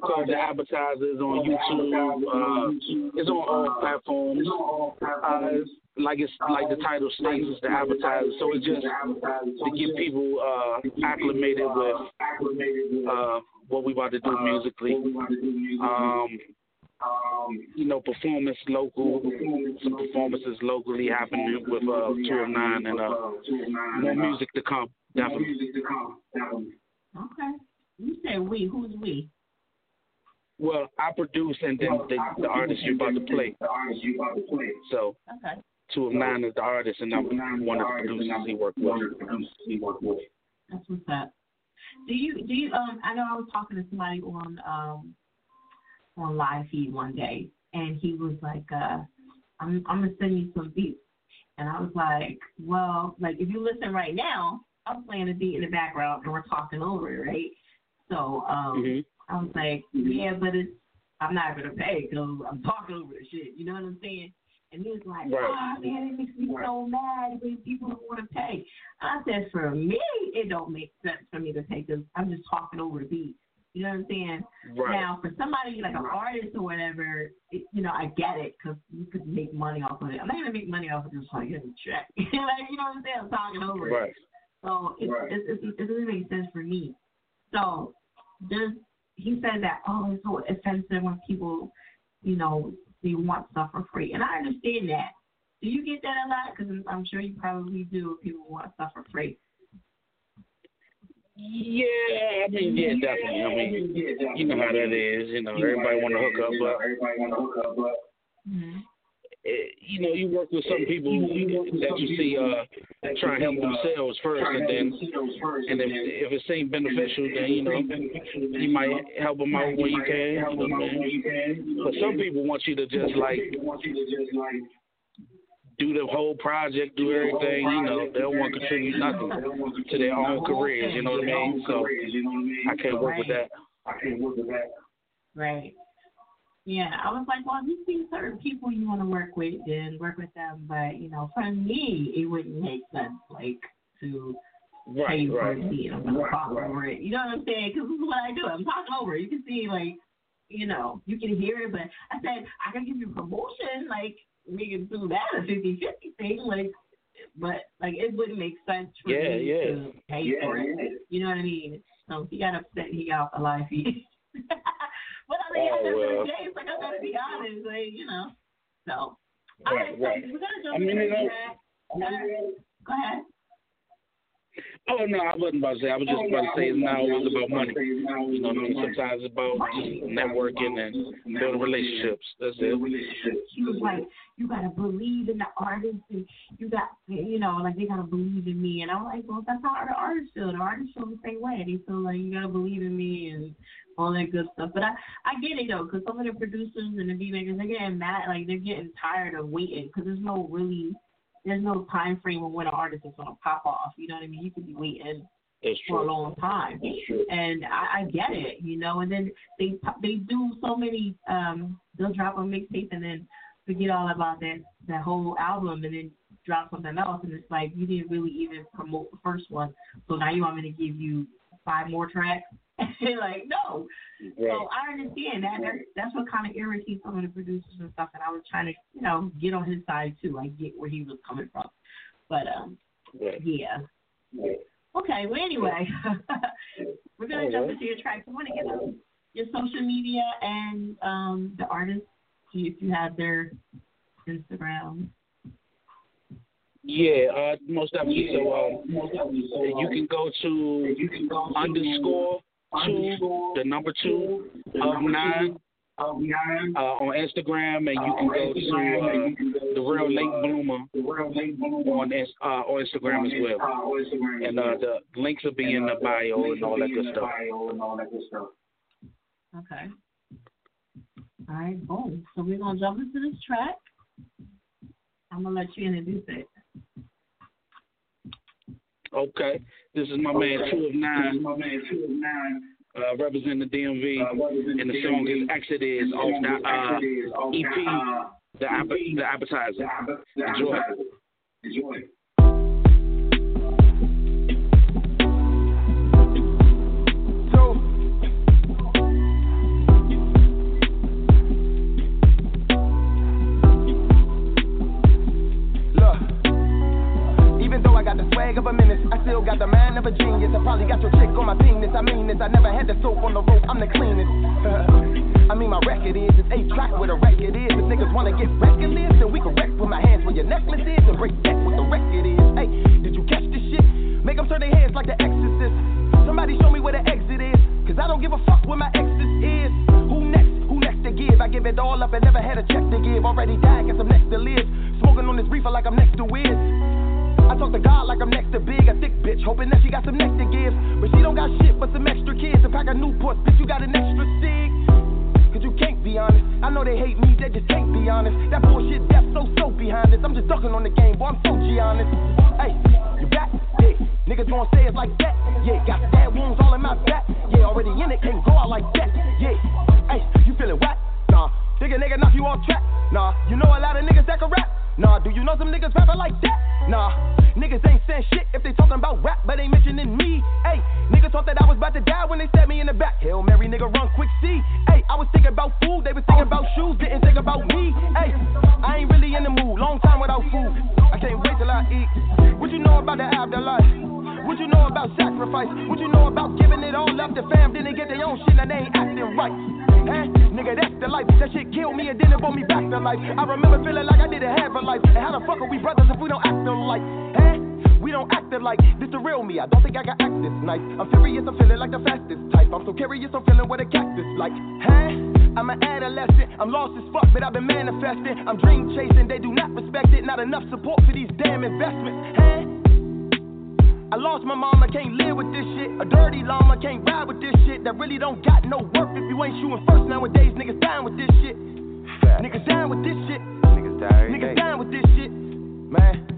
called The Advertisers on YouTube. Uh, it's on all platforms. Uh, like it's like the title states, it's The Advertisers. So it's just to get people uh, acclimated with uh, what we about to do musically. Um, you know, performance local, some performances locally happening with uh, Two of Nine, and uh, more music to come. Definitely. Okay. You said we. Who's we? Well, I produce and then the, the artist you're about to play. So Okay. two of nine is the artist, and I'm one of the producers he worked with. That's what's up. Do you do you um I know I was talking to somebody on um on live feed one day and he was like, uh, I'm I'm gonna send you some beats and I was like, Well, like if you listen right now, I'm playing a beat in the background and we're talking over it, right? So um Mhm. I was like, Yeah, but it's I'm not gonna pay because I'm talking over the shit, you know what I'm saying? And he was like, Right. Oh man, it makes me so mad when people don't want to pay. I said, for me, it don't make sense for me to pay because I'm just talking over the beat. You know what I'm saying? Right. Now, for somebody like an artist or whatever, it, you know, I get it because you could make money off of it. I'm not gonna make money off of just like getting a check. like, you know what I'm saying? I'm talking over Right. it. So it, Right. it, it, it doesn't make sense for me. So there's he said that oh it's so offensive when people, you know, they want stuff for free, and I understand that. Do you get that a lot? Because I'm sure you probably do. If people want stuff for free. Yeah, I mean, yeah, definitely. I mean, you know how that is. You know, everybody want to hook up, but everybody Eh, you know, you work with some eh, people you, uh, that you see uh try and help themselves first, and then and if if it seems beneficial, then you know you might help them out when you can. You know what I mean? But some people want you to just like do the whole project, do everything. You know, they don't want to contribute nothing to their own careers. You know what I mean? So I can't work with that. I can't work with that. Right. Yeah, I was like, well, you see certain people you want to work with, then work with them. But you know, for me, it wouldn't make sense, like to Right, pay for right. a seat. I'm gonna talk over it. You know what I'm saying? Because this is what I do. I'm talking over it. You can see, like, you know, you can hear it. But I said I can give you promotion, like we can do that a 50-50 thing, like. But like it wouldn't make sense for Yeah, me yeah. to pay Yeah, for it. You know what I mean? So he got upset. He got off the live feed. But I mean, Oh, at the end of the day, it's like I gotta be honest, like you know. So. All Right, right, so right. we're gonna jump I mean, into you know- that. Go ahead. Oh no, I wasn't about to say. I was just about to say it's not always about money. You know what I mean? Sometimes it's about networking and building relationships. That's it. She was like, "You gotta believe in the artist, and you got, you know, like they gotta believe in me." And I'm like, "Well, that's how the artists feel. The artists feel the same way. They feel like you gotta believe in me and all that good stuff." But I, I get it though, because some of the producers and the beat makers, they're getting mad, like they're getting tired of waiting, because there's no really, there's no time frame of when an artist is gonna pop off. You know what I mean? You could be waiting It's for a long time. It's true. And I, I get it, you know. And then they they do so many. um They'll drop a mixtape and then forget all about that that whole album and then drop something else. And it's like you didn't really even promote the first one. So now you want me to give you five more tracks? like no. So I understand that. That's, what kind of irritates some of the producers and stuff. And I was trying to, you know, get on his side too. I get where he was coming from. But um, yeah. Okay, well, anyway, we're going to jump into your tracks. I want to get um, your social media and um, the artists, see if you have their Instagram. Yeah, uh, most definitely. So um, you can go to underscore two, the number two of nine. Uh, on Instagram, and you can go to uh, the real late bloomer on uh, on Instagram as well, and uh, the links will be in the bio and all that good stuff. Okay. All right, boom. So we're going to jump into this track. I'm going to let you introduce it. Okay, this is my man Two of Nine. My man two of nine. Uh, representing the DMV, and the song is Exodus off the uh, EP, the, app- the appetizer. Enjoy. Enjoy. Got swag of a menace, I still got the mind of a genius. I probably got your chick on my penis. I mean this, I never had the soap on the rope. I'm the cleanest. I mean my record is it's eight track where the record is. If niggas wanna get reckless, then we can wreck with my hands where your necklace is and break back what the record is. Hey, did you catch this shit? Make them turn their heads like the exorcist. Somebody show me where the exit is. Cause I don't give a fuck where my exit is. Who next? Who next to give? I give it all up and never had a check to give. Already died, guess I'm next to live. Smoking on this reefer like I'm next to Wiz. I talk to God like I'm next to big, a thick bitch, hoping that she got some next to give. But she don't got shit but some extra kids. A pack of Newports, bitch, you got an extra cig. Cause you can't be honest. I know they hate me, they just can't be honest. That bullshit death so so behind this. I'm just ducking on the game, boy, I'm so G honest. Hey, you back? Yeah. Niggas gon' say it like that. Yeah, got stab wounds all in my back. Yeah, already in it, can't go out like that. Yeah. Hey, you feeling whack? Nah. Think a nigga knock you off track? Nah. You know a lot of niggas that can rap? Nah. Do you know some niggas rapping like that? Nah. Niggas ain't saying shit if they talking about rap, but ain't mentioning me. Hey, niggas thought that I was about to die when they stabbed me in the back. Hail Mary, nigga, run quick, see. Hey, I was thinking about food, they was thinking about shoes, didn't think about me. Hey, I ain't really in the mood, long time without food. I can't wait till I eat. Know about the afterlife? What you know about sacrifice? What you know about giving it all up to fam? Then they get their own shit and they ain't acting right. Eh? Nigga, that's the life. That shit killed me and then it brought me back to life. I remember feeling like I didn't have a life. And how the fuck are we brothers if we don't act alike? Eh? We don't act like this the real me. I don't think I can act this nice. I'm furious, I'm feeling like the fastest type. I'm so curious, I'm feeling what a cactus like. Hey, I'm an adolescent, I'm lost as fuck, but I've been manifesting. I'm dream chasing, they do not respect it. Not enough support for these damn investments. Hey. I lost my mama, can't live with this shit. A dirty llama, can't ride with this shit. That really don't got no worth if you ain't shooting first nowadays. Niggas down with this shit. Niggas down with this shit. Niggas die Niggas down with this shit. Man.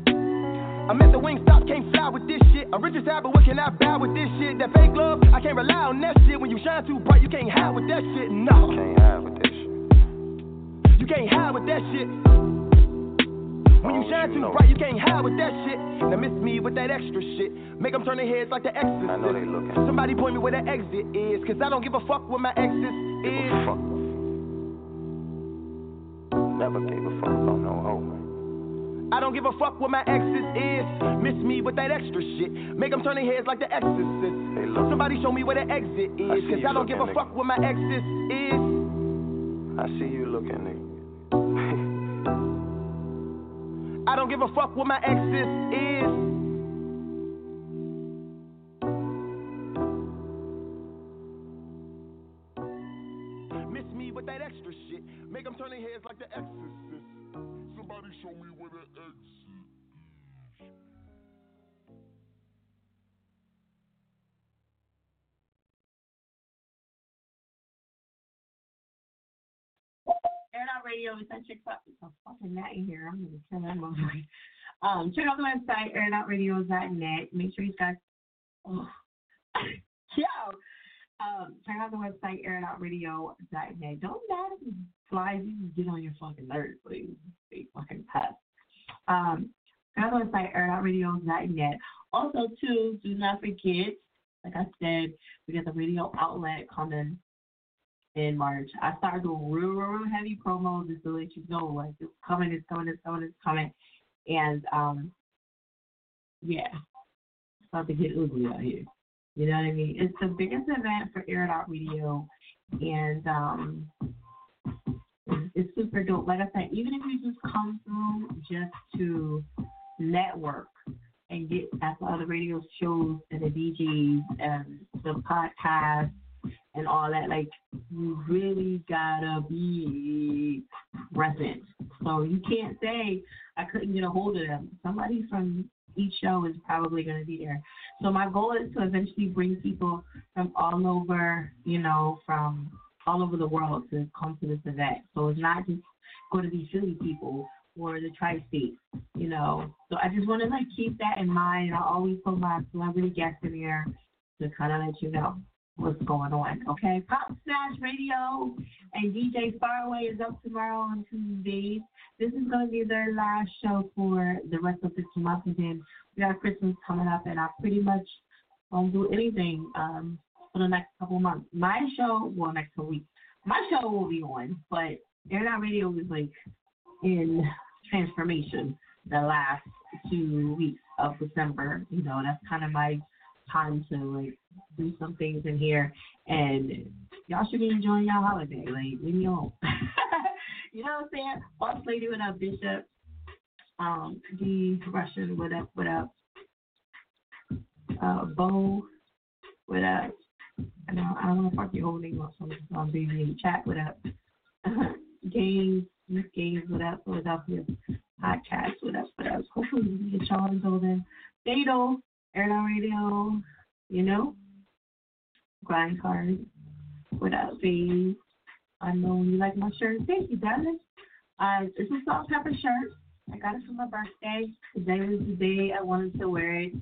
I'm at the Wingstop, can't fly with this shit. I'm rich as hell, but what can I buy with this shit? That fake love, I can't rely on that shit. When you shine too bright, you can't hide with that shit. No. You can't hide with this shit. You can't hide with that shit. When you oh, shine too bright, you can't hide with that shit. Now miss me with that extra shit. Make them turn their heads like the exorcist. I know they looking. Somebody point me where the exit is. Cause I don't give a fuck what my exit is. Fuck. Never gave a fuck about no hoe. I don't give a fuck what my exes is. Miss me with that extra shit. Make them turn their heads like the exorcist. Somebody show me where the exit is. I see Cause you I don't give a looking, fuck what my exes is. I see you looking, nigga. I don't give a fuck what my exes is. Miss me with that extra shit. Make them turn their heads like the exorcist. Somebody show me where Radio chick fuck. It's so fucking that in here. I'm gonna turn that over. Um, check out the website airitoutradio.net. Make sure you guys. Oh. Yo. Um, check out the website airitoutradio.net. Don't let them you get on your fucking nerves, please. They fucking pest. Um, check out the website airitoutradio.net. Also, too, do not forget. Like I said, we got the radio outlet coming in March. I started doing real, real, heavy promos just to let you know, like it's coming, it's coming, it's coming, it's coming. And um, yeah, it's about to get ugly out here. You know what I mean? It's the biggest event for Air Out Radio, and um, it's super dope. Like I said, even if you just come through just to network and get at the other radio shows and the DJs and the podcast and all that, like you really gotta be present. So you can't say I couldn't get a hold of them. Somebody from each show is probably gonna be there. So my goal is to eventually bring people from all over, you know, from all over the world to come to this event. So it's not just going to be Philly people or the tri-state, you know. So I just want to like keep that in mind. I always put my celebrity guests in there to kind of let you know what's going on. Okay, Pop Smash Radio and DJ Faraway is up tomorrow on Tuesdays. This is going to be their last show for the rest of this month, and then we got Christmas coming up, and I pretty much won't do anything um, for the next couple months. My show, well, next week, my show will be on, but Air Out Radio is like in transformation the last two weeks of December. You know, that's kind of my time to like do some things in here and y'all should be enjoying your holiday. Like leave me alone. you know what I'm saying? Boss lady what up, Bishop. Um, the Russian what up, what up? Uh Bo, what up? I I don't want to fuck your whole name up, so I'm just in chat, what up? Games, Miss Games, what up, Philadelphia podcast, what up, what up? Hopefully we can get y'all in building. Dado, Out Radio, you know? Grind card. What up? I know you like my shirt. Thank you, darling. Uh, it's a salt pepper shirt. I got it for my birthday. Today was the day I wanted to wear it,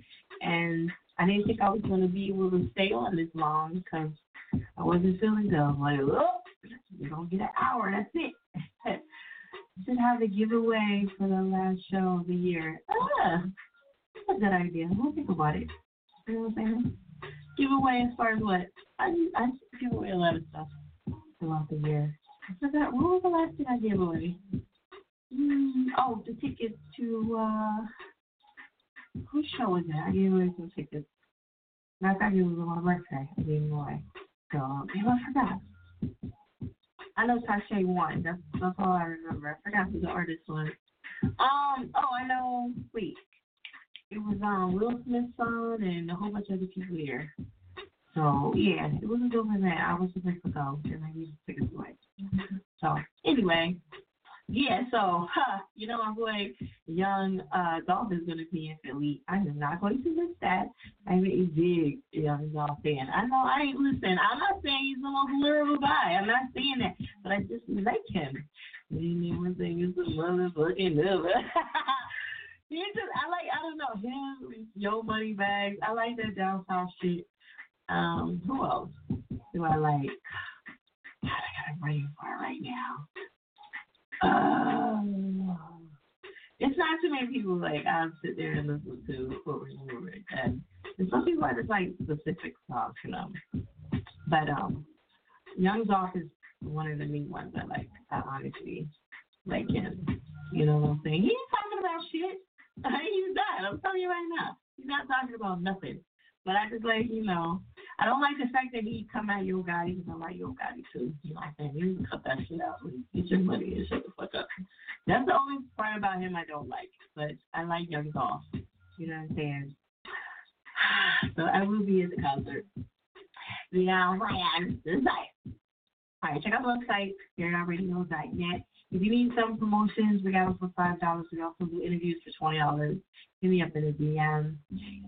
and I didn't think I was going to be able to stay on this long because I wasn't feeling good. I'm like, oh, going to get an hour. That's it. Should have a giveaway for the last show of the year. Ah, that's a good idea. We'll think about it. You know what I'm saying? Giveaway as far as what? I I give away a lot of stuff throughout the year. I forgot what was the last thing I gave away? Mm, oh, the tickets to uh whose show was it? I gave away some tickets. Matter of fact, it was on birthday. I gave away. So, um, I forgot. I know Sashay won. That's that's all I remember. I forgot who the artist was. Um. Oh, I know. Wait. It was um Will Smith's son and a whole bunch of other people there. So yeah, it was a dope event. I was supposed to go, and I used tickets away. So anyway, yeah. So huh, you know my boy Young uh Dolph is gonna be in Philly. I am not going to miss that. I'm a big Young Dolph fan. I know I ain't listen. I'm not saying he's the most lyrical guy. I'm not saying that, but I just like him. And one thing is the motherfucking never. He just, I like, I don't know, him, Yo Money Bags. I like that down south shit. Um, who else do I like? God, I got a brain fart right now. Um, it's not too many people like I sit there and listen to and over again. And some people are just like specific songs, you know. But um, Young Dolph is one of the new ones I like. I honestly like him. You know what I'm saying? He ain't talking about shit. He's not. I'm telling you right now. He's not talking about nothing. But I just like, you know, I don't like the fact that he come at Yo Gotti because I like Yo Gotti too. You know what You cut that shit out get your money and shut the fuck up. That's the only part about him I don't like. But I like Young Dolph. You know what I'm saying? So I will be at the concert. Yeah, man. This site. All right, check out the website, hearingouradio.net. If you need some promotions, we got them for five dollars. We also do interviews for twenty dollars. Hit me up in the DM.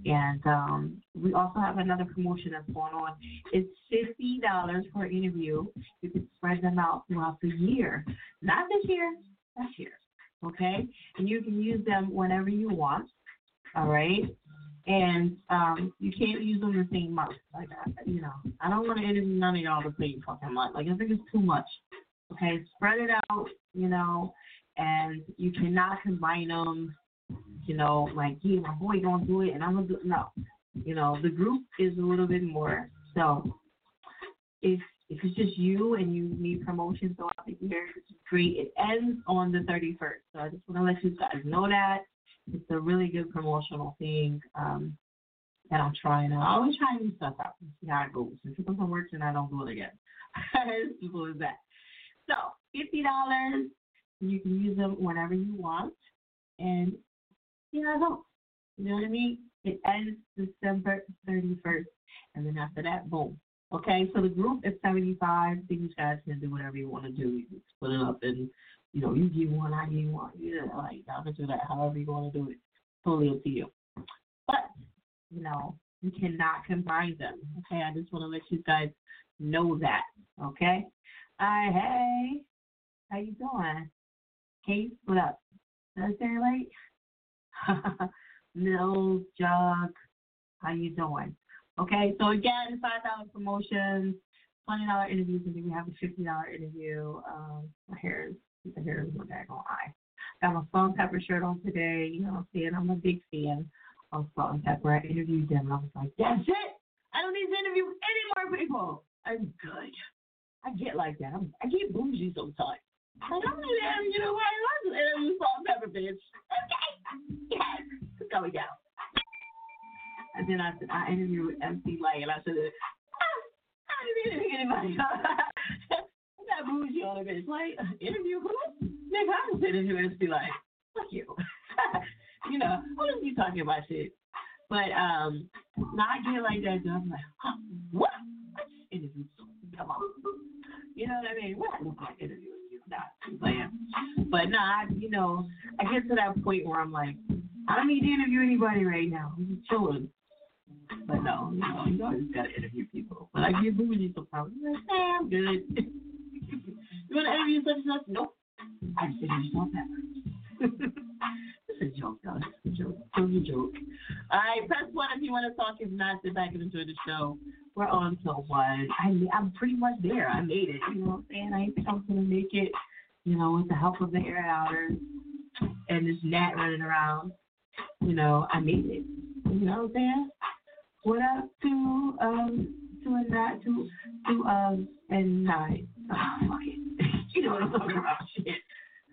And um, we also have another promotion that's going on. It's fifty dollars per interview. You can spread them out throughout the year. Not this year, next year. Okay? And you can use them whenever you want. All right? And um, you can't use them the same month. Like you know, I don't want to interview none of y'all the same fucking month. Like I think it's too much. Okay, spread it out, you know, and you cannot combine them. You know, like yeah, my boy gonna do it, and I'm gonna do no. You know, the group is a little bit more. So if if it's just you and you need promotion throughout the year, it's great. It ends on the 31st. So I just want to let you guys know that it's a really good promotional thing um, that I'm trying out. I always try new stuff out and see how it goes. If it doesn't work, then I don't do it again. as simple as that. So fifty dollars. You can use them whenever you want, and see how. You know what I mean? It ends December thirty first, and then after that, boom. Okay, so the group is seventy five. So you guys can do whatever you want to do. You can split it up, and you know, you give one, I give one. You know, like y'all can do that however you want to do it. Totally up to you. But you know, you cannot combine them. Okay, I just want to let you guys know that. Okay. Hi, hey, how you doing? Kate, what up? It right? Mills, Jug, how you doing? Okay, so again, five dollar promotions, twenty dollar interviews, and then we have a fifty dollar interview. Um, my hair is the hair is my daggone eye. Got my salt pepper shirt on today. You know what I'm saying? I'm a big fan of Salt-N-Pepa. I interviewed them, and I was like, that's it. I don't need to interview any more people. I'm good. I get like that. I'm, I get bougie sometimes. I don't you know what? I want to interview salt pepper, bitch. Okay. Yes. There we go. And then I said, I interviewed MC Lyte, and I said, ah, I didn't interview anybody. Got bougie on a bitch. Like, interview who? Nigga, I just interview MC Lyte. Fuck you. you know, what are you talking about shit? But um, now I get like that, I'm like, huh, what? I just interviewed Come on. You know what I mean? You? Not playing. But nah, I, you know, I get to that point where I'm like, I don't need to interview anybody right now. I'm just chilling. But no, you know, you always gotta interview people. But I get bougie sometimes. I'm hey, I'm good. you wanna interview such and such? Nope. I just interview salt pepper. It's a joke, guys. It's a joke. It's a joke. All right, press one if you want to talk. If not, sit back and enjoy the show. We're on till one. I, I'm pretty much there. I made it. You know what I'm saying? I think I'm to make it, you know, with the help of the air outers and this gnat running around. You know, I made it. You know what I'm saying? What up to, um, to a nine, to, to, um, and nine. Oh, fuck it. you know what I'm talking about. Shit.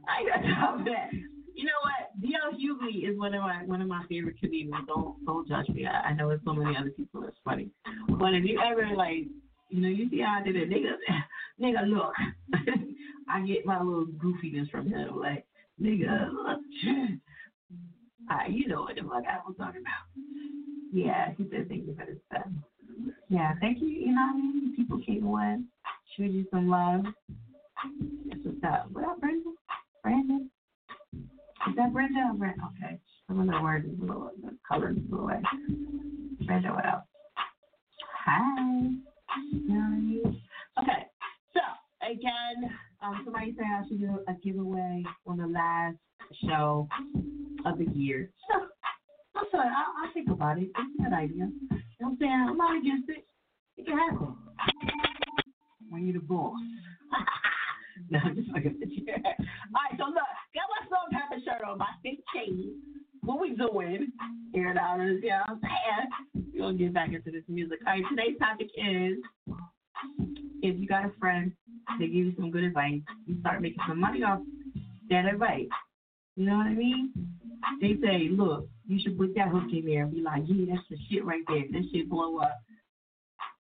I got to that. You know what? D.L. Hughley is one of my one of my favorite comedians. Don't don't judge me. I, I know there's so many other people that's funny. But if you ever like, you know, you see how I did it, nigga, nigga, look. I get my little goofiness from him, like, nigga, look. You know what the fuck I was talking about. Yeah, he said thank you for this stuff. Yeah, thank you. You know mean? People came on, showed you some love. That's what's up. What up, Brandon? Brandon? Is that Brenda Brenda? Okay. Some of the words is a little, the color is away. Brenda, what else? Hi. You? Okay. So, again, um, somebody said I should do a giveaway on the last show of the year. So, I'm sorry, I'll, I'll think about it. It's a good idea. You know what I'm saying? I'm not against it. It can happen. When you're the boss. no, I'm just fucking with you. All right, so look, got my Salt Pepper shirt on, my thick chain. What we doing? Here what I'm saying? We're going to get back into this music. All right, today's topic is if you got a friend, that give you some good advice, you start making some money off that advice. You know what I mean? They say, look, you should put that hook in there and be like, yeah, that's the shit right there. That shit blow up.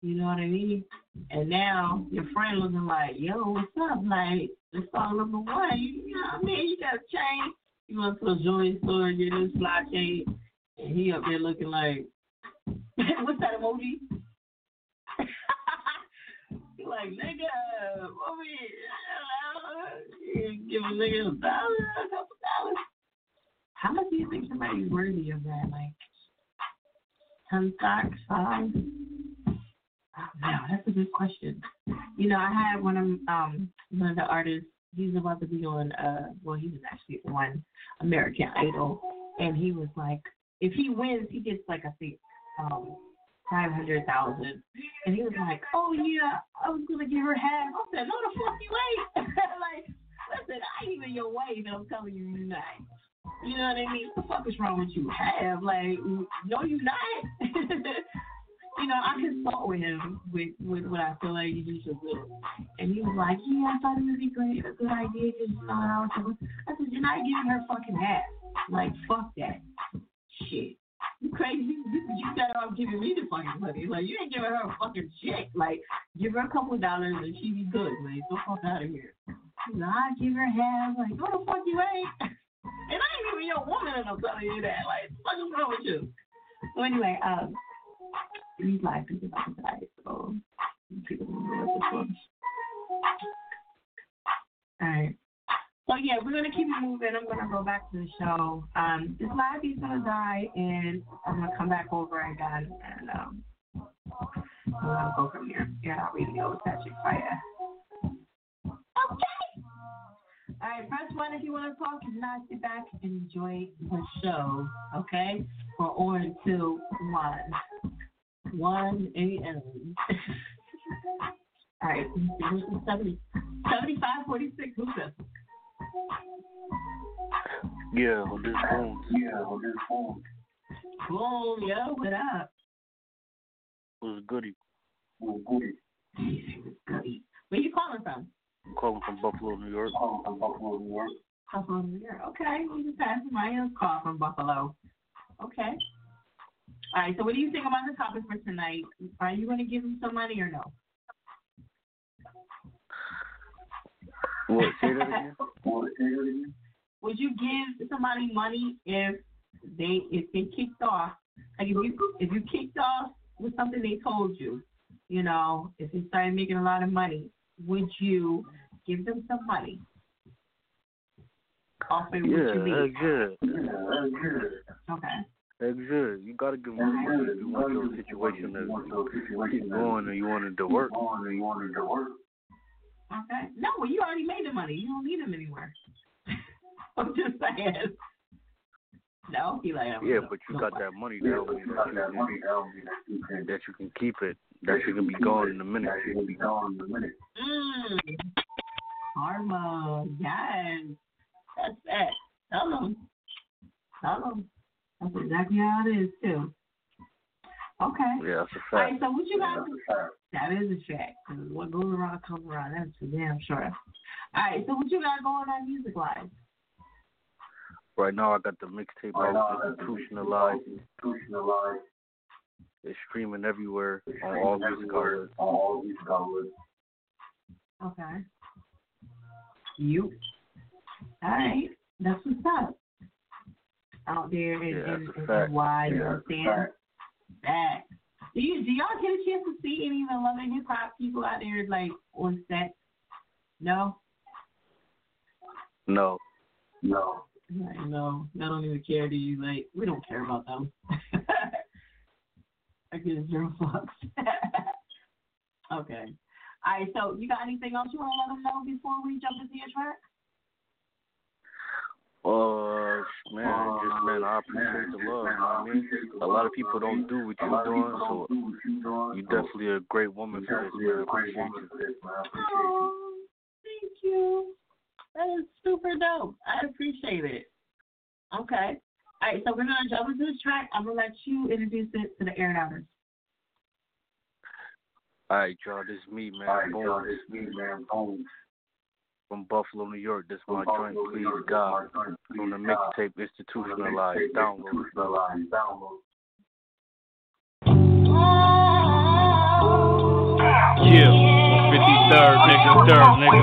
You know what I mean? And now your friend looking like, yo, what's up? Like, it's all number one. You know what I mean? You got a chain. You went to a joint store get this fly chain. And he up there looking like, what's that emoji? Like, nigga, over here. Give a nigga a dollar, a couple dollars. How much do you think somebody's worthy of that? Like, 10 stocks, five? No, that's a good question. You know, I had one of um one of the artists. He's about to be on uh well, he was actually on American Idol, and he was like, if he wins, he gets like I think um five hundred thousand, and he was like, oh yeah, I was gonna give her half. I said, no, the fuck you ain't. like, listen, I ain't even your and I'm telling you you're not. You know what I mean? What the fuck is wrong with you? Have like, no, you not. you know, I consult with him with, with what I feel like you should do. And he was like, Yeah, I thought it would be great, a good idea to just start out. I said, You're not giving her fucking half. Like, fuck that. Shit. You crazy? You, you better off giving me the fucking money. Like, you ain't giving her a fucking shit. Like, give her a couple dollars and she be good. Like, go fuck out of here. He's I give her half. Like, no, the fuck you ain't. And I ain't even your woman and I'm telling you that. Like, what is wrong with you? So anyway, um, these live people about to die, so people this was. Alright. So yeah, we're gonna keep it moving. I'm gonna go back to the show. Um, this live is gonna die, and I'm gonna come back over again, and um, I'm gonna go from here. Yeah, I'll radio with that chick fire. Okay. All right, press one if you want to talk. If not, sit back and enjoy the show. Okay, for on two one. 1 a.m. All right, this is 70, 75, 46. Who's this? Yeah, on this phone. Yeah, on this phone. Boom, yo, what up? What's goody? What's goody? Goody. Where you calling from? I'm calling from Buffalo, New York. Calling from Buffalo, New York. Buffalo, New York. Okay, we just had somebody else call from Buffalo. Okay. All right, so what do you think about the topic for tonight? Are you going to give him some money or no? What? Say that again. what? Say that again. Would you give somebody money if they if they kicked off? Like if you if you kicked off with something they told you, you know, if they started making a lot of money, would you give them some money? Yeah, you that's need. good. Okay. That's good. You gotta give them money if you want your situation to keep going and you want it to work. Okay. No, well, you already made the money. You don't need them anymore. I'm just saying. No, he like Yeah, but you got that money that mean that you can, that you can keep it. That you can be gone in a minute. You can be gone in a minute. Mm. Hormone, yes. That's that. Tell them. Tell them. That's exactly how it is, too. Okay. Yeah, that's a All right, fact. so what you got? That is a fact. 'cause what goes around comes around. That's for damn sure. All right, so what you got going on music wise? Right now, I got the mixtape out, institutionalized. It's streaming everywhere on all music outlets. Okay. You. All right. That's what's up. Out there in, Yeah, in, that's a in fact. wide, you Yeah, understand? That. Do you do y'all get a chance to see any of the Love and Hip Hop people out there like on set? No. No. No. Like, no, I don't even care. Do you like? We don't care about them. I get zero fucks. okay. All right. So you got anything else you want to let them know before we jump into your track? Uh, man, just man, I appreciate the love. You know what I mean? A lot of people don't do what you're doing, so you're definitely a great woman for this, man. I appreciate you. Oh, thank you. That is super dope. I appreciate it. Okay. All right, so we're gonna jump into this track. I'm gonna let you introduce it to the air outers. All right, y'all, this is me, man. Bones. This me, man. Bones. From Buffalo, New York. This my joint, please God. On the mixtape, institutionalized. Download. Yeah, 53rd, nigga, third, nigga.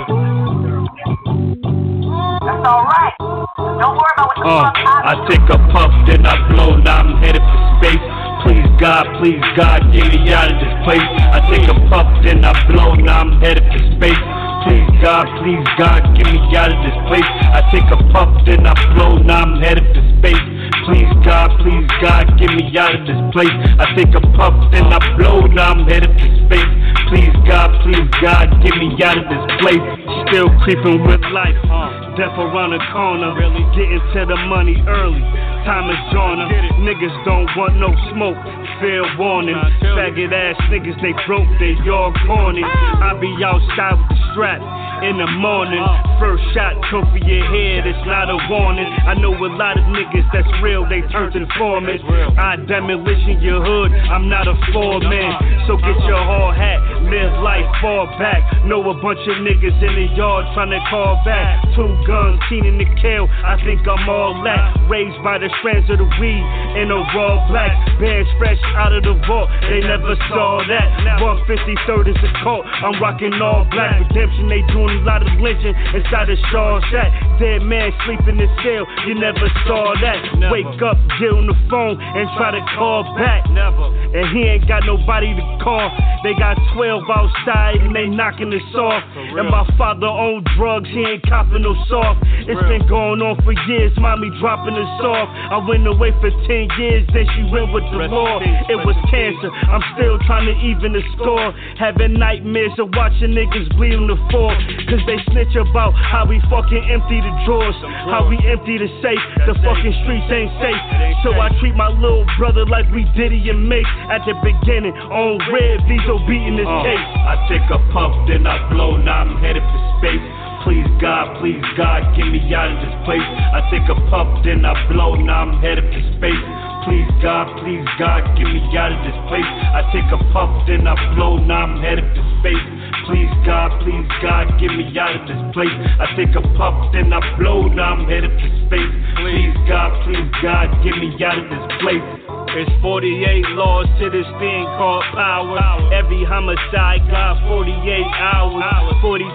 That's alright. Don't worry about what Uh, I take a puff, then I blow, now I'm headed for space. Please God, please God, get me out of this place. I take a puff, then I blow, now I'm headed for space. Please God, please God, get me out of this place. I take a puff, then I blow, now I'm headed for space. Please God, please God, get me out of this place. I take a puff, then I blow, now I'm headed for space. Please God, please God, get me out of this place. Still creeping with life, huh? Death around the corner, really getting to the money early. Time is on Niggas don't want no smoke. Fair warning. Faggot ass niggas, they broke, they all corny. I be outside with the strap in the morning. First shot, come for your head, it's not a warning. I know a lot of niggas that's real, they turn to informants. I demolition your hood, I'm not a foreman. So get your hard hat, live life, fall back. Know a bunch of niggas in the yard trying to call back. Two guns, keening to kill, I think I'm all that. Raised by the strands of the weed in a raw black. Bands fresh out of the vault, they never saw that. 153rd is a cult, I'm rocking all black. Redemption, they doing a lot of lynching inside the Shaw shack. Dead man sleeping in the cell, you never saw that. Wake up, get on the phone, and try to call back. Never. And he ain't got nobody to call. They got 12 outside and they knocking us off. And my father owned drugs, he ain't copping no soft. It's been going on for years, mommy dropping us off. I went away for 10 years, then she went with the law. It was cancer, I'm still trying to even the score. Having nightmares of watching niggas bleed on the floor. Cause they snitch about how we fucking empty the drawers, how we empty the safe. The fucking streets ain't safe. So I treat my little brother like we Diddy and make at the beginning. On red, Vito beating his case. Uh, I take a puff, then I blow, now I'm headed for space. Please God, please God, get me out of this place. I take a puff, then I blow, now I'm headed for space. Please God, please God, get me out of this place. I take a puff, then I blow, now I'm headed for space. Please God, please God, get me out of this place. I take a puff, then I blow, now I'm headed for space. Please God, please God, get me out of this place. It's 48 laws to this thing called power. Every homicide got 48 hours. 42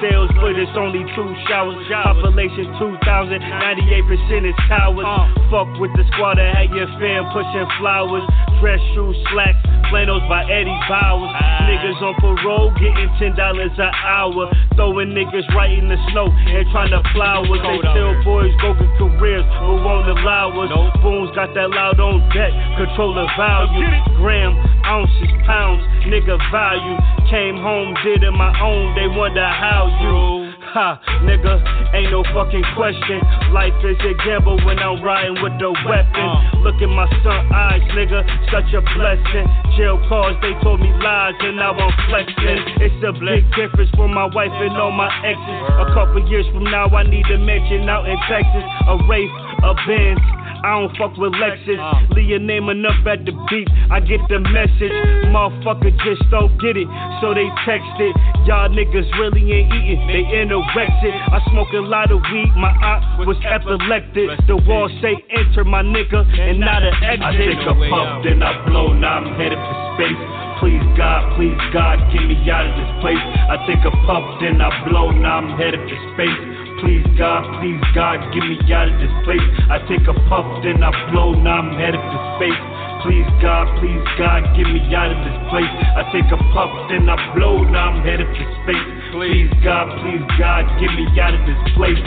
sales, but it's only two showers. Population 2,000, 98% is cowards. Fuck with the squad that had your fam pushing flowers. Fresh shoes, slacks, flannels by Eddie Bauer's. Niggas on parole getting $10 an hour. Throwing niggas right in the snow and trying to flowers. They tell boys go get careers, but won't allow us. Booms got that loud on deck, control the value. Gram, ounces, pounds, nigga value. Came home, did it my own, they wonder how you. Ha, nigga, ain't no fucking question. Life is a gamble when I'm riding with the weapon. Look at my son eyes, nigga, such a blessing. Jail calls, they told me lies, and now I'm flexing. It's a big difference for my wife and all my exes. A couple years from now, I need a mansion out in Texas. A Wraith, a Benz. I don't fuck with Lexus. Uh. Leave your name enough at the beat, I get the message. Motherfucker just don't get it, so they text it. Y'all niggas really ain't eating, they anorexic. I smoke a lot of weed, my aunt was epileptic. The wall say enter my nigga and not an exit. I take a puff, then I blow, now I'm headed for space. Please God, please God, get me out of this place. I take a puff, then I blow, now I'm headed for space. Please God, please God, get me out of this place. I take a puff, then I blow, now I'm headed for space. Please God, please God, get me out of this place. I take a puff, then I blow, now I'm headed for space. Please God, please God, get me out of this place.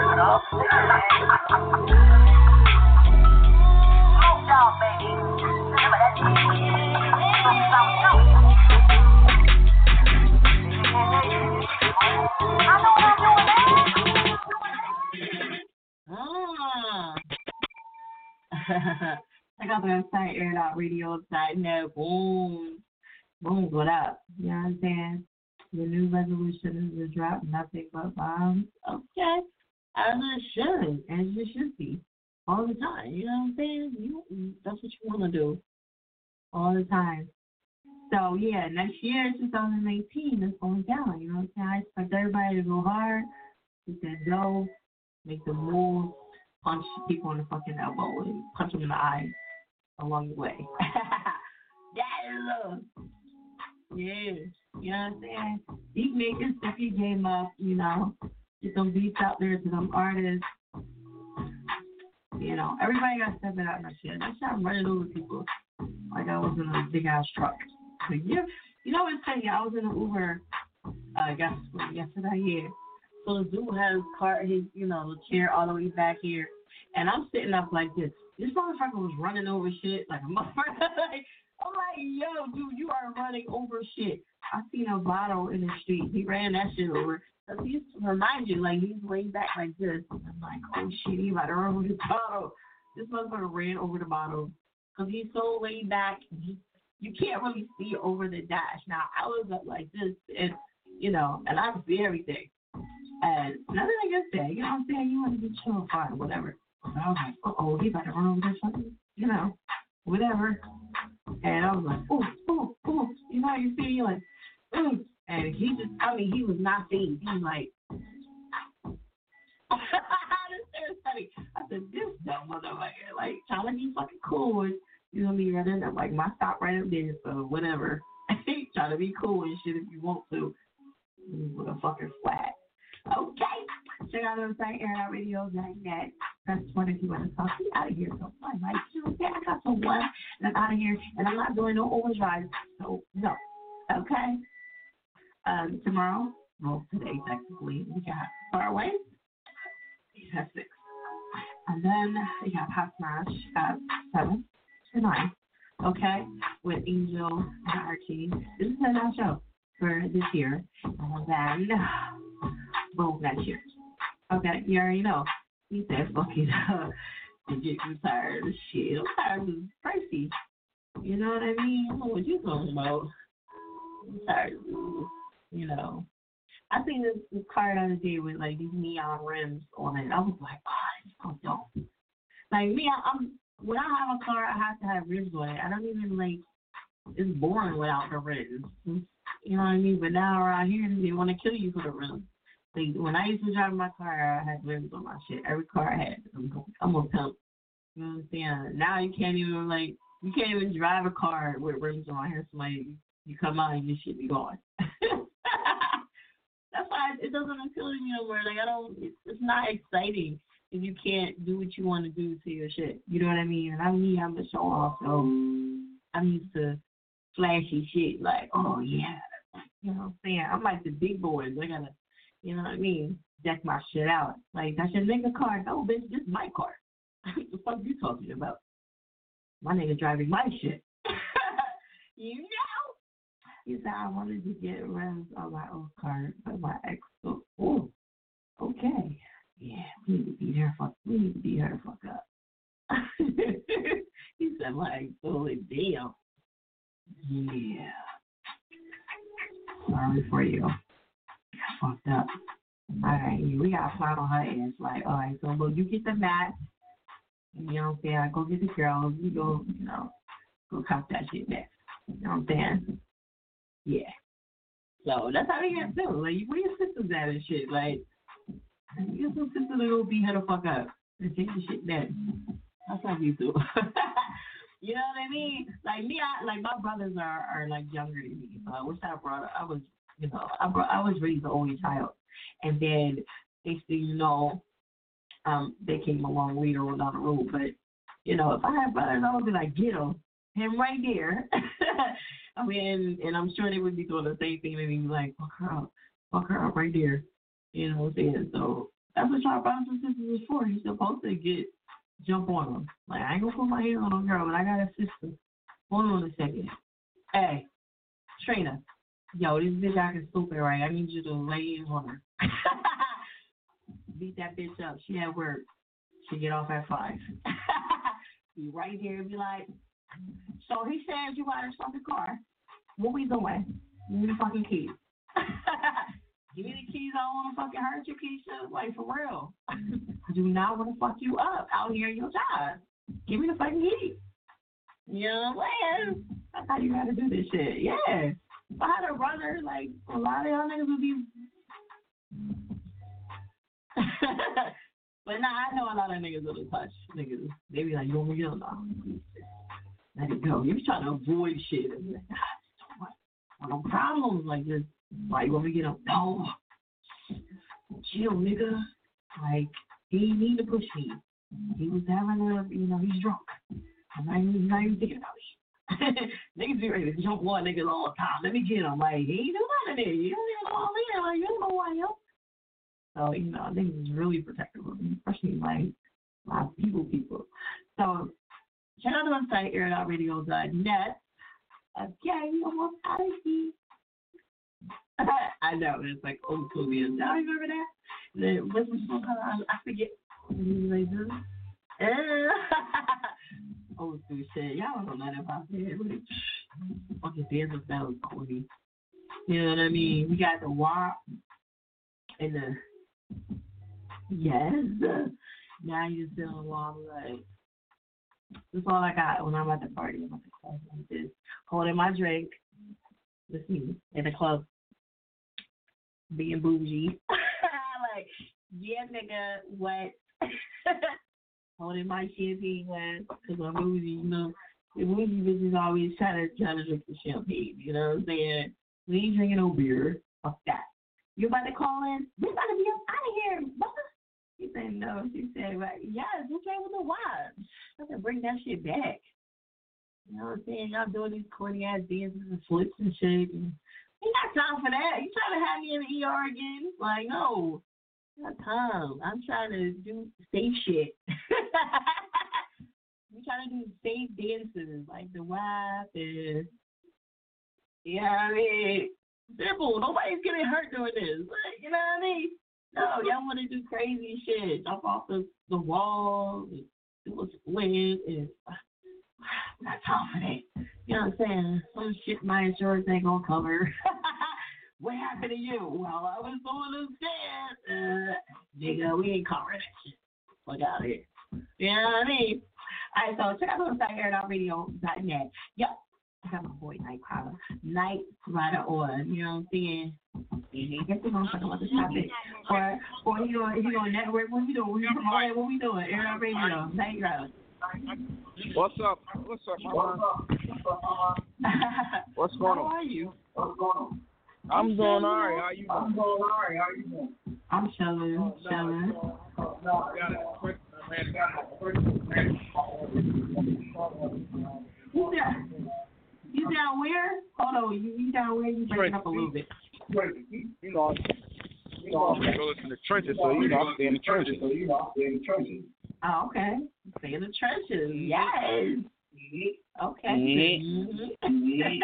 Shut up. That? I know what I'm doing Ah. Check out the website, airoutRadio.net. Boom. Boom, what up? You know what I'm saying? The new resolution is to drop nothing but bombs. Okay. As it should, as it should be. All the time. You know what I'm saying? You that's what you wanna do. All the time. So yeah, next year, 2019, it's going down. You know what I'm saying? I expect everybody to go hard, get that dough, make the move, punch people in the fucking elbow, and punch them in the eye along the way. that is love. yeah. You know what I'm saying? Beat makers, step your game up. You know, get them beats out there to them artists. You know, everybody got to step it out in that shit. That shit, I'm running over people like I was in a big ass truck. But yeah, you know what's funny? I was in an Uber, uh, I guess yesterday. Yeah. So the dude has car, his you know chair all the way back here, and I'm sitting up like this. This motherfucker was running over shit like a motherfucker. like, I'm like, yo, dude, you are running over shit. I seen a bottle in the street. He ran that shit over. Cause he used to remind you, like he's laid back like this. I'm like, oh shit, he about to run over the bottle. This motherfucker ran over the bottle. Cause he's so laid back. He, you can't really see over the dash. Now I was up like this, and you know, and I see everything. And nothing against that. You know what I'm saying? You want to be chill, fine, whatever. But I was like, uh oh, he about to run over fucking, you know, whatever. And I was like, oh, oh, oh. You know you see, you're like, mm. And he just, I mean, he was not phased. He was like. I said, this dumb motherfucker, like, trying to be fucking cool. You know me, in there, like, my stop right up there, so whatever. trying to be cool and shit if you want to. With a fucking flag. Okay. Check out the website, airoutradio.net. Press 1 if you want to talk. Get out of here. So fun, right? You know? I got some one, and I'm out of here, and I'm not doing no overdrive. So, no. Okay? Um, tomorrow, well, today, technically, we got Far Away. At 6. And then we got Hot Smash at 7 to 9. Okay? With Angel and Archie. This is a nice show for this year. And then, boom, next year. Okay, you already know. He said, fucking, uh, to get retired of shit. I'm tired of pricey. You know what I mean? What you're talking about. I'm tired you know. I seen this, this car the other day with like these neon rims on it. I was like, oh, it's so dope. Like me, I, I'm when I have a car, I have to have rims on it. I don't even like. It's boring without the rims. You know what I mean? But now around here, they want to kill you for the rims. Like when I used to drive my car, I had rims on my shit. Every car I had. I'm, I'm a. You know what I'm saying? Now you can't even like you can't even drive a car with rims on. Here, somebody you come out and your shit be gone. That's why it doesn't appeal to me no more. Like I don't. It's, it's not exciting if you can't do what you want to do to your shit. You know what I mean? And I'm me. I'm a show off, so I'm used to flashy shit. Like, oh yeah, you know what I'm saying? I'm like the big boys. I gotta, you know what I mean? Deck my shit out. Like that's your nigga car. No, bitch, is my car. what the fuck you talking about? My nigga driving my shit. you know. He said I wanted to get rid of my old car, but my ex. Oh, oh, okay. Yeah, we need to beat her fuck. We need to beat her fuck up. he said, "My ex, holy damn." Yeah. Sorry for you. Fucked up. All right, we got to plot on her ass. Like, all right, so look, you get the mat. You know what I'm saying? I go get the girls. You go, you know, go cop that shit back. You know what I'm saying? Yeah. So that's how we get too. Like, where your sisters at and shit? Like, you some sisters go beat her the fuck up and take the shit next. That's how you do. you know what I mean? Like me, I like my brothers are are like younger than me. So I wish I brought. I was, you know, I brought, I was raised the only child, and then next thing you know, um, they came along later on down the road. But you know, if I had brothers, I would be like, get him, him right there. I mean, and I'm sure they would be doing the same thing. They'd be like, fuck her up, fuck her up right there. You know what I'm saying? So that's what y'all brothers and sisters is for. You're supposed to get jump on them. Like I ain't gonna put my hand on a girl, but I got a sister. Hold on a second. Hey, Trina. Yo, this bitch acting stupid, right? I need you to lay in on her. Beat that bitch up. She at work. She get off at five. be right here and be like, so he says you got a fucking car. What we doing? Give me the fucking keys. Give me the keys. I don't want to fucking hurt you, Keisha. Like, for real. I do not want to fuck you up out here in your job. Give me the fucking keys. You know saying? That's how you gotta do this shit. Yeah. If I had a runner, like, a lot of y'all niggas would be. but nah, I know a lot of niggas will touch niggas. They be like, you want me to go? Let it go. You be trying to avoid shit. Like, nah, don't want no problems like this. Why you want me to get up? No. Chill, nigga. Like, he didn't need to push me. He was having a, you know, he's drunk. I'm not even, not even thinking about it. niggas be ready to jump one niggas all the time. Let me get him. Like, he ain't do nothing there. You don't even know me. Like, you don't know I am. So, you know, niggas is really protective of me, especially like my people people. So, check out the website, airitoutradio.net. Okay, almost out of here. I know, it's like old school music. I remember that. The, what's the song called? I, forget. Oh, old school shit. Y'all don't know nothing about that. Fucking dance that was corny. You know what I mean? We got the WAP and the yes. Now you're still WAP like that's all I got when I'm at the party. I'm at the club like this, holding my drink. Listen, in the club, being bougie. like, yeah, nigga, what? holding my champagne glass because I'm bougie, you know. The bougie bitches always trying to trying to drink the champagne. You know what I'm saying? We ain't drinking no beer. Fuck that. You about to call in? We about to be up out of here, mother. She said no. She said, right, yes, what's wrong with the wives? I said, bring that shit back. You know what I'm saying? Y'all doing these corny ass dances and flips and shit. And ain't got time for that. You trying to have me in the ER again? Like, no. Not time. I'm trying to do safe shit. I'm trying to do safe dances like the wife and yeah, I mean simple. Nobody's getting hurt doing this. Like, you know what I mean? No, y'all want to do crazy shit, jump off the the wall, do a split, and not time for that. You know what I'm saying? Some shit my insurance ain't gonna cover. what happened to you? Well, I was doing this dance. Uh, nigga, we ain't covering that shit. Fuck out of here. You know what I mean? All right, so check out the website, airitoutradio.net. Yep. I got my boy Night Rider, Night Rider on. You know what I'm saying? Mm-hmm. Guess we're gonna talk about this topic. Or, or you know, if you on network, what we doing? What we doing? What we doing? Air Out Radio, Night Rider. What's up? What's up, my What's going How on? are you? What's going on? I'm doing all right. How you doing? I'm doing all right. How you doing? I'm chilling, chilling. You down? You down where? Hold on. You, you down where? You breaking up a little bit. You know, you know, I'm in the trenches, so you know, I'm in the trenches. So you know, I'm in the trenches. Oh, okay. Stay in the trenches. Yes. Okay. Mhm.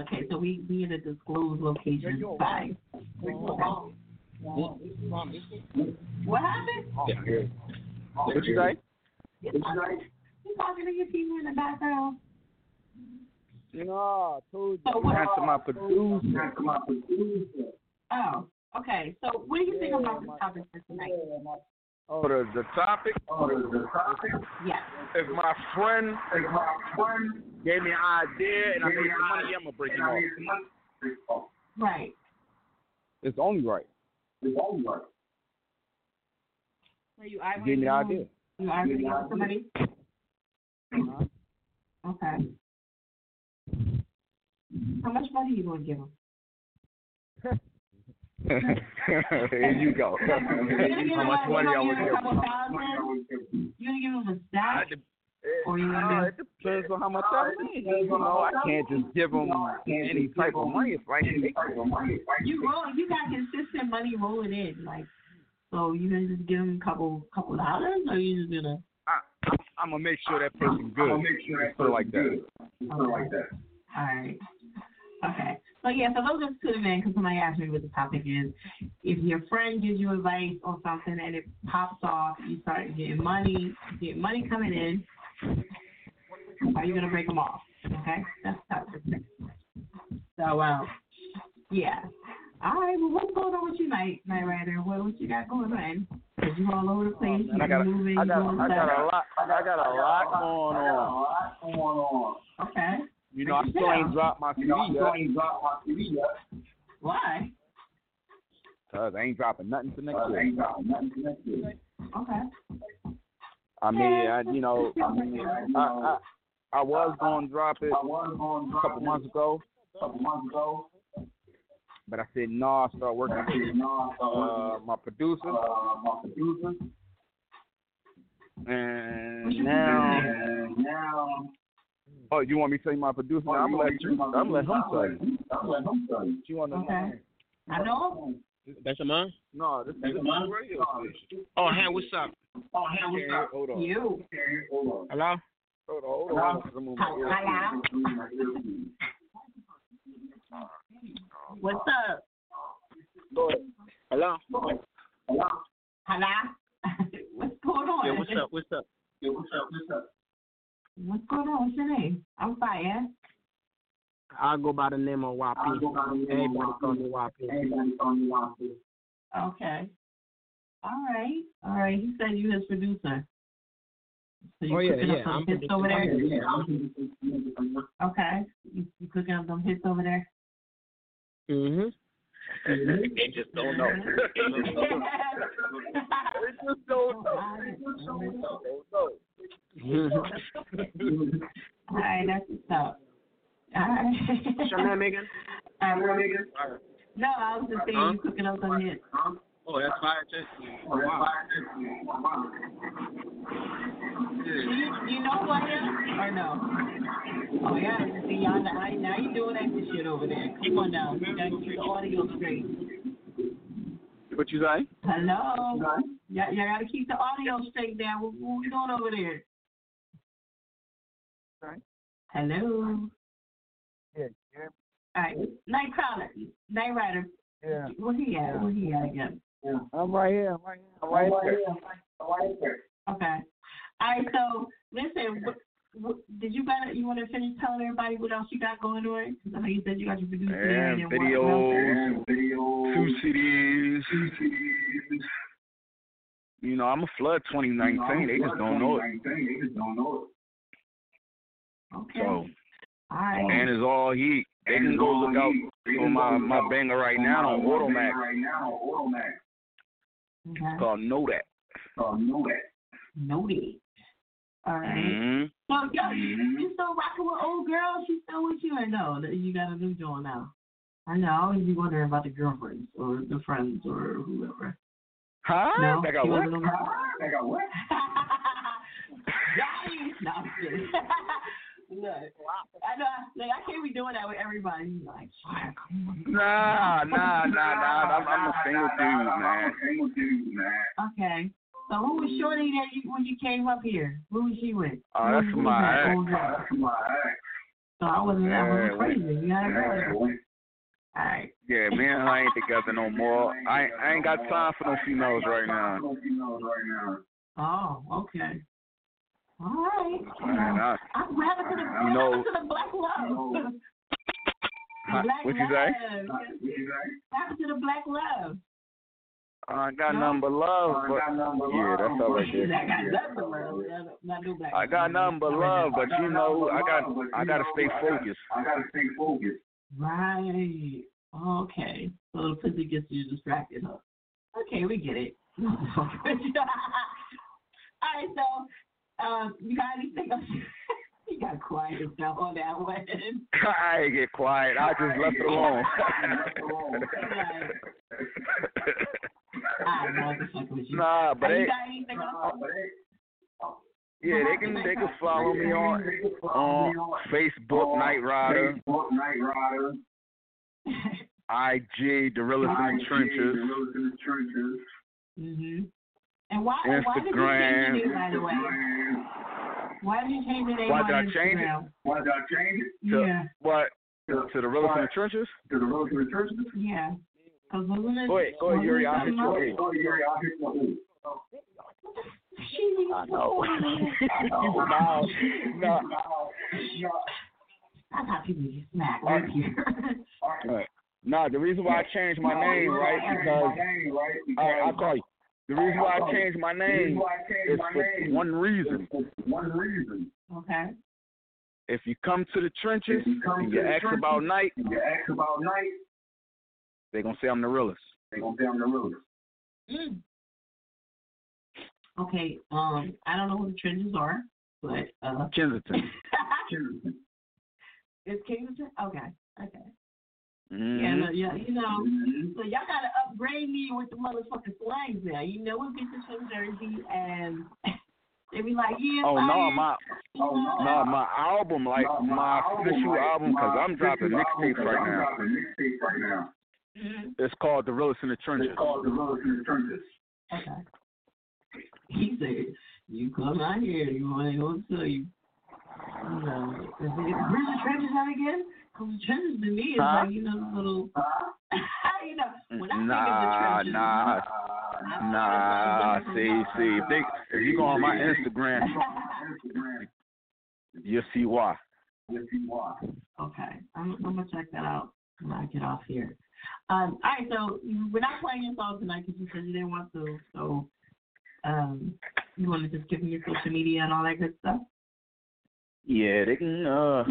okay, so we we in a disclosed location. Fine. What happened? Yeah, good. What you say? You talking to your people in the background? No, I told So you. what- Answer my producer. Oh, okay. So what do you think about this topic for tonight? Oh, the, topic? Oh, the topic? Yeah. If my friend gave me an idea and I made some money, I'm going to break him off. Right. It's only right. So you arguing? Give me the with- idea. You arguing with somebody? Okay. How much money you gonna give him? Here you go. You gonna give How much money I would give him a couple give? thousand? You gonna give him a stack? Or you Uh, gonna it depends on how much I need. You know, I can't just give them any type of money if I can make it. you roll you got consistent money rolling in, like so you gonna just give him a couple couple dollars or you just gonna I'm gonna make sure that person good. I'ma make sure that Put it like that. like that. Alright. Okay. So yeah, so those are two the men because somebody asked me what the topic is. If your friend gives you advice on something and it pops off, you start getting money, get money coming in. Are you gonna break them off? Okay, that's that's the thing. So um, yeah. All right. Well, what's going on with you, Night Night Rider? What what you got going on? Cause you all over the oh, place. Man, I got, you moving, I you got, doing I got a lot, going on. I got a lot going on. Okay. You know, I still ain't dropped my CD yet. Why? Cause I ain't dropping nothing for next year. Okay. I mean, I, you know, I, mean, I, I, I was going to drop it a couple months ago. a couple months ago. But I said no. I started working with uh, my producer. And now, oh, you want me to tell you my producer? I'm gonna let you. I'm gonna let him tell you. You want to Okay. I know. That's your mom? No, this That's is your my mom? radio station. Oh, hey, what's up? Oh, hey, what's up? Hold on. You. Hello? Hold on, hold on. I'm gonna move my ear. What's up? Ahead. Hello? Hello. What's going on? Yeah, what's up? What's up? Yeah, what's up? What's up? What's going on? What's your name? I'm fine. I'll go by the name of YP. Everybody call me YP. Okay. All right. All right. He said you his producer. So you Oh, yeah, yeah, I'm hits over there? producing. Yeah, Okay. You, you cooking up some hits over there? Mm-hmm. They just don't know. they just don't know. Don't know. Mhm. All right, that's what's up. All right. What's your name again? Um, no, I was just saying Huh? you cooking up some hits. Oh, that's fire too. Oh, wow. Do you, do you know who I am or no? Oh yeah, see y'all now, now you doing extra shit over there. Come on now, you gotta the audio straight. What you say? Hello. Y'all, y'all gotta keep the audio straight now. What, what we doing over there? Hello. Yeah, All right, Night Crawler, Night Rider. Yeah. Where he at? Where he at again? I'm right here. I'm right here. I'm right here. Okay. All right. So listen, what, what, did you got you want to finish telling everybody what else you got going on? 'Cause I know you said you got your producer and And then what else? videos, two CDs. You know, I'm a flood 2019. They just don't know it. They just don't know Okay. So, All right. Um, and it's all heat. They can go look out for my my banger right now on Audiomack. right now on Audiomack. Okay. It's called Know That. Noted. All right. Mhm. So yo, you, you still rocking with old girl? She still with you or no? That You got a new joint now. I know. I always be wondering about the girlfriends or the friends or whoever. Huh? No, I got what? wasn't I got what? No, I'm kidding. Look, I know. Like, I can't be doing that with everybody. Like, "Swear, come on." Nah, nah, nah, nah. I'm, I'm a single dude, man. Okay. So who was Shorty that you when you came up here? Who was she with? Oh, Who- that's who my that ex. old girl? So I wasn't that wasn't crazy. You had a girl. All right. Yeah, me and her ain't together no more. I I ain't got time for no females right now. Oh, okay. All right. Man, I, I'm glad to the You know- to the black love. Black What you say? What happened to the black love? I got No? nothing but love, but yeah, that's all right I there. got nothing love. Not no black I got nothing but love, but you know, I got I gotta stay focused. I gotta stay focused. Right. Okay. So the pussy gets you distracted, huh? Okay, we get it. All right, so um, you got anything else? you got quiet yourself on that one. I ain't get quiet. I just left it alone. I know I'm fucking with you. Nah, but they, you got anything else? yeah, they can they can follow me on on Facebook Night Rider, Night Rider. IG The Realest in the Trenches, hmm And why, and why did you change your name, by the way? Why did you change your name Why on did I change it? Why did I change it? To, Yeah. What? To The Realest in the Trenches? To the Realest in the Trenches? Yeah. Cause wasn't it? Go ahead, go ahead, Yuri. I'll hit you. else? Hey. Oh, Yuri, I'll hit you. I know. no, no. That's how people get smacked right here. Right. Nah, the reason why I changed my name, right, because all right, I'll call you. The reason why I changed my name is for one reason. One reason. Okay. If you come to the trenches come and you the ask trenches, about night, You ask about night, they gonna say I'm the realest. they gonna say I'm the realest. Mm. Okay. Um, I don't know who the trenches are, but uh, Kensington. it's Kingston. Okay. Okay. Mhm. Yeah, no, yeah, you know, so y'all gotta upgrade me with the motherfucking slangs now. You know, we get to some Jersey and they be like, yeah, Oh no, my Oh, no, my album, like my official album, cause I'm dropping mixtapes right now. Mixtape right now. Mhm. It's called The Realest in the Trenches. It's called the Realest in the Trenches. Okay. He said, you come out here, you want to go tell you. You know, is it, the trenches at again? Trenches to me is Huh? like, you know, little, you know, when I Nah, think of the trenches, nah, nah. See, see, if they, if you go on my Instagram, you'll see why. Okay, I'm, I'm gonna check that out when I get off here. Um, all right, so we're not playing your song tonight because you said you didn't want to. So, um, you want to just give me your social media and all that good stuff? Yeah, they can. Uh,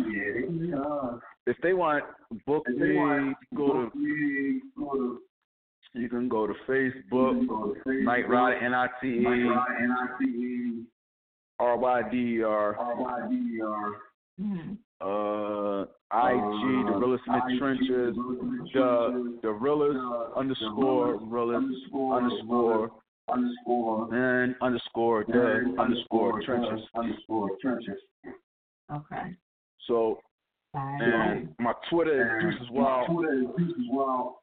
if they want book If they me, want go to. You can go to Facebook, Night Rider N I T E R Y D R Mm-hmm. uh IG the realest in the trenches the the realest underscore realest underscore underscore and underscore the underscore trenches underscore trenches. Okay. so and um, my Twitter is Deuces Wild Twitter is Deuces Wild.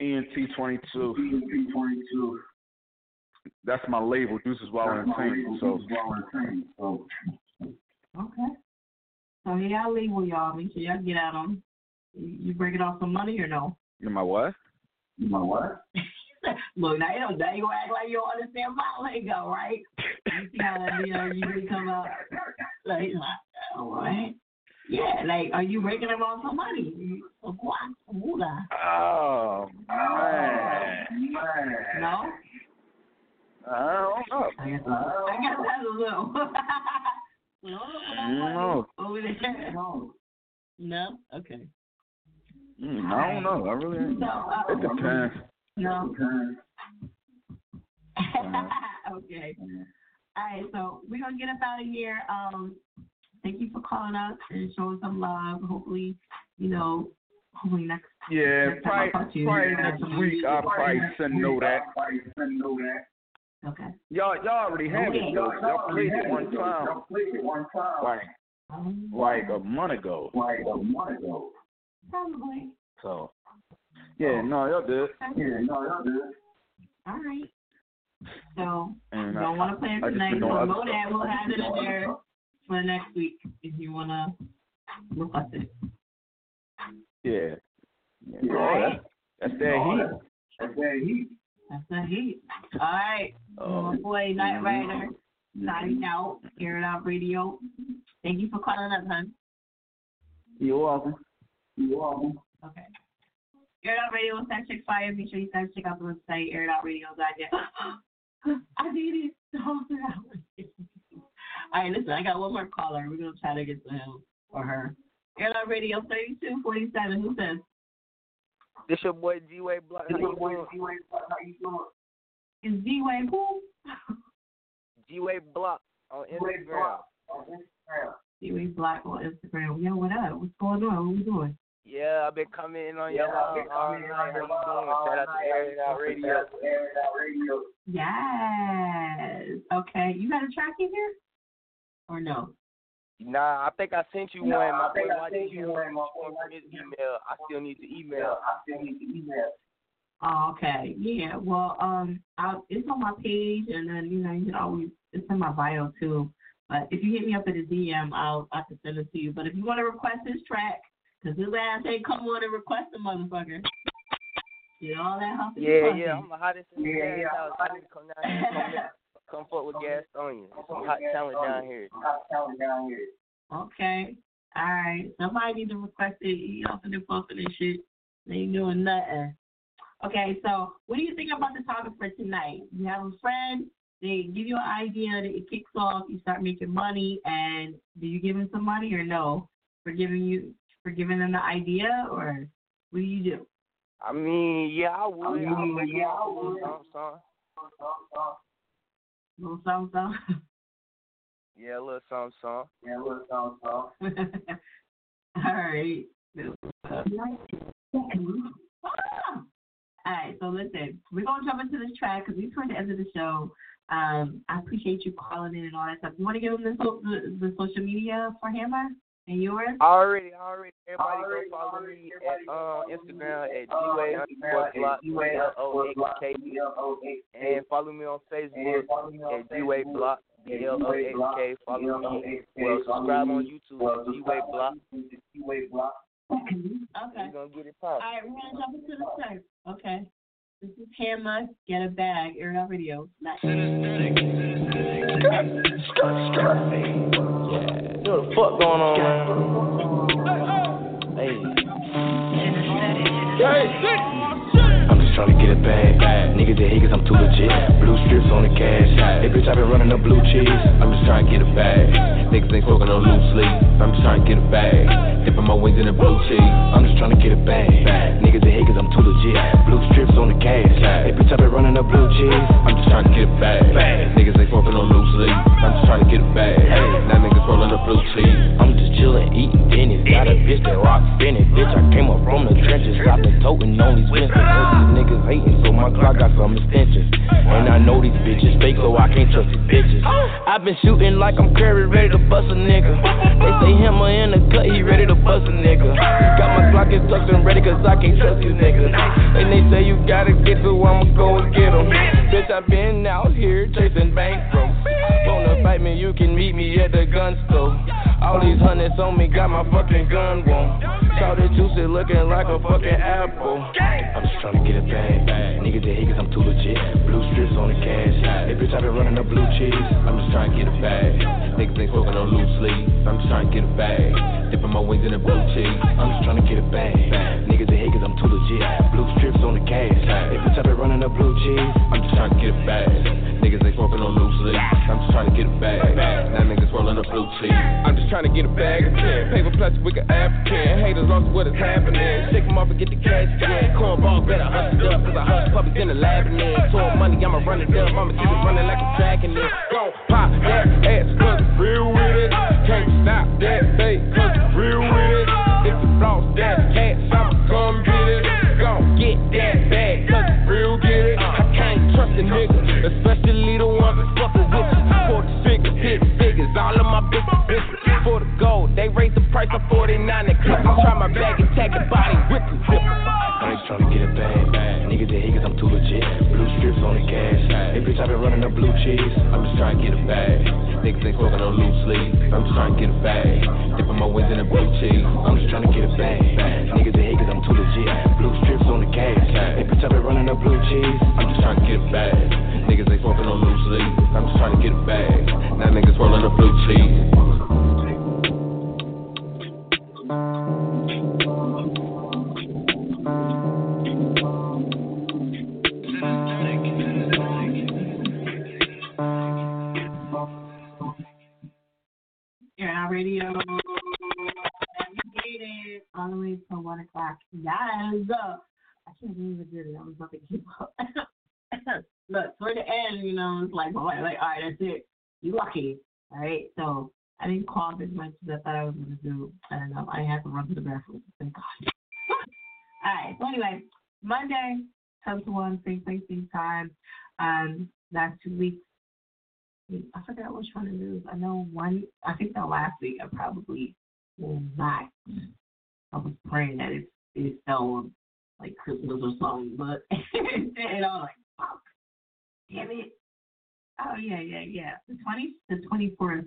ENT twenty two ENT twenty two. that's my label Deuces Wild Entertainment so So Okay. So yeah, I'll leave with y'all. Make sure y'all get at them. You break it off some money or no? you my what You my what Look, now you don't, now you act like you don't understand my lingo, right? You see how that you know you really come up like, all right? Yeah, like, are you breaking them off some money? Of what? Moolah. oh man No? I don't know I guess, I guess that's a little. no Over there. No? Okay. Mm, I don't know I really So, uh, it depends No. okay. All right, so we're gonna get up out of here. Um, thank you for calling us and showing some love. Hopefully, you know, hopefully next. Yeah, next time I probably, talk to you, probably you'll have next some week. I'll probably send know that. Okay. Y'all, y'all already have it though. Y'all played it one time, like, like a month ago. Like a month ago. Probably. So, yeah, no, y'all did. Yeah, no, y'all did. All right. So And don't want to play it tonight. So doing other know stuff. that we'll have it there for next week if you wanna request it. Yeah. yeah. All Oh, right. that's, that's that heat. That's that heat. That's the heat. All right. Oh. My boy, Night Mhm. Rider, signing out, Air It Out Radio. Thank you for calling us, hon. You're welcome. Okay. Air Out Radio that chick fire. Make sure you guys check out the website, air airoutradio.net. I need it. All right, listen, I got one more caller. We're gonna try to get to him or her. Air Out Radio thirty two forty seven. Who says? This your boy G Way Block. How you doing? Is Z Way who? G Way Block on Instagram. Z Way Black on Instagram. Yo, what up? What's going on? What we doing? Yeah, I've been commenting on your live all night. How you doing? Shout out to Air It Out Radio. Yes. Okay. You got a track in here? Or no? Nah, I think I sent you one. My boy watching you one from his email. I still need the email. I still need the email. Oh, okay. Yeah. Well, um, I'll, it's on my page, and then you know you can always it's in my bio too. But if you hit me up at a DM, I'll I can send it to you. But if you want to request this track, because his ass ain't come on and request a motherfucker. Get all that humpy Yeah, pumpy. yeah, I'm the hottest in the Yeah, yeah. house. I need to come down here. Come, come fuck with gas on you. Some hot talent down here. Hot talent down here. Okay. All right. Somebody need to request it. You know, they're pumping and shit. They ain't doing nothing. Okay, so what do you think about the topic for tonight? You have a friend, they give you an idea, that it kicks off, you start making money, and do you give them some money or no? For giving you for giving them the idea or what do you do? I mean, yeah, I would. I mean, would. yeah, I would. Little something, something. Yeah, a little something, something. Yeah, a little something, something. All right. All right, so listen, we're gonna jump into this track because we're toward the end of the show. Um, I appreciate you calling in and all that stuff. You want to give them the, so- the the social media for Hammer and yours? Already, already. Everybody go follow me at uh, Instagram at gway underscore block L O X K and follow me on Facebook at gway block B L O X K. Follow me. Well, subscribe on YouTube at gway block. Okay. We're gonna get it All poppin'. we're gonna jump into the start. Okay. This is Hammer, Get a Bag, Air It Out Radio. Nice. You know what the fuck going on, man? Hey. I'm just tryna get it back. Niggas that hate cause I'm too legit. Blue strips on the cash. Hey, bitch, I been running up blue cheese. I'm just tryna get it back. Niggas ain't fucking no loose sleep. I'm just tryna get it back. Dipping my wings in the blue cheese. I'm just tryna get it back. Niggas that hate cause I'm too legit. Blue strips on the cash. Hey, bitch, I been running up blue cheese. I'm just tryna get it back. Niggas ain't fucking no loose sleep. I'm just tryna get it back. Now niggas rolling up blue cheese. I'm just chillin', eating Denny's. Got a bitch that rocks spinning. Bitch, I came up from the trenches. I've been toting on these fences. Niggas hating, so my clock got some extensions. And I know these bitches fake, so I can't trust these bitches. I've been shooting like I'm Curry, ready to bust a nigga. They say hammer in the cut, he ready to bust a nigga. Got my clock is tucked and ready, cause I can't trust you niggas. And they say you gotta get to I'ma go and get 'em. Bitch, I've been out here chasing bankroll. Wanna fight me, you can meet me at the gun store. All these hundreds on me got my fucking gun warm. Saw the juicy looking like a fucking apple. I'm just tryna get it back. Niggas that hate cause I'm too legit. Blue strips on the cash. Hey bitch, I been running up blue cheese. I'm just tryna get it back. Niggas ain't smoking no loose sleep. I'm just tryna get it back. Dipping my wings in the blue cheese. I'm just tryna get it back. Niggas that hate cause I'm too legit. Blue strips on the cash. Hey bitch, I been running up blue cheese. I'm just tryna get it back. Niggas ain't smoking no loose sleep. I'm just tryna get it back. Now niggas rolling up blue cheese. I'm just trying to get a bag of ten. Paper plastic wicked African. Haters lost what is happening. Shake them off and get the cash again. Cornball better hush it up. Cause I hush puppies in the lab and then. Tour money, I'ma run it up. I'ma keep it running like I'm tracking it. Go pop that ass cause real with it. Can't stop that fake cause real with it. If you floss that price of 49 and clip. I try my bag and tag the body with the zip. I'm just tryna get it back. Niggas that hate cause I'm too legit. Blue strips on the cash. Hey bitch, I been running up blue cheese. I'm just tryna get it back. Niggas ain't smoking no loose sleep. I'm just tryna get it back. Dipping my wings in the blue cheese. I'm just tryna get it back. Niggas that hate cause I'm too legit. Blue strips on the cash. Hey bitch, I been running up blue cheese. I'm just tryna get it back. Niggas ain't smoking no loose sleep. I'm just tryna get it back. Now niggas rolling up blue cheese radio navigated all the way till one o'clock. Yes, I can't believe I did it. I was about to keep up. Look, toward the end, you know, it's like, boy, like, all right, that's it. You lucky, all right? So I didn't call as much as I thought I was going to do. I don't know. I had to run to the bathroom. Thank God. all right. So anyway, Monday, 10 to 1, same place, same time. Um, last two weeks, I forgot which one it is. I know one, I think the last week I probably will not. I was praying that it, it fell like Christmas or something, but and I was like, fuck, damn it. Oh yeah, yeah, yeah. The twenty, the twenty fourth,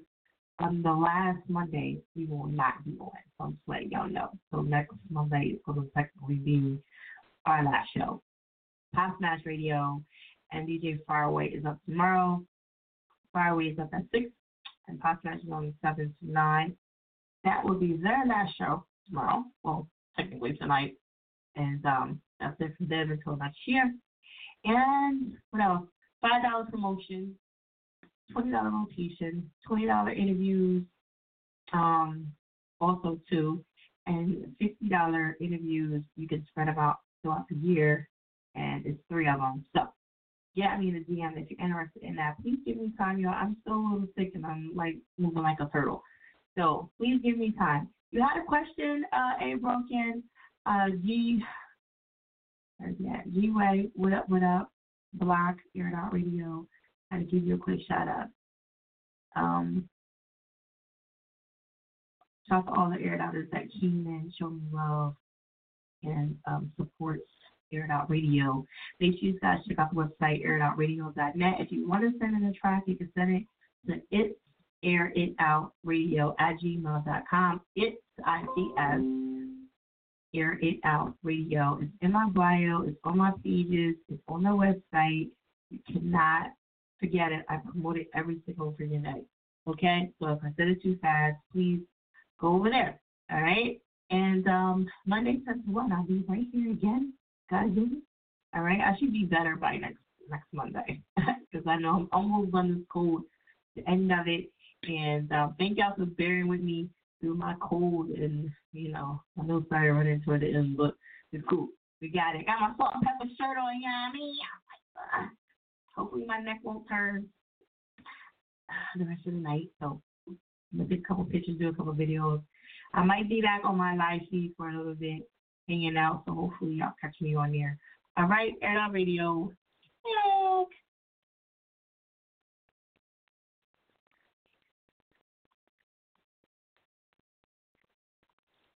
on the last Monday, we will not be on. So I'm just letting y'all know. So next Monday is going to technically be our last show. Past Smash Radio and DJ Faraway is up tomorrow. Faraway is up at six, and Past Smash is on seven to nine. That will be their last show tomorrow. Well, technically tonight. And um, that's it for them until next year. And what else? Five dollar promotion, twenty dollar rotation, twenty dollar interviews, um, also too, and fifty dollar interviews you can spread about throughout the year, and it's three of them. So get me in the DM if you're interested in that. Please give me time, y'all. I'm still a little sick and I'm like moving like a turtle. So please give me time. You had a question, uh, A Broken, uh, G, that? G Way, what up, what up? Block, It Out Radio. Had to give you a quick shout out. Um, shout out to all the air outers that came in, show me love, and um, Air It Out Radio. Make sure you guys check out the website, airitoutradio.net. If you want to send in a track, you can send it to it's air it out radio at gmail.com. It's I-C-S, air it out radio. It's in my bio, it's on my pages, it's on the website. You cannot forget it. I promote it every single freaking day. Okay? So if I said it too fast, please go over there. All right? And um, Monday, 10 to 1, I'll be right here again. Willing. All right? I should be better by next next Monday because I know I'm almost on this cold, the end of it. And um, thank y'all for bearing with me through my cold. And, you know, I know sorry running toward the end, but it's cool. We got it. Got my Salt-N-Pepa shirt on, you know what I mean? Uh, hopefully my neck won't turn the rest of the night. So I'm gonna take a couple pictures, do a couple videos. I might be back on my live feed for a little bit, hanging out. So hopefully y'all catch me on there. All right, Air Out Radio. Hello.